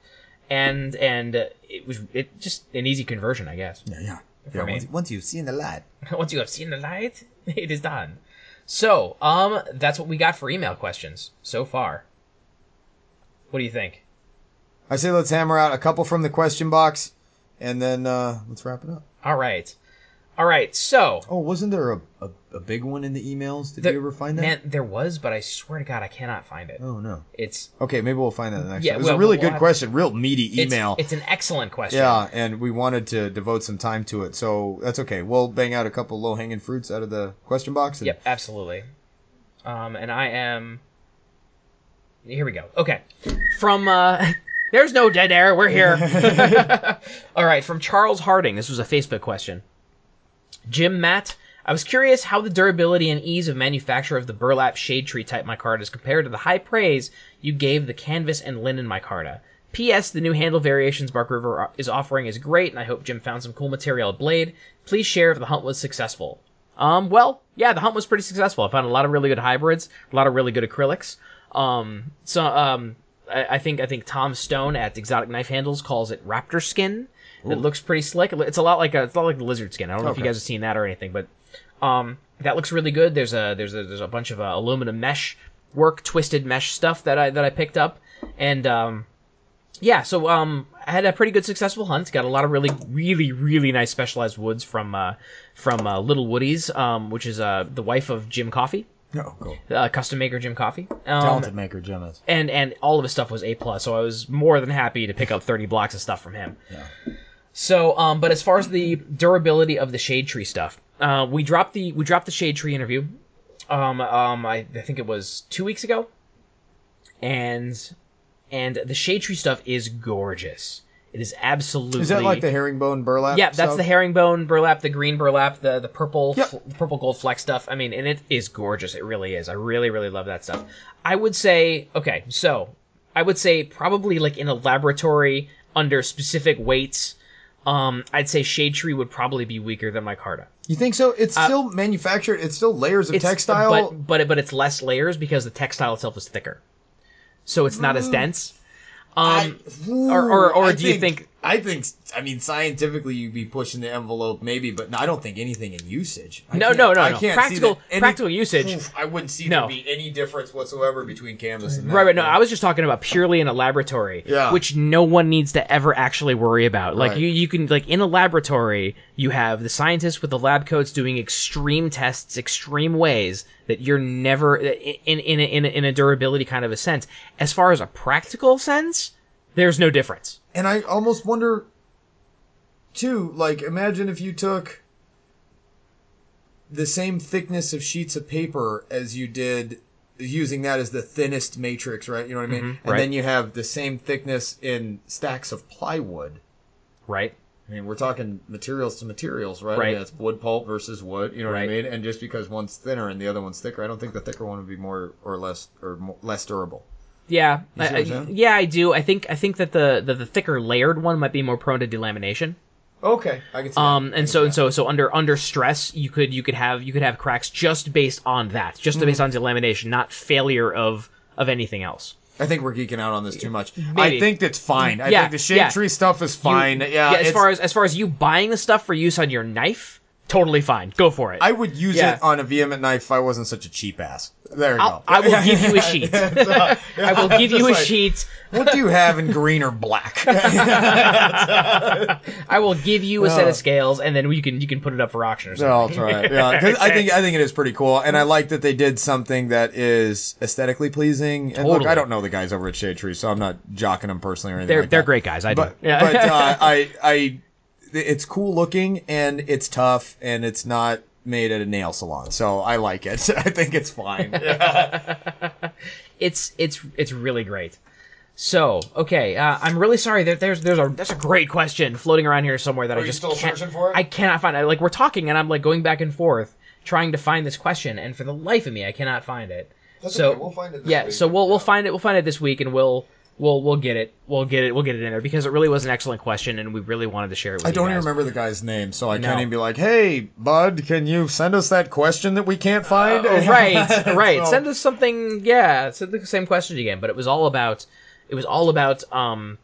S2: and and it was it just an easy conversion, I guess.
S1: yeah, yeah.
S2: Me.
S1: once, once you've seen the light.
S2: Once you have seen the light, it is done. So, um, that's what we got for email questions so far. What do you think?
S1: I say let's hammer out a couple from the question box, and then uh, let's wrap it up.
S2: All right, all right. So,
S1: Oh, wasn't there a, a, a big one in the emails? Did
S2: the-
S1: you ever find that?
S2: man, there was, but I swear to God, I cannot find it.
S1: Oh no.
S2: It's
S1: Okay, maybe we'll find that the next
S2: Yeah,
S1: one. It was
S2: well,
S1: a really
S2: we'll
S1: good
S2: have-
S1: question, real meaty
S2: it's,
S1: email.
S2: It's an excellent question.
S1: yeah, and we wanted to devote some time to it, so that's okay. We'll bang out a couple low hanging fruits out of the question box. And
S2: Yep, absolutely. Um, and I am. Here we go. Okay, from uh, there's no dead air. We're here. All right, from Charles Harding. This was a Facebook question. Jim Matt, I was curious how the durability and ease of manufacture of the burlap shade tree type micarta is compared to the high praise you gave the canvas and linen micarta. P.S. The new handle variations Bark River is offering is great, and I hope Jim found some cool material at Blade. Please share if the hunt was successful. Um, well, yeah, the hunt was pretty successful. I found a lot of really good hybrids, a lot of really good acrylics. Um, so, um, I, I think I think Tom Stone at Exotic Knife Handles calls it raptor skin. It looks pretty slick. It's a lot like a, it's a lot like the lizard skin. I don't know if you guys have seen that or anything, but um, that looks really good. There's a there's a there's a bunch of uh, aluminum mesh work, twisted mesh stuff that I that I picked up, and um, yeah, so um, I had a pretty good successful hunt. Got a lot of really, really, really nice specialized woods from uh, from uh, Little Woodies, um, which is uh, the wife of Jim Coffee,
S1: Oh, cool.
S2: uh, custom maker Jim Coffee. Um,
S1: Talented maker, Jim is.
S2: and and all of his stuff was A plus, so I was more than happy to pick up thirty blocks of stuff from him. So, um, but as far as the durability of the shade tree stuff, uh, we dropped the we dropped the shade tree interview. Um, um, I, I think it was two weeks ago, and and the shade tree stuff is gorgeous. It is absolutely.
S1: Is that like the herringbone burlap?
S2: Yeah, that's
S1: stuff?
S2: the herringbone burlap, the green burlap, the the purple
S1: Yep.
S2: fl- purple gold flex stuff. I mean, and it is gorgeous. It really is. I really really love that stuff. I would say okay, so I would say probably like in a laboratory under specific weights. Um, I'd say shade tree would probably be weaker than micarta.
S1: You think so? It's still manufactured. It's still layers of
S2: Uh, It's
S1: textile.
S2: but but but it's less layers because the textile itself is thicker, so it's not as dense. Um, or- or- or
S1: I
S2: do you think-
S1: I think. I mean, scientifically, you'd be pushing the envelope, maybe, but I don't think anything in usage. I
S2: No, no, no,
S1: I
S2: no.
S1: can't
S2: Practical-
S1: see any-
S2: practical usage.
S1: Oof, I wouldn't see
S2: No.
S1: there be any difference whatsoever between canvas and that.
S2: Right, right. No, I was just talking about purely in a laboratory,
S1: Yeah.
S2: which no one needs to ever actually worry about. Like
S1: Right.
S2: you, you can like in a laboratory, you have the scientists with the lab coats doing extreme tests, extreme ways that you're never in in a, in a, in a durability kind of a sense. As far as a practical sense, there's no difference.
S1: And I almost wonder, too, like, imagine if you took the same thickness of sheets of paper as you did using that as the thinnest matrix, right? You know what I mean? Mm-hmm. and
S2: right.
S1: then you have the same thickness in stacks of plywood.
S2: Right.
S1: I mean, we're talking materials to materials, right?
S2: Right.
S1: I mean, it's wood pulp versus wood. You know
S2: Right.
S1: what I mean? And just because one's thinner and the other one's thicker, I don't think the thicker one would be more or less or more, less durable.
S2: Yeah, I- yeah, I do. I think I think that the, the the thicker layered one might be more prone to delamination.
S1: Okay, I can see.
S2: Um,
S1: that.
S2: And so and so so under under stress, you could you could have you could have cracks just based on that, just
S1: Mm-hmm.
S2: based on delamination, not failure of of anything else.
S1: I think we're geeking out on this too much. I think that's fine. I
S2: Yeah,
S1: think the shade
S2: yeah.
S1: tree stuff is
S2: You-
S1: fine. yeah,
S2: as far as as far as you buying the stuff for use on your knife, totally fine. Go for it.
S1: I would use
S2: Yeah.
S1: it on a Vehement knife if I wasn't such a cheap ass. There you
S2: I'll,
S1: go.
S2: I will give you a sheet. I will give you a
S1: like,
S2: sheet.
S1: What do you have in green or black?
S2: I will give you a set
S1: Oh.
S2: of scales, and then you can you can put it up for auction or
S1: No, I'll
S2: something.
S1: try it. Yeah, 'cause I think I think it is pretty cool, and I like that they did something that is aesthetically pleasing. And look, I don't know the guys over at Shade Tree, so I'm not jocking them personally or anything.
S2: They're
S1: like
S2: they're
S1: that.
S2: great guys. I do.
S1: but
S2: yeah.
S1: but uh, I I it's cool looking and it's tough and it's not made at a nail salon. So I like it. I think it's fine.
S2: it's it's it's really great. So okay, uh, I'm really sorry. There, there's there's a that's a great question floating around here somewhere that I
S1: you
S2: just
S1: still
S2: can't,
S1: searching for it?
S2: I cannot find it. Like we're talking and I'm like going back and forth trying to find this question, and for the life of me, I cannot find it.
S1: That's
S2: so
S1: okay, we'll find it this
S2: yeah,
S1: week.
S2: so we'll we'll find it. We'll find it this week, and we'll we'll we'll get it. We'll get it. We'll get it in there because it really was an excellent question, and we really wanted to share it with you.
S1: I
S2: don't
S1: even remember the guy's name, so I
S2: No.
S1: can't even be like, "Hey, bud, can you send us that question that we can't find?"
S2: Oh, right, right.
S1: So-
S2: Send us something. Yeah, send the same question again. But it was all about. It was all about um,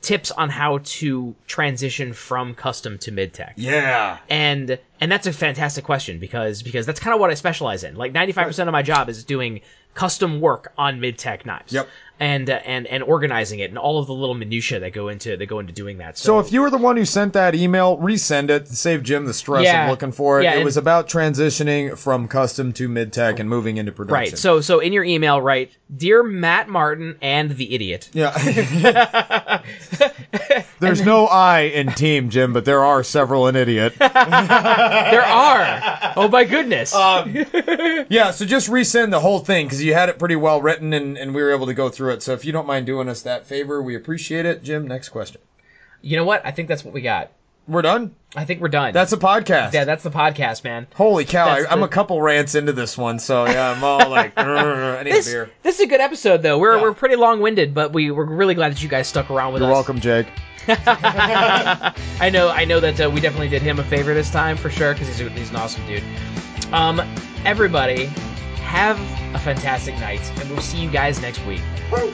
S2: tips on how to transition from custom to mid tech.
S1: Yeah.
S2: And and that's a fantastic question because because that's kind of what I specialize in. Like ninety five percent of my job is doing custom work on mid tech knives.
S1: Yep.
S2: And uh, and and organizing it and all of the little minutia that go into that go into doing that.
S1: So if you were the one who sent that email, resend it. Save Jim the stress
S2: Yeah.
S1: of looking for it.
S2: Yeah,
S1: it
S2: and-
S1: was about transitioning from custom to mid tech and moving into production.
S2: Right. So so in your email, write, "Dear Matt Martin and the idiot."
S1: yeah. There's no I in team, Jim, but there are several in idiot.
S2: There are. Oh my goodness.
S1: Um, yeah, so just resend the whole thing because you had it pretty well written and, and we were able to go through it. So if you don't mind doing us that favor, we appreciate it. Jim, next question.
S2: you know what? I think that's what we got.
S1: We're done.
S2: I think we're done.
S1: That's a podcast.
S2: yeah. That's the podcast, man.
S1: Holy cow! I,
S2: That's
S1: I'm
S2: the-
S1: a couple rants into this one, so yeah, I'm all like, I need
S2: This,
S1: a beer.
S2: this is a good episode, though. We're,
S1: Yeah.
S2: we're pretty long winded, but we, we're really glad that you guys stuck around with
S1: You're
S2: us.
S1: welcome, Jake.
S2: I know, I know that uh, we definitely did him a favor this time for sure because he's, a- he's an awesome dude. Um, everybody, have a fantastic night, and we'll see you guys next week.
S1: Woo.